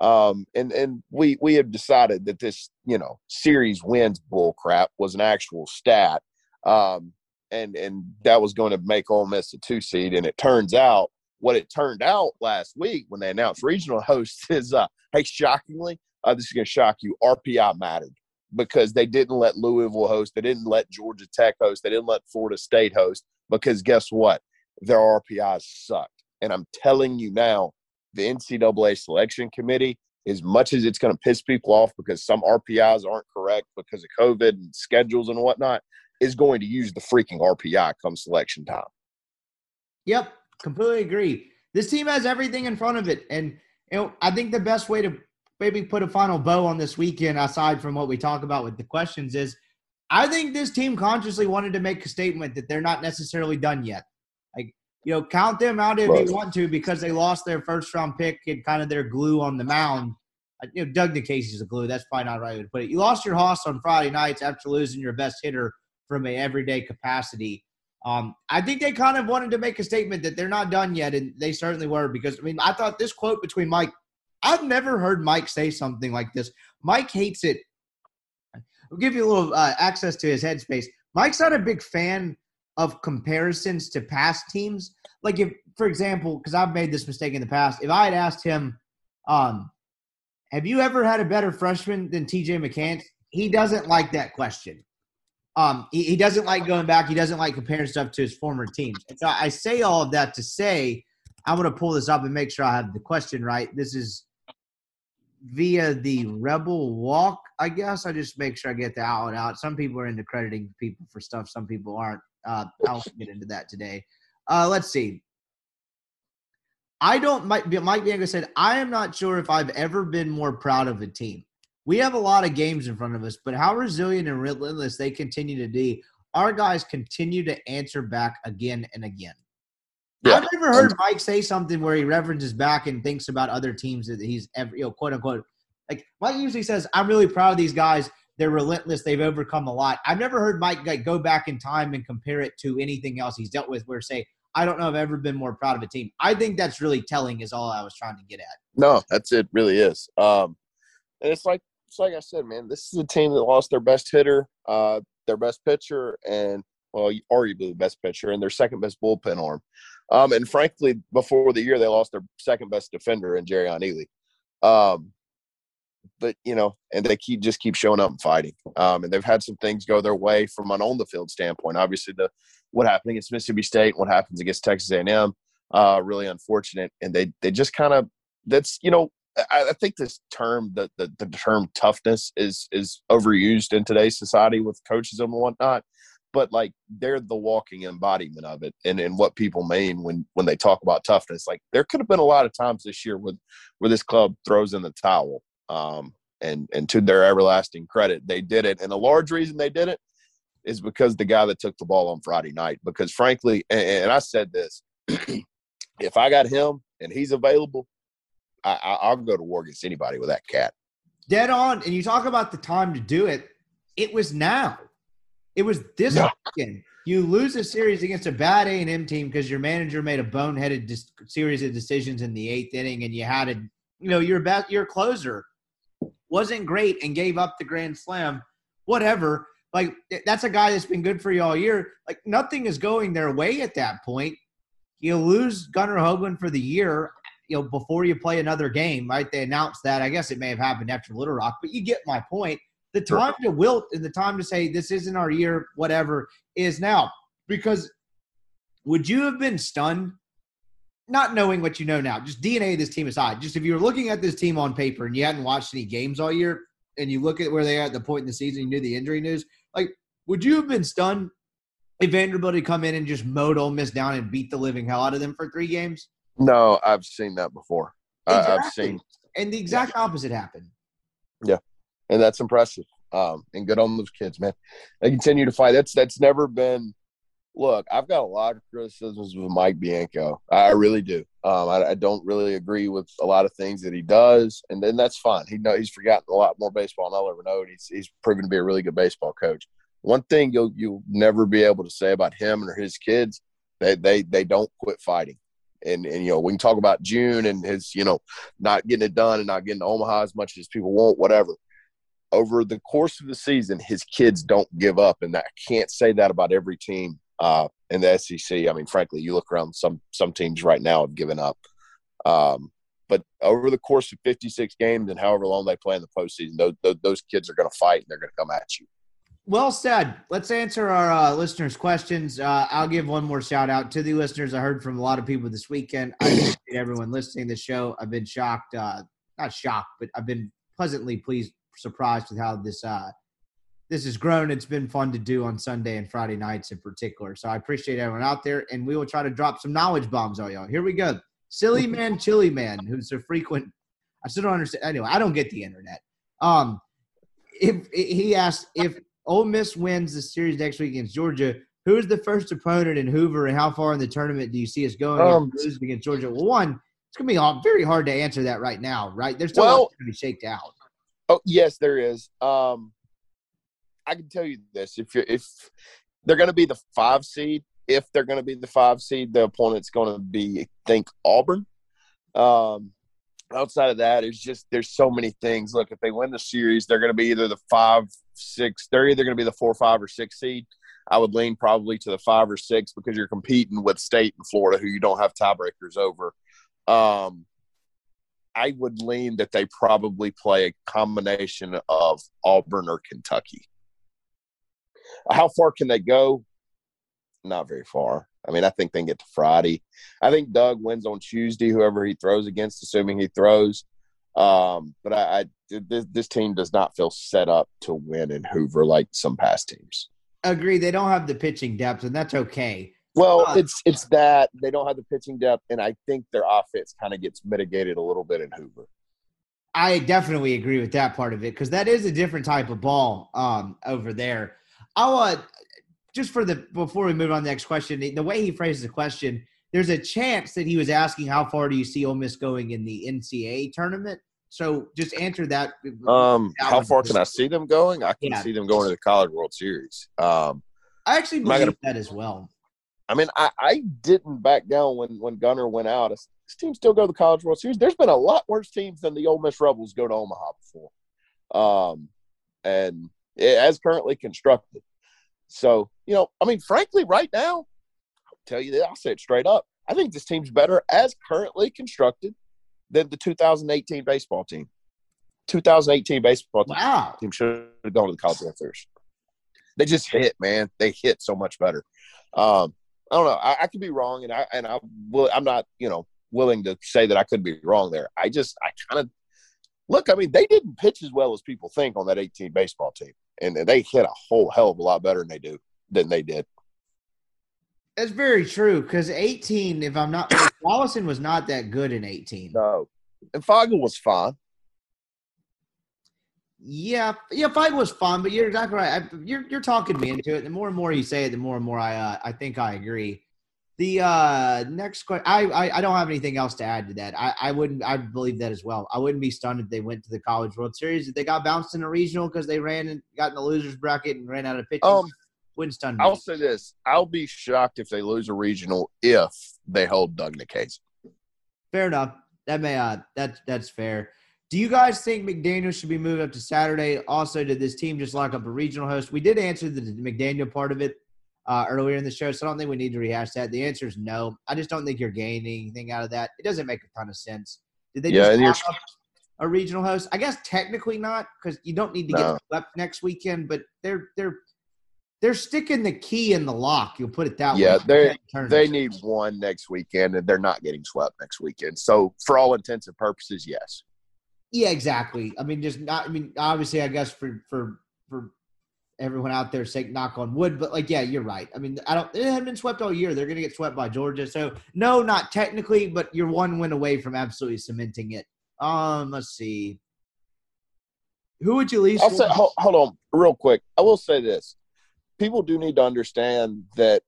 Um, and and we we have decided that this you know series wins bull crap was an actual stat, um, and and that was going to make Ole Miss a two seed, and it turns out what it turned out last week when they announced regional hosts is, uh, hey, shockingly, uh, this is going to shock you, RPI mattered because they didn't let Louisville host, they didn't let Georgia Tech host, they didn't let Florida State host because guess what? Their RPIs sucked. And I'm telling you now, the NCAA selection committee, as much as it's going to piss people off because some RPIs aren't correct because of COVID and schedules and whatnot, is going to use the freaking RPI come selection time. Yep, completely agree. This team has everything in front of it, and you know I think the best way to maybe put a final bow on this weekend, aside from what we talk about with the questions, is I think this team consciously wanted to make a statement that they're not necessarily done yet. Like you know, count them out if right. you want to because they lost their first round pick and kind of their glue on the mound. Uh, you know, Doug Nikhazy's a glue. That's probably not right way to put it. You lost your hoss on Friday nights after losing your best hitter from a everyday capacity. Um, I think they kind of wanted to make a statement that they're not done yet, and they certainly were because I mean I thought this quote between Mike, I've never heard Mike say something like this. Mike hates it. I'll give you a little uh, access to his headspace. Mike's not a big fan of comparisons to past teams. Like if, for example, because I've made this mistake in the past, if I had asked him, um, "Have you ever had a better freshman than T.J. McCants?" He doesn't like that question. Um, he, he doesn't like going back. He doesn't like comparing stuff to his former teams. And so I say all of that to say I'm going to pull this up and make sure I have the question right. This is via the Rebel Walk, I guess. I just make sure I get the out out. Some people are into crediting people for stuff. Some people aren't. Uh, I won't get into that today. Uh, let's see. I don't. Mike, Mike Bianco said, "I am not sure if I've ever been more proud of a team." We have a lot of games in front of us, but how resilient and relentless they continue to be. Our guys continue to answer back again and again. Yeah. I've never heard Mike say something where he references back and thinks about other teams that he's ever, you know, quote unquote. Like Mike usually says, "I'm really proud of these guys. They're relentless. They've overcome a lot." I've never heard Mike like, go back in time and compare it to anything else he's dealt with. Where say, "I don't know I've ever been more proud of a team." I think that's really telling. Is all I was trying to get at. No, that's it. Really is. Um, and it's like it's like I said, man. This is a team that lost their best hitter, uh, their best pitcher, and well, arguably the best pitcher, and their second best bullpen arm. Um, and frankly, before the year, they lost their second best defender in Jerrion Ealy. Um, but you know, and they keep just keep showing up and fighting. Um, and they've had some things go their way from an on the field standpoint. Obviously, the what happened against Mississippi State, what happens against Texas A&M, uh, really unfortunate. And they they just kind of that's you know I, I think this term the, the the term toughness is is overused in today's society with coaches and whatnot but like they're the walking embodiment of it and, and what people mean when when they talk about toughness. Like there could have been a lot of times this year with where this club throws in the towel um, and and to their everlasting credit they did it and a large reason they did it is because the guy that took the ball on friday night because frankly and, and i said this if i got him and he's available I, I, i'll go to war against anybody with that cat Dead on. And you talk about the time to do it. It was now. It was this Yeah. weekend. You lose a series against a bad A and M team because your manager made a boneheaded dis- series of decisions in the eighth inning, and you had a, you know, your best, your closer wasn't great and gave up the grand slam. Whatever. Like that's a guy that's been good for you all year. Like nothing is going their way at that point. You lose Gunnar Hoglund for the year. You know, before you play another game, right? They announced that. I guess it may have happened after Little Rock, but you get my point the Sure. time to wilt and the time to say this isn't our year, whatever, is now. Because would you have been stunned, not knowing what you know now, just DNA of this team aside, just if you were looking at this team on paper and you hadn't watched any games all year, and you look at where they are at the point in the season, you knew the injury news, like, would you have been stunned if Vanderbilt had come in and just mowed Ole Miss down and beat the living hell out of them for three games? No i've seen that before I, i've seen And the exact opposite happened. Yeah, and that's impressive. Um, and good on those kids, man. They continue to fight. That's that's never been. Look, I've got a lot of criticisms with Mike Bianco. I really do. Um, I, I don't really agree with a lot of things that he does, and then that's fine. He know he's forgotten a lot more baseball than I'll ever know. And he's he's proven to be a really good baseball coach. One thing you'll you'll never be able to say about him or his kids, they they they don't quit fighting. And and you know we can talk about June and his you know not getting it done and not getting to Omaha as much as people want, whatever over the course of the season, his kids don't give up, and I can't say that about every team uh, in the SEC. I mean, frankly, you look around some some teams right now have given up. Um, but over the course of 56 games and however long they play in the postseason, those, those, those kids are going to fight and they're going to come at you. Well said. Let's answer our uh, listeners' questions. Uh, I'll give one more shout out to the listeners. I heard from a lot of people this weekend. I appreciate everyone listening to the show. I've been shocked, uh, not shocked, but I've been pleasantly pleased, surprised with how this uh, this has grown. It's been fun to do on Sunday and Friday nights in particular. So I appreciate everyone out there, and we will try to drop some knowledge bombs on y'all. Here we go. Silly man, chili man, who's a frequent. I still don't understand. Anyway, I don't get the internet. Um, if he asked if Ole Miss wins the series next week against Georgia, who is the first opponent in Hoover, and how far in the tournament do you see us going Um, if we lose against Georgia? Well, one, it's gonna be very hard to answer that right now, right? There's still well, to be shaked out. Oh yes, there is. Um, I can tell you this: if you're if they're going to be the five seed, if they're going to be the five seed, the opponent's going to be I think Auburn. Um, outside of that, it's just there's so many things. Look, if they win the series, they're going to be either the five, six. They're either going to be the four, five, or six seed. I would lean probably to the five or six because you're competing with State and Florida, who you don't have tiebreakers over. Um, I would lean that they probably play a combination of Auburn or Kentucky. How far can they go? Not very far. I mean, I think they get to Friday. I think Doug wins on Tuesday, whoever he throws against, assuming he throws. Um, but I, I this, this team does not feel set up to win in Hoover like some past teams. Agree. They don't have the pitching depth, and that's okay. Well, Uh, it's it's that they don't have the pitching depth, and I think their offense kind of gets mitigated a little bit in Hoover. I definitely agree with that part of it because that is a different type of ball um, over there. I'll uh, just for the before we move on to the next question, the, way he phrased the question, there's a chance that he was asking how far do you see Ole Miss going in the NCAA tournament. So just answer that. Um, how far can I see them going? I can Yeah. see them going to the College World Series. Um, I actually believe gonna- that as well. I mean, I, I didn't back down when when Gunnar went out. This team still go to the College World Series. There's been a lot worse teams than the Ole Miss Rebels go to Omaha before, um, and it, as currently constructed. So you know, I mean, frankly, right now, I'll tell you that I'll say it straight up. I think this team's better as currently constructed than the 2018 baseball team. 2018 baseball team Wow. team should have gone to the college World Series. They just hit, man. They hit so much better. Um, I don't know. I, I could be wrong, and I and I will. I'm not, you know, willing to say that I could be wrong there. I just, I kind of look. I mean, they didn't pitch as well as people think on that 18 baseball team, and they hit a whole hell of a lot better than they do than they did. That's very true because 18, if I'm not, Rolison was not that good in 18. No, and Fogel was fine. Yeah, yeah, fight was fun, but you're exactly right. I, you're you're talking me into it. The more and more you say it, the more and more I uh, I think I agree. The uh, next question, I, I I don't have anything else to add to that. I, I wouldn't I believe that as well. I wouldn't be stunned if they went to the College World Series. If they got bounced in a regional because they ran and got in the losers bracket and ran out of pitching, Um, I'll say this: I'll be shocked if they lose a regional if they hold Doug Nikhazy. Fair enough. That may uh that's that's fair. Do you guys think McDaniel should be moved up to Saturday? Also, did this team just lock up a regional host? We did answer the McDaniel part of it uh, earlier in the show, so I don't think we need to rehash that. The answer is no. I just don't think you're gaining anything out of that. It doesn't make a ton of sense. Did they Yeah, just lock up a regional host? I guess technically not, because you don't need to No. get swept next weekend. But they're they're they're sticking the key in the lock. You'll put it that Yeah, way. they're- They need one next weekend, and they're not getting swept next weekend. So, for all intents and purposes, yes. Yeah, exactly. I mean, just not. I mean, obviously, I guess for for for everyone out there, sake knock on wood, but like, yeah, you're right. I mean, I don't. They haven't been swept all year. They're going to get swept by Georgia. So no, not technically, but you're one win away from absolutely cementing it. Um, let's see. Who would you least? I'll say, hold, hold on, real quick. I will say this: people do need to understand that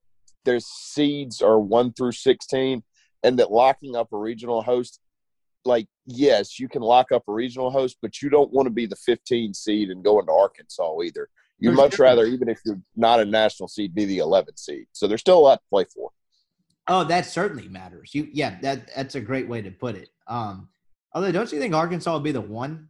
their seeds are one through sixteen, and that locking up a regional host, like yes, you can lock up a regional host, but you don't want to be the 15 seed and go into Arkansas either. You'd much rather, even if you're not a national seed, be the 11 seed. So there's still a lot to play for. Oh, that certainly matters. You, yeah, that that's a great way to put it. Um, although, don't you think Arkansas would be the one?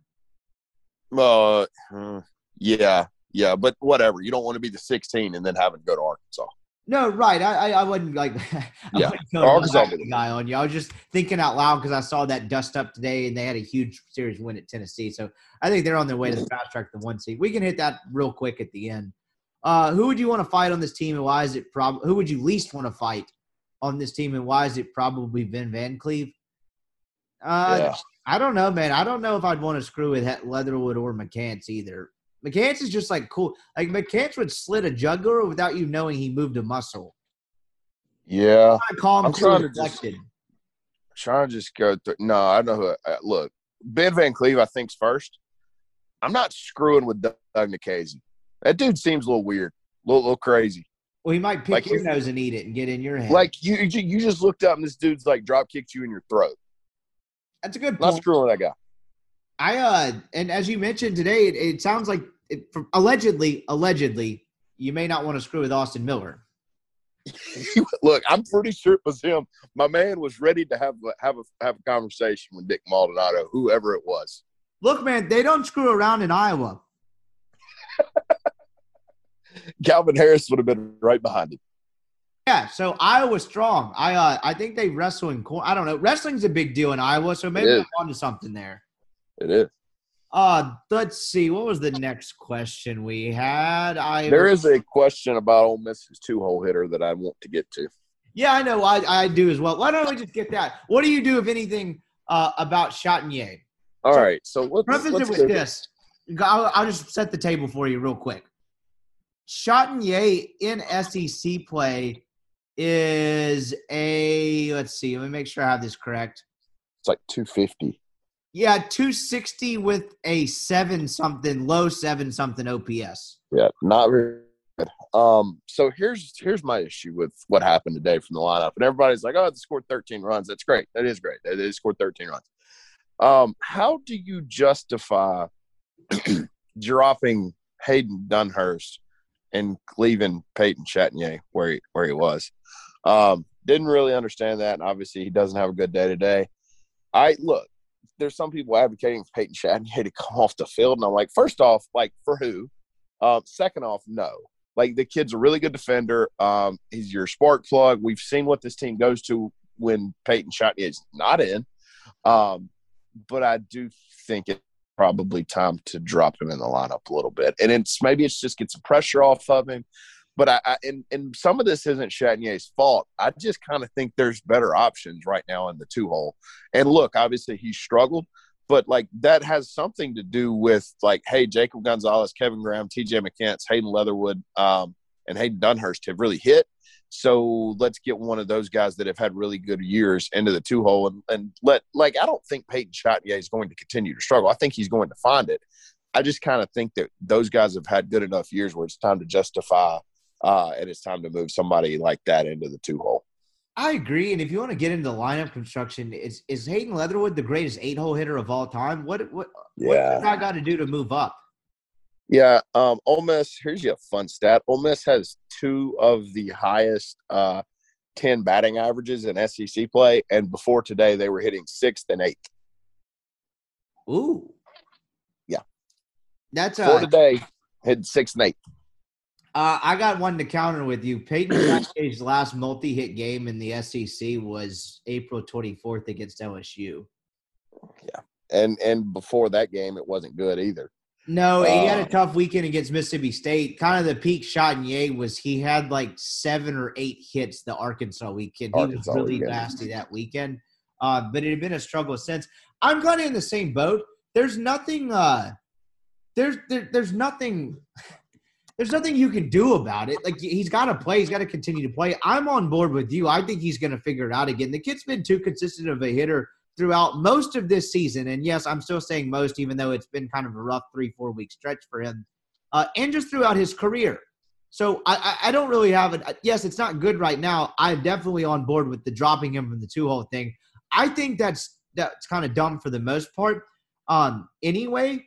Uh, uh, yeah, yeah, but whatever. You don't want to be the 16 and then having to go to Arkansas. No, right. I I, I wouldn't like. I Yeah. Arkansas the guy on you. I was just thinking out loud because I saw that dust up today, and they had a huge series win at Tennessee. So I think they're on their way to the fast track the one seed. We can hit that real quick at the end. Uh, who would you want to fight on this team, and why is it prob? Who would you least want to fight on this team, and why is it probably Ben Van Cleve? Uh, Yeah. I don't know, man. I don't know if I'd want to screw with Leatherwood or McCants either. McCants is just like cool. Like McCants would slit a jugular without you knowing he moved a muscle. Yeah. I call him I'm trying to just- trying to just go through. No, I don't know who. Uh, look, Ben Van Cleve, I think's first. I'm not screwing with Doug Nikhazy. That dude seems a little weird, a little, little crazy. Well, he might pick Like your you- nose and eat it and get in your head. Like you, you, you just looked up and this dude's like drop kicked you in your throat. that's a good Not point. screwing with that guy. I uh, and as you mentioned today, it, it sounds like it, allegedly, allegedly, you may not want to screw with Austin Miller. Look, I'm pretty sure it was him. My man was ready to have a, have a have a conversation with Dick Maldonado, whoever it was. Look, man, they don't screw around in Iowa. Calvin Harris would have been right behind him. Yeah, so Iowa's strong. I uh, I think they wrestle in. I don't know. Wrestling's a big deal in Iowa, so maybe I'm onto something there. It is. Uh, let's see. What was the next question we had? I There is a question about Ole Miss's two hole hitter that I want to get to. Yeah, I know. I, I do as well. Why don't we just get that? What do you do, if anything, uh, about Chatagnier? All So- right, so let's, Preface let's it with this. I'll, I'll just set the table for you real quick. Chatagnier in SEC play is a, let's see, let me make sure I have this correct. It's like 250. Yeah, 260 with a seven something, low seven something OPS. Yeah, not very good. Um, so here's here's my issue with what happened today from the lineup, and everybody's like, "Oh, they scored 13 runs. That's great. That is great. They, they scored 13 runs." Um, how do you justify dropping Hayden Dunhurst and leaving Peyton Chatagnier where he, where he was? Um, didn't really understand that, and obviously he doesn't have a good day today. I look. There's some people advocating for Peyton Chatagnier to come off the field, and I'm like, first off, like for who? Um, second off, no. Like the kid's a really good defender. Um, he's your spark plug. We've seen what this team goes to when Peyton Chatagnier is not in. Um, but I do think it's probably time to drop him in the lineup a little bit. And it's maybe it's just get some pressure off of him. But I, I and, and some of this isn't Chatagnier's fault. I just kind of think there's better options right now in the two hole. And look, obviously he struggled, but like that has something to do with like, hey, Jacob Gonzalez, Kevin Graham, TJ McCants, Hayden Leatherwood, um, and Hayden Dunhurst have really hit. So let's get one of those guys that have had really good years into the two hole and, and let like I don't think Peyton Chatagnier is going to continue to struggle. I think he's going to find it. I just kind of think that those guys have had good enough years where it's time to justify uh, and it's time to move somebody like that into the two hole. I agree. And if you want to get into lineup construction, is is Hayden Leatherwood the greatest eight hole hitter of all time? What what Yeah. what I got to do to move up? Yeah, um, Ole Miss. Here's your fun stat. Ole Miss has two of the highest uh, ten batting averages in SEC play, and before today, they were hitting sixth and eighth. Ooh. Yeah. That's Before uh, today, hit sixth and eighth. Uh I got one to counter with you. Peyton last multi-hit game in the SEC was April 24th against LSU. Yeah, and and before that game, it wasn't good either. No, he had a Uh, tough weekend against Mississippi State. Kind of the peak Chatagnier was he had like seven or eight hits the Arkansas weekend. He was really weekend. nasty that weekend. Uh, but it had been a struggle since. I'm kind of in the same boat. There's nothing. Uh, there's there, there's nothing. There's nothing you can do about it. Like he's got to play. He's got to continue to play. I'm on board with you. I think he's going to figure it out again. The kid's been too consistent of a hitter throughout most of this season. And yes, I'm still saying most, even though it's been kind of a rough three, four week stretch for him, uh, and just throughout his career. So I, I don't really have it. Yes, it's not good right now. I'm definitely on board with the dropping him from the two hole thing. I think that's that's kind of dumb for the most part, um, anyway.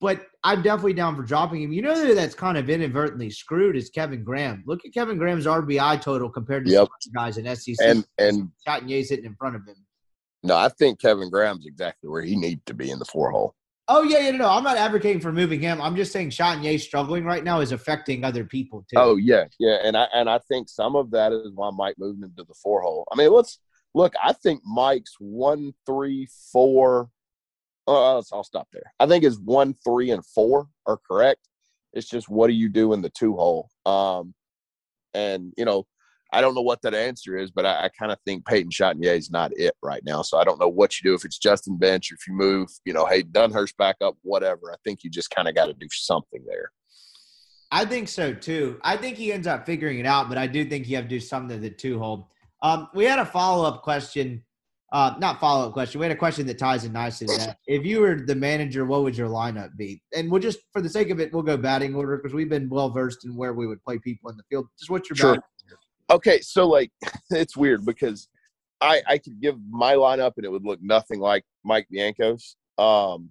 But I'm definitely down for dropping him. You know who that's kind of inadvertently screwed is Kevin Graham. Look at Kevin Graham's RBI total compared to Yep. some guys in SEC. And and Chatagnier's sitting in front of him. no, I think Kevin Graham's exactly where he needs to be in the four hole. Oh yeah, yeah, no, no. I'm not advocating for moving him. I'm just saying Chatagnier struggling right now is affecting other people too. Oh yeah, yeah, and I and I think some of that is why Mike moved him to the four hole. I mean, let's look. I think Mike's one, three, four. Uh, I'll stop there. I think his one, three, and four are correct. It's just what do you do in the two hole? Um, and you know, I don't know what that answer is, but I, I kind of think Peyton Chatagnier is not it right now. So I don't know what you do if it's Justin Bench, or if you move, you know, hey Dunhurst back up, whatever. I think you just kind of got to do something there. I think so too. I think he ends up figuring it out, but I do think you have to do something to the two hole. Um, we had a follow up question, uh, not follow up question. We had a question that ties in nicely to that. If you were the manager, what would your lineup be? And we'll just, for the sake of it, we'll go batting order because we've been well versed in where we would play people in the field. Just what's your Sure. batting order? okay, so like it's weird because I I could give my lineup and it would look nothing like Mike Bianco's. Um,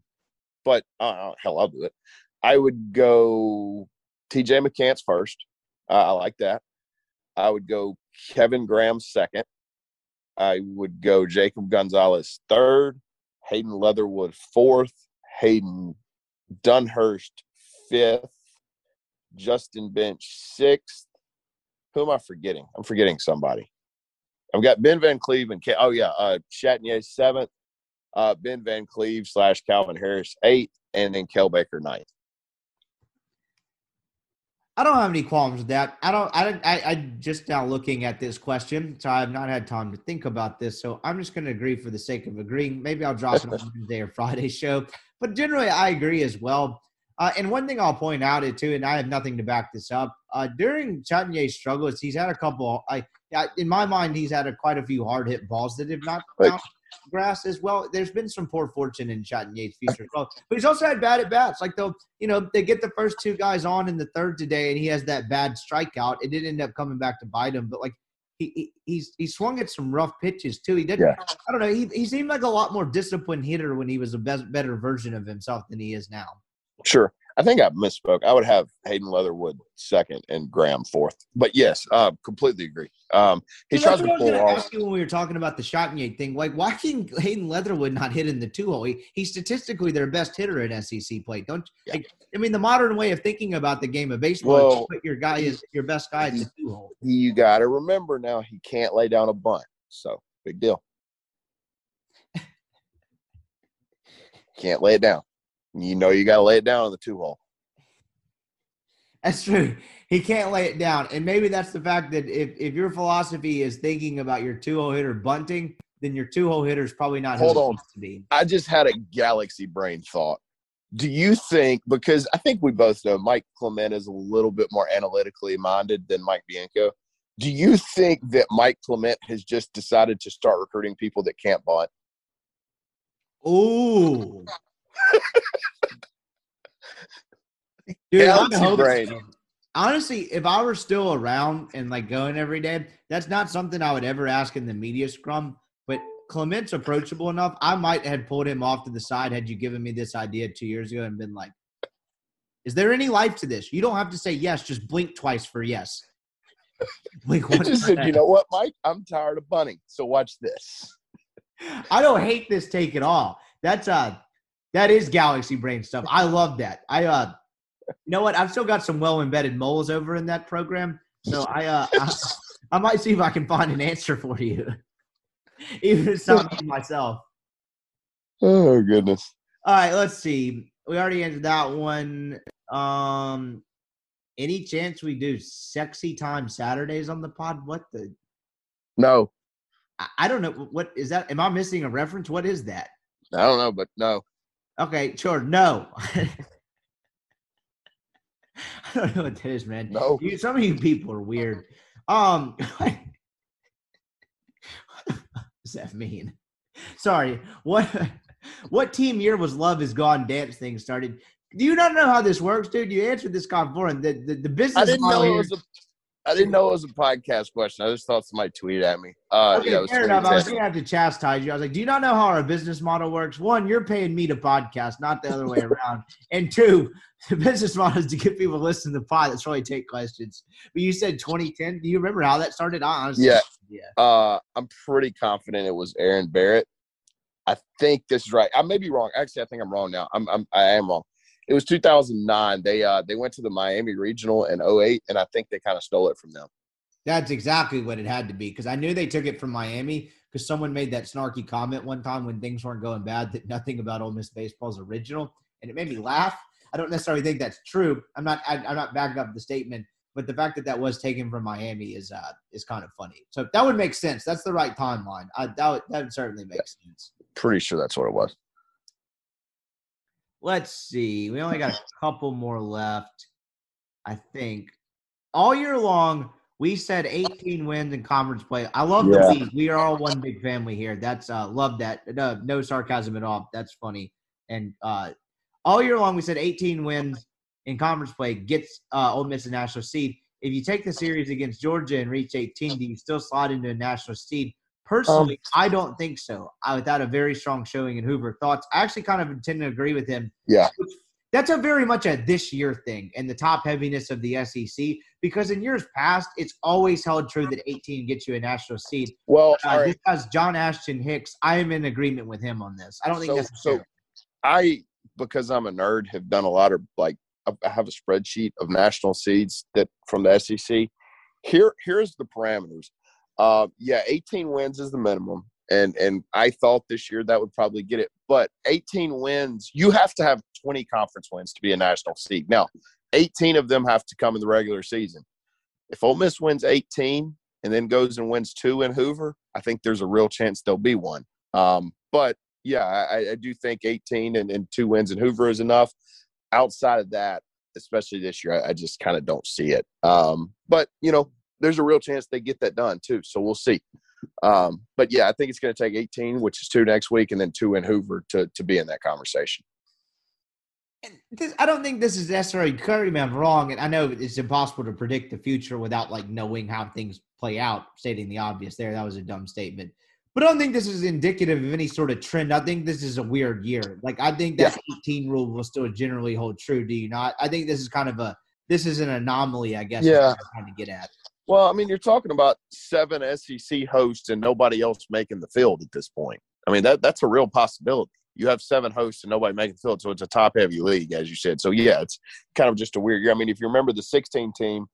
but uh, hell, I'll do it. I would go T.J. McCants first. Uh, I like that. I would go Kevin Graham second. I would go Jacob Gonzalez third. Hayden Leatherwood fourth. Hayden Dunhurst fifth. Justin Bench sixth who am I forgetting? I'm forgetting somebody. I've got Ben Van Cleve and oh yeah, uh, Chatagnier seventh, uh, Ben Van Cleve slash Calvin Harris eighth, and then Cael Baker ninth. I don't have any qualms with that. I don't. I, I. I just now looking at this question, so I have not had time to think about this. So I'm just going to agree for the sake of agreeing. Maybe I'll drop it on Wednesday or Friday show. But generally, I agree as well. Uh, and one thing I'll point out it too, and I have nothing to back this up. Uh, during Chatagnier's struggles, he's had a couple. I in my mind, he's had a, quite a few hard hit balls that have not Right. Grass as well. There's been some poor fortune in Yates' future as well, but he's also had bad at bats. Like they'll, you know, they get the first two guys on in the third today, and he has that bad strikeout. It didn't end up coming back to bite him, but like. He, he he's he swung at some rough pitches too. He didn't. Yeah. I don't know. He, he seemed like a lot more disciplined hitter when he was a best, better version of himself than he is now. Sure. I think I misspoke. I would have Hayden Leatherwood second and Graham fourth. But yes, uh, completely agree. Um, he So tries to I was pull going to off. ask you when we were talking about the shot and thing. Like, why can Hayden Leatherwood not hit in the two hole? He, he's statistically their best hitter at SEC play. Don't Yeah. like, I mean the modern way of thinking about the game of baseball Well, to put your guy is your best guy at the two hole. You got to remember now he can't lay down a bunt. So big deal. can't lay it down. You know you got to lay it down on the two hole. That's true. He can't lay it down, and maybe that's the fact that if if your philosophy is thinking about your two hole hitter bunting, then your two hole hitter is probably not Hold on. to be. I just had a galaxy brain thought. Do you think because I think we both know Mike Clement is a little bit more analytically minded than Mike Bianco? Do you think that Mike Clement has just decided to start recruiting people that can't bunt? Ooh. Dude, Galaxy so. Honestly, if I were still around and like going every day, that's not something I would ever ask in the media scrum. But Clement's approachable enough. I might have pulled him off to the side had you given me this idea two years ago and been like, "Is there any life to this? You don't have to say yes. Just blink twice for yes." Blink one. just said, you know what, Mike? I'm tired of bunting. So watch this. I don't hate this take at all. That's uh that is galaxy brain stuff. I love that. I uh you know what? I've still got some well embedded moles over in that program. So I uh I, I might see if I can find an answer for you. Even if it's not me myself. Oh goodness. All right, let's see. We already answered that one. Um any chance we do sexy time Saturdays on the pod? What the No, I, I don't know. What is that? Am I missing a reference? What is that? I don't know, but no. Okay, sure. No. I don't know what that is, man. No. You, some of you people are weird. Um, what does that mean? Sorry. What what team year was Love Is Gone dance thing started? Do you not know how this works, dude? You answered this guy before, and the, the, the business I didn't model know it was a I didn't know it was a podcast question. I just thought somebody tweeted at me. Uh Okay, yeah, it was fair enough. I was gonna have to chastise you. I was like, "Do you not know how our business model works? One, you're paying me to podcast, not the other way around. And two, the business model is to get people to listen to the pod. That's really take questions. But you said 2010. Do you remember how that started? I honestly, Yeah. yeah. Uh, I'm pretty confident it was Aaron Barrett. I think this is right. I may be wrong. Actually, I think I'm wrong now. I'm, I'm I am wrong. It was 2009. They uh they went to the Miami Regional in 08, and I think they kind of stole it from them. That's exactly what it had to be because I knew they took it from Miami because someone made that snarky comment one time when things weren't going bad that nothing about Ole Miss baseball is original, and it made me laugh. I don't necessarily think that's true. I'm not. I, I'm not backing up the statement, but the fact that that was taken from Miami is uh is kind of funny. So that would make sense. That's the right timeline. I, that would, that would certainly make sense. Pretty sure that's what it was. Let's see. We only got a couple more left. I think all year long we said 18 wins in conference play. I love Yeah. the we. We are all one big family here. That's uh love that. No, no sarcasm at all. That's funny. And uh all year long we said 18 wins in conference play gets uh Ole Miss a national seed. If you take the series against Georgia and reach 18, do you still slide into a national seed? Personally, I don't think so. I, without a very strong showing in Hoover, thoughts. I actually kind of tend to agree with him Yeah. that's a very much a this year thing and the top heaviness of the SEC because in years past it's always held true that 18 gets you a national seed. Well, Uh, right. This has John Ashton Hicks. I am in agreement with him on this. I don't think So- that's so- I because I'm a nerd have done a lot of like I have a spreadsheet of national seeds that from the SEC. Here here's the parameters. Uh, yeah, 18 wins is the minimum, and and I thought this year that would probably get it. But 18 wins, you have to have 20 conference wins to be a national seed. Now, 18 of them have to come in the regular season. If Ole Miss wins 18 and then goes and wins two in Hoover, I think there's a real chance there'll be one. Um, but yeah, I, I do think 18 and, and two wins in Hoover is enough. Outside of that, especially this year, I, I just kind of don't see it. Um, but you know, there's a real chance they get that done too. So we'll see. Um, but yeah, I think it's going to take 18, which is two next week, and then two in Hoover to to be in that conversation. And this, I don't think this is necessarily correct me I'm wrong, and I know it's impossible to predict the future without like knowing how things play out. Stating the obvious there, that was a dumb statement. But I don't think this is indicative of any sort of trend. I think this is a weird year. Like I think that Yeah. 18 rule will still generally hold true. Do you not? I think this is kind of a this is an anomaly. I guess. Yeah. I'm trying to get at. Well, I mean, you're talking about seven SEC hosts and nobody else making the field at this point. I mean, that that's a real possibility. You have seven hosts and nobody making the field, so it's a top heavy league, as you said. So yeah, it's kind of just a weird year. I mean, if you remember, the 16 team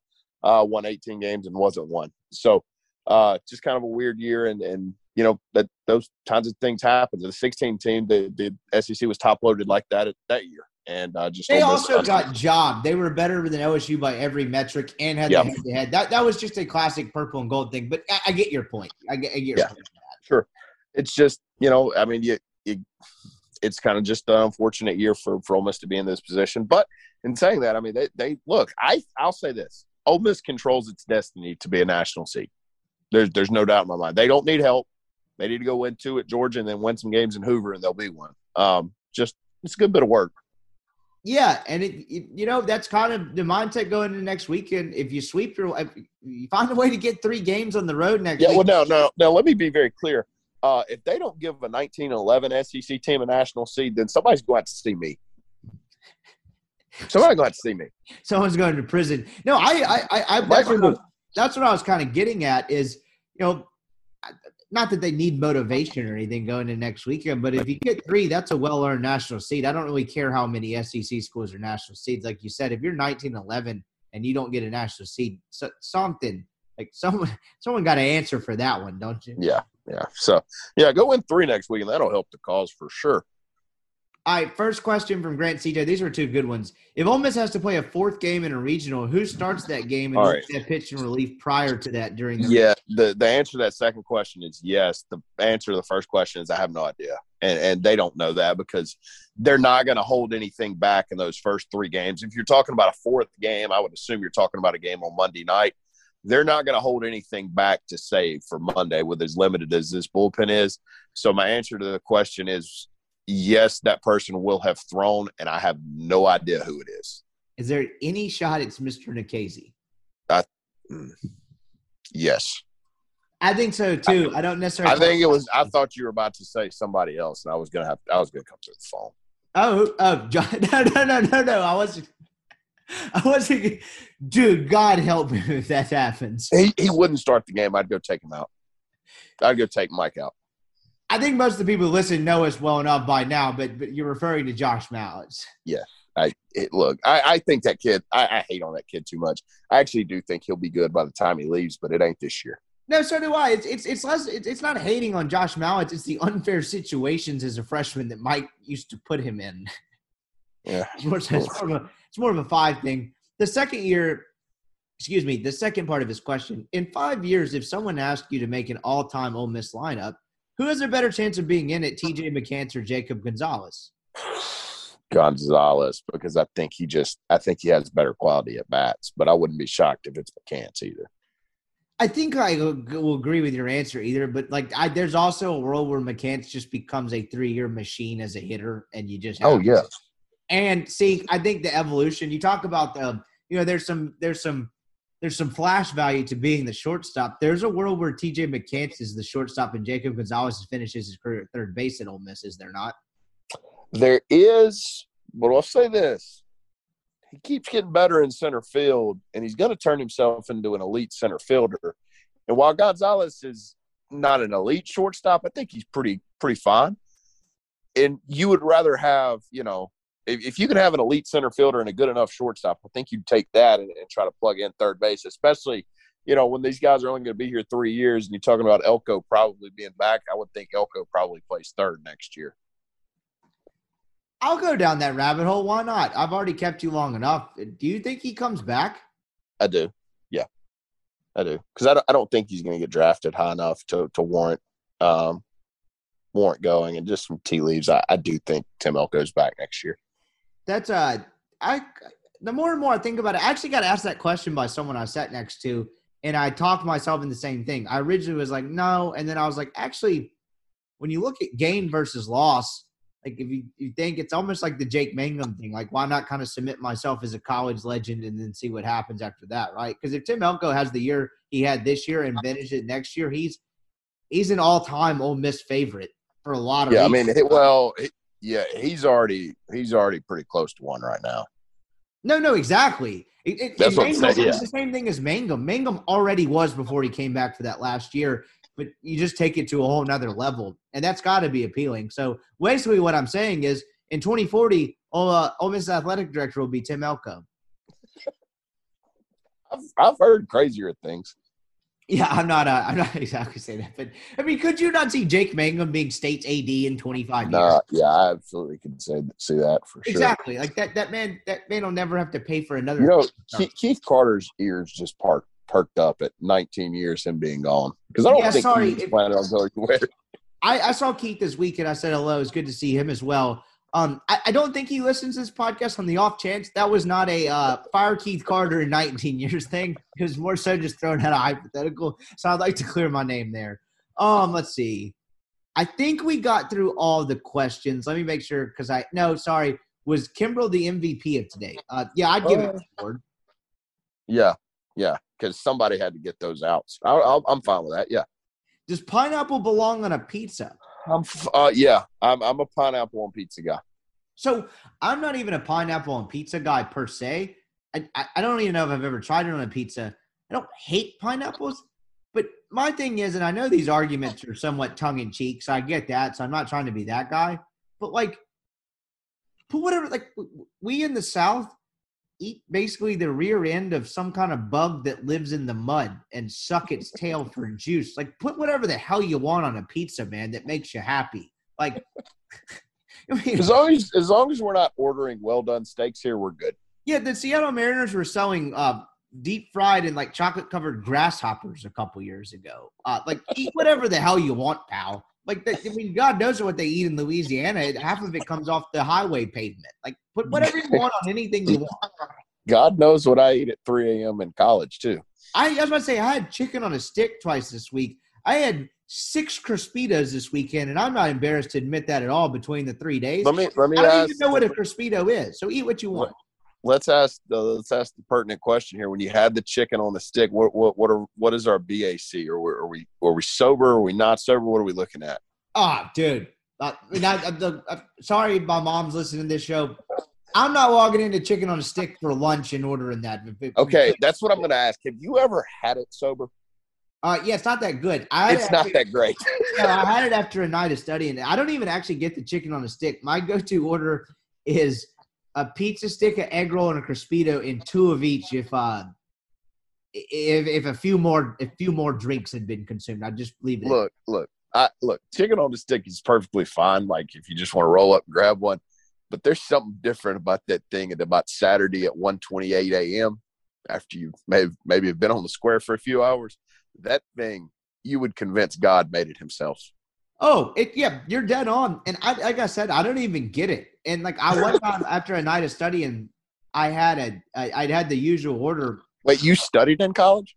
uh, won 18 games and wasn't one. So uh, just kind of a weird year, and and you know that those kinds of things happen. The 16 team, the the SEC was top loaded like that that year, and uh, just They also got job. They were better than OSU by every metric and had Yeah. the head to head. That that was just a classic purple and gold thing. But I, I get your point. I get, I get your Yeah. point. Sure. It's just, you know, I mean, you, you it's kind of just an unfortunate year for, for Ole Miss to be in this position. But in saying that, I mean, they, they look, I, I'll say this Ole Miss controls its destiny to be a national seed. There's, there's no doubt in my mind. They don't need help. They need to go win two at Georgia and then win some games in Hoover, and they'll be one. Um, just, it's a good bit of work. Yeah, and it, it- you know that's kind of the mindset going into next weekend. If you sweep your, if you find a way to get three games on the road next Yeah, week. well, no, no, no. Let me be very clear. Uh, if they don't give a 19 11 SEC team a national seed, then somebody's going to to see me. Somebody's going to to see me. someone's going to prison. No, I, I, I, I that's, what I was, that's what I was kind of getting at is, you know, not that they need motivation or anything going into next weekend, but if you get three, that's a well-earned national seed. I don't really care how many SEC schools are national seeds. Like you said, if you're 19-11 and you don't get a national seed, so, something like someone, someone got to answer for that one, don't you? Yeah, yeah. So, yeah, go win three next week, and that'll help the cause for sure. All right, first question from Grant CJ. These are two good ones. If Ole Miss has to play a fourth game in a regional, who starts that game and who's that pitch and relief prior to that during the Yeah, the the answer to that second question is yes. The answer to the first question is I have no idea, and and they don't know that because they're not going to hold anything back in those first three games. If you're talking about a fourth game, I would assume you're talking about a game on Monday night. They're not going to hold anything back to save for Monday with as limited as this bullpen is. So my answer to the question is yes, that person will have thrown, and I have no idea who it is. Is there any shot it's Mr. Nikhazy? Mm, yes, I think so too. I don't necessarily. I think it was. I thought you were about to say somebody else, and I was gonna have. I was gonna come through the phone. Oh, oh, John, no, no, no, no, no. I wasn't. I wasn't. Dude, God help me if that happens. He he wouldn't start the game. I'd go take him out. I'd go take Mike out. I think most of the people who listen know us well enough by now, but but you're referring to Josh Mallitz. Yeah. I it, look. I, I think that kid. I, I hate on that kid too much. I actually do think he'll be good by the time he leaves, but it ain't this year. No, so do I. It's it's it's less. It's, it's not hating on Josh Mallitz. It's the unfair situations as a freshman that Mike used to put him in. Yeah. It's more, it's more of a it's more of a five thing. The second year, excuse me, the second part of his question: In five years, if someone asked you to make an all-time Ole Miss lineup, who has a better chance of being in it, T.J. McCants or Jacob Gonzalez? Gonzalez because I think he just. I think he has better quality at bats, but I wouldn't be shocked if it's McCants either. I think I will agree with your answer either, but like I, there's also a world where McCants just becomes a three-year machine as a hitter, and you just oh, have Oh yeah. And see, I think the evolution you talk about the you know there's some there's some there's some flash value to being the shortstop. There's a world where TJ McCants is the shortstop and Jacob Gonzalez finishes his career at third base at Ole Miss, is there not? There is, but I'll say this: he keeps getting better in center field, and he's going to turn himself into an elite center fielder. And while Gonzalez is not an elite shortstop, I think he's pretty pretty fine. And you would rather have, you know, if, if you can have an elite center fielder and a good enough shortstop, I think you'd take that and, and try to plug in third base, especially. You know, when these guys are only going to be here three years, and you're talking about Elko probably being back, I would think Elko probably plays third next year. I'll go down that rabbit hole. Why not? I've already kept you long enough. Do you think he comes back? I do. Yeah, I do. Because I don't, I don't think he's going to get drafted high enough to to warrant um, warrant going. And just some tea leaves, I, I do think Tim Elko's back next year. That's uh I the more and more I think about it, I actually got asked that question by someone I sat next to. And I talked myself in the same thing. I originally was like, no. And then I was like, actually, when you look at gain versus loss, like if you, you think it's almost like the Jake Mangum thing, like why not kind of submit myself as a college legend and then see what happens after that, right? Because if Tim Elko has the year he had this year and finishes it next year, he's he's an all time Ole Miss favorite for a lot of Yeah, I mean, well, yeah, he's already he's already pretty close to one right now. No, no, exactly. It, it, That's what I'm saying, yeah. the same thing as Mangum. Mangum already was before he came back for that last year, but you just take it to a whole nother level, and that's got to be appealing. So basically, what I'm saying is, in 2040, uh, Ole Miss athletic director will be Tim Elko. I've, I've heard crazier things. Yeah, I'm not. Uh, I'm not exactly saying that, but I mean, could you not see Jake Mangum being state's AD in 25 years? Nah, yeah, I absolutely can say see that for sure. Exactly. Like that. That man. That man will never have to pay for another. You know, Keith, Keith Carter's ears just parked perked up at 19 years him being gone because I don't Yeah, think sorry, he was it- planning on going anywhere. I, I saw Keith this week and I said hello. It's good to see him as well. Um, I, I don't think he listens to this podcast on the off chance. That was not a uh, fire Keith Carter in 19 years thing. It was more so just throwing out a hypothetical. So I'd like to clear my name there. Um, let's see. I think we got through all the questions. Let me make sure because I no, sorry. Was Kimbrell the MVP of today? Uh, yeah, I'd give it. to Yeah, yeah, because somebody had to get those out. So I, I'll, I'm fine with that. Yeah, Does pineapple belong on a pizza? I'm. Uh, yeah, I'm. I'm a pineapple on pizza guy. So I'm not even a pineapple on pizza guy per se. I, I, I don't even know if I've ever tried it on a pizza. I don't hate pineapples, but my thing is, and I know these arguments are somewhat tongue in cheek, so I get that. So I'm not trying to be that guy. But like, put whatever. Like we in the South eat basically the rear end of some kind of bug that lives in the mud and suck its tail for juice. Like put whatever the hell you want on a pizza, man, that makes you happy. Like. I mean, As long as as long as we're not ordering well done steaks here, we're good. Yeah, the Seattle Mariners were selling uh, deep fried and like chocolate covered grasshoppers a couple years ago. Uh, like eat whatever the hell you want, pal. Like that, I mean, God knows what they eat in Louisiana. Half of it comes off the highway pavement. Like put whatever you want on anything you want. God knows what I eat at 3 a.m. in college too. I, I was about to say I had chicken on a stick twice this week. I had six Crispitos this weekend, and I'm not embarrassed to admit that at all. Between the three days, Let me let me I don't ask. even know what a Crispito is. So eat what you want. let's ask the let's ask the pertinent question here. When you had the chicken on the stick, what what what are what is our BAC? Are we are we are we sober? Are we not sober? What are we looking at? Oh, dude. Uh, I mean, I, I, the, uh, sorry, my mom's listening to this show. I'm not walking into chicken on a stick for lunch and ordering that. Okay, that's what I'm going to ask. Have you ever had it sober? Uh, yeah, it's not that good. It's it not after- that great. I had it after a night of studying. I don't even actually get the chicken on a stick. My go-to order is a pizza stick, an egg roll, and a crispito, and two of each. If uh, if if a few more a few more drinks had been consumed, I'd just leave it. look, look, I look. Chicken on the stick is perfectly fine. Like if you just want to roll up and grab one, but there's something different about that thing at about Saturday at 1:28 a.m. After you may have, maybe have been on the square for a few hours. That thing, you would convince God made it himself. Oh, it yeah, you're dead on. And I like I said, I don't even get it. And like I one time after a night of studying, I had a I, I'd had the usual order. Wait, you studied in college?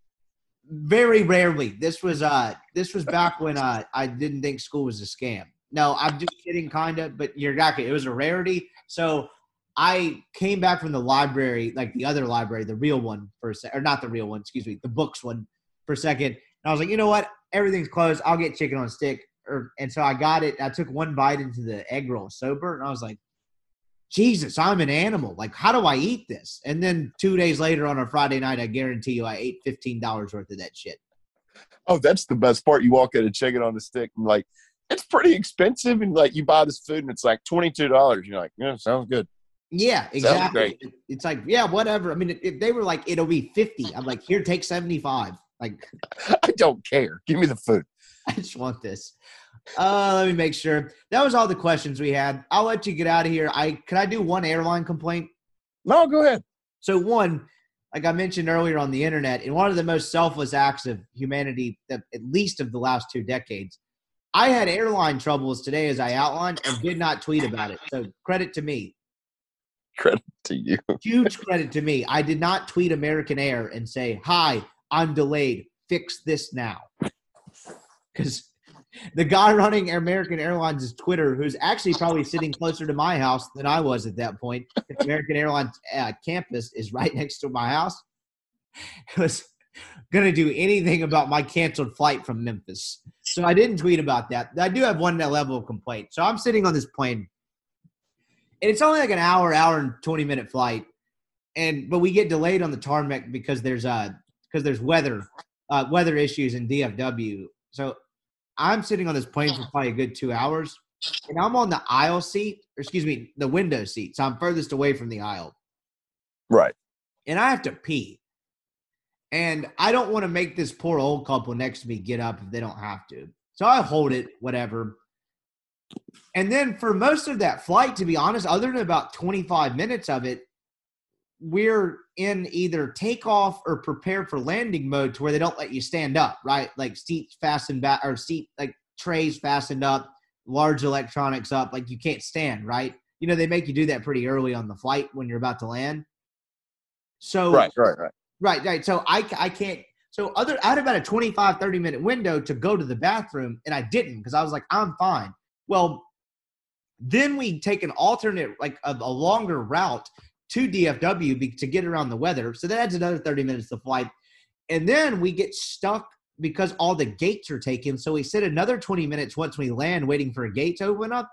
Very rarely. This was uh this was back when uh I didn't think school was a scam. No, I'm just kidding, kind of. But you're exactly. It was a rarity. So I came back from the library, like the other library, the real one for a sec, or not the real one, excuse me, the books one for a second. And I was like, you know what? Everything's closed. I'll get chicken on stick. Or, and so I got it. I took one bite into the egg roll sober, and I was like, Jesus, I'm an animal. Like, how do I eat this? And then two days later on a Friday night, I guarantee you I ate $15 worth of that shit. Oh, that's the best part. You walk in a chicken on the stick and like it's pretty expensive, and like you buy this food and it's like twenty two dollars. You're like, yeah, sounds good. Yeah, exactly. It's like, yeah, whatever. I mean, if they were like, it'll be 50, I'm like, here, take 75. Like, I don't care. Give me the food. I just want this. Uh, let me make sure. That was all the questions we had. I'll let you get out of here. I can I do one airline complaint? No, go ahead. So one, like I mentioned earlier on the internet, in one of the most selfless acts of humanity, that at least of the last two decades, I had airline troubles today, as I outlined, and did not tweet about it. So credit to me. Credit to you. Huge credit to me. I did not tweet American Air and say, "Hi, I'm delayed. Fix this now. Because the guy running American Airlines' Twitter, who's actually probably sitting closer to my house than I was at that point, American Airlines uh, campus is right next to my house, was going to do anything about my canceled flight from Memphis. So I didn't tweet about that. I do have one level of complaint. So I'm sitting on this plane, and it's only like an hour, hour and 20 minute flight. And but we get delayed on the tarmac because there's uh because there's weather uh, weather issues in DFW. So I'm sitting on this plane for probably a good two hours, and I'm on the aisle seat, or excuse me, the window seat. So I'm furthest away from the aisle, Right. and I have to pee. And I don't want to make this poor old couple next to me get up if they don't have to. So I hold it, whatever. And then for most of that flight, to be honest, other than about 25 minutes of it, we're in either takeoff or prepare for landing mode to where they don't let you stand up, right? Like seats fastened back or seat like trays fastened up, large electronics up, like you can't stand, right? You know, they make you do that pretty early on the flight when you're about to land. So Right. Right. Right. Right, right. So I, I can't. So other, I had about a 25, 30 minute window to go to the bathroom, and I didn't because I was like, I'm fine. Well, then we take an alternate, like a, a longer route to DFW to get around the weather. So that adds another 30 minutes to flight. And then we get stuck because all the gates are taken. So we sit another 20 minutes once we land waiting for a gate to open up.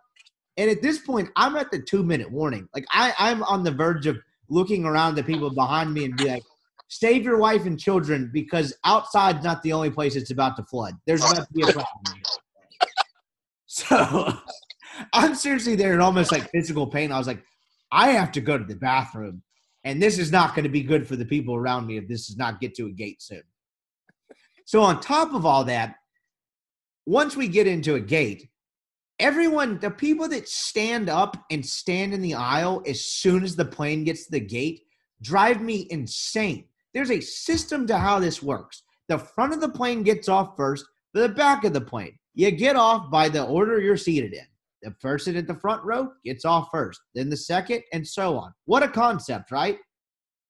And at this point, I'm at the two minute warning. Like I, I'm on the verge of looking around the people behind me and be like, save your wife and children because outside's not the only place it's about to flood. There's about to be a problem. So I'm seriously there in almost like physical pain. I was like, I have to go to the bathroom. And this is not going to be good for the people around me if this does not get to a gate soon. So, on top of all that, once we get into a gate, everyone, the people that stand up and stand in the aisle as soon as the plane gets to the gate, drive me insane. There's a system to how this works. The front of the plane gets off first, the back of the plane. You get off by the order you're seated in. The person at the front row gets off first, then the second, and so on. What a concept, right?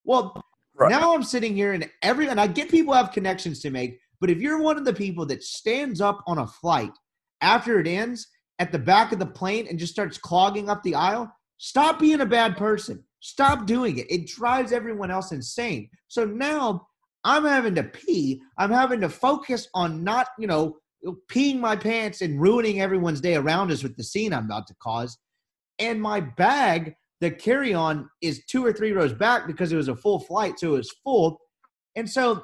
Well, Right. now I'm sitting here and every and I get people have connections to make, but if you're one of the people that stands up on a flight after it ends at the back of the plane and just starts clogging up the aisle, stop being a bad person. Stop doing it. It drives everyone else insane. So now I'm having to pee. I'm having to focus on not, you know, peeing my pants and ruining everyone's day around us with the scene I'm about to cause. And my bag, the carry on, is two or three rows back because it was a full flight. So it was full. And so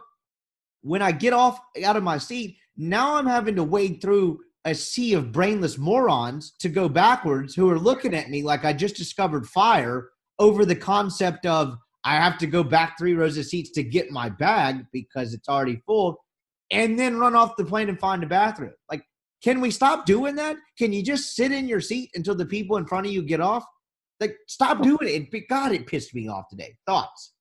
when I get off out of my seat, now I'm having to wade through a sea of brainless morons to go backwards who are looking at me like I just discovered fire over the concept of I have to go back three rows of seats to get my bag because it's already full and then run off the plane and find a bathroom. Like, can we stop doing that? Can you just sit in your seat until the people in front of you get off? Like, stop doing it. God, it pissed me off today. Thoughts?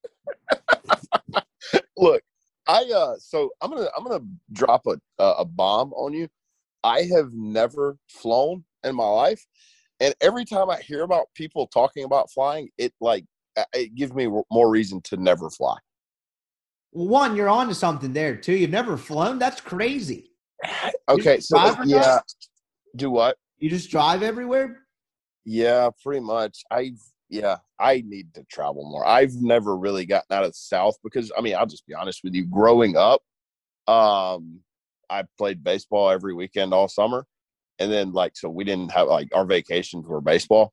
Look, I uh, so I'm gonna I'm gonna drop a a a bomb on you. I have never flown in my life, and every time I hear about people talking about flying, it like uh, it gives me more reason to never fly. One, you're on to something there, too. You've never flown? That's crazy. Okay, so yeah, do what? You just drive everywhere? Yeah, pretty much. I yeah, I need to travel more. I've never really gotten out of the South because I mean, I'll just be honest with you. Growing up, um, I played baseball every weekend all summer, and then like so we didn't have like our vacations were baseball.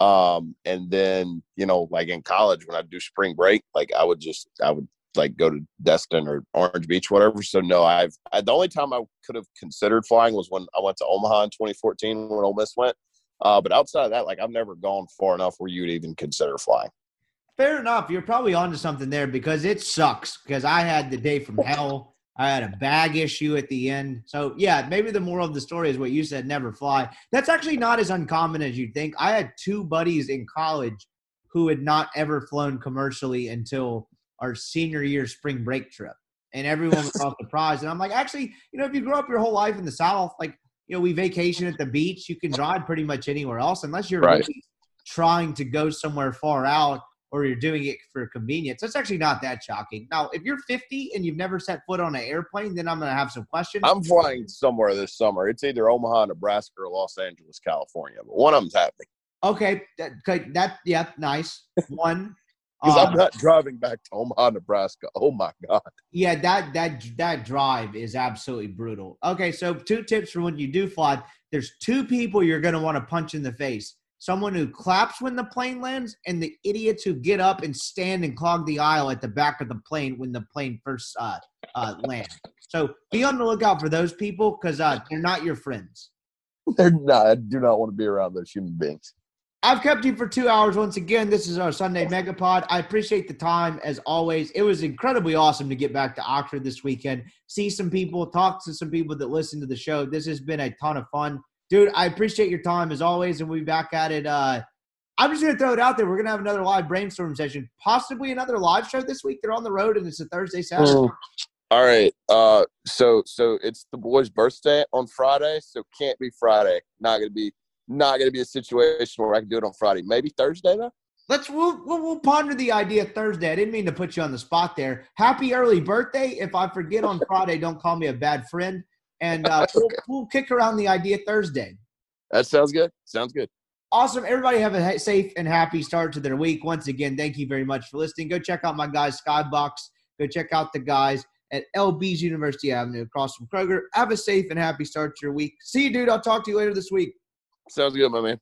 Um, and then you know, like in college when I do spring break, like I would just I would like go to Destin or Orange Beach, whatever. So no, I've I, the only time I could have considered flying was when I went to Omaha in 2014 when Ole Miss went. Uh, but outside of that, like I've never gone far enough where you would even consider flying. Fair enough. You're probably onto something there because it sucks. Because I had the day from hell. I had a bag issue at the end. So yeah, maybe the moral of the story is what you said: never fly. That's actually not as uncommon as you'd think. I had two buddies in college who had not ever flown commercially until our senior year spring break trip, and everyone was all surprised. And I'm like, actually, you know, if you grow up your whole life in the South, like you know, we vacation at the beach. You can drive pretty much anywhere else, unless you're Right. really trying to go somewhere far out or you're doing it for convenience. That's actually not that shocking. Now, if you're 50 and you've never set foot on an airplane, then I'm going to have some questions. I'm flying somewhere this summer. It's either Omaha, Nebraska, or Los Angeles, California. But one of them's happening Okay, that, okay, that yeah, nice one. Because Uh, I'm not driving back to Omaha, Nebraska. Oh my god! Yeah, that that that drive is absolutely brutal. Okay, so two tips for when you do fly. There's two people you're going to want to punch in the face. Someone who claps when the plane lands and the idiots who get up and stand and clog the aisle at the back of the plane when the plane first uh, uh, lands. So be on the lookout for those people because uh, they're not your friends. They're not. I do not want to be around those human beings. I've kept you for two hours once again. This is our Sunday Megapod. I appreciate the time as always. It was incredibly awesome to get back to Oxford this weekend, see some people, talk to some people that listen to the show. This has been a ton of fun. Dude, I appreciate your time as always, and we'll be back at it. Uh, I'm just going to throw it out there. We're going to have another live brainstorm session, possibly another live show this week. They're on the road, and it's a Thursday, Saturday. All right. Uh, so so it's the boy's birthday on Friday, so can't be Friday. Not gonna be not gonna be a situation where I can do it on Friday. Maybe Thursday though. Let's we'll, we'll we'll ponder the idea Thursday. I didn't mean to put you on the spot there. Happy early birthday! If I forget on Friday, don't call me a bad friend. And uh, we'll, we'll kick around the idea Thursday. That sounds good. Sounds good. Awesome! Everybody have a safe and happy start to their week. Once again, thank you very much for listening. Go check out my guys Skybox. Go check out the guys at LB's University Avenue across from Kroger. Have a safe and happy start to your week. See you, dude. I'll talk to you later this week. Sounds good, my man.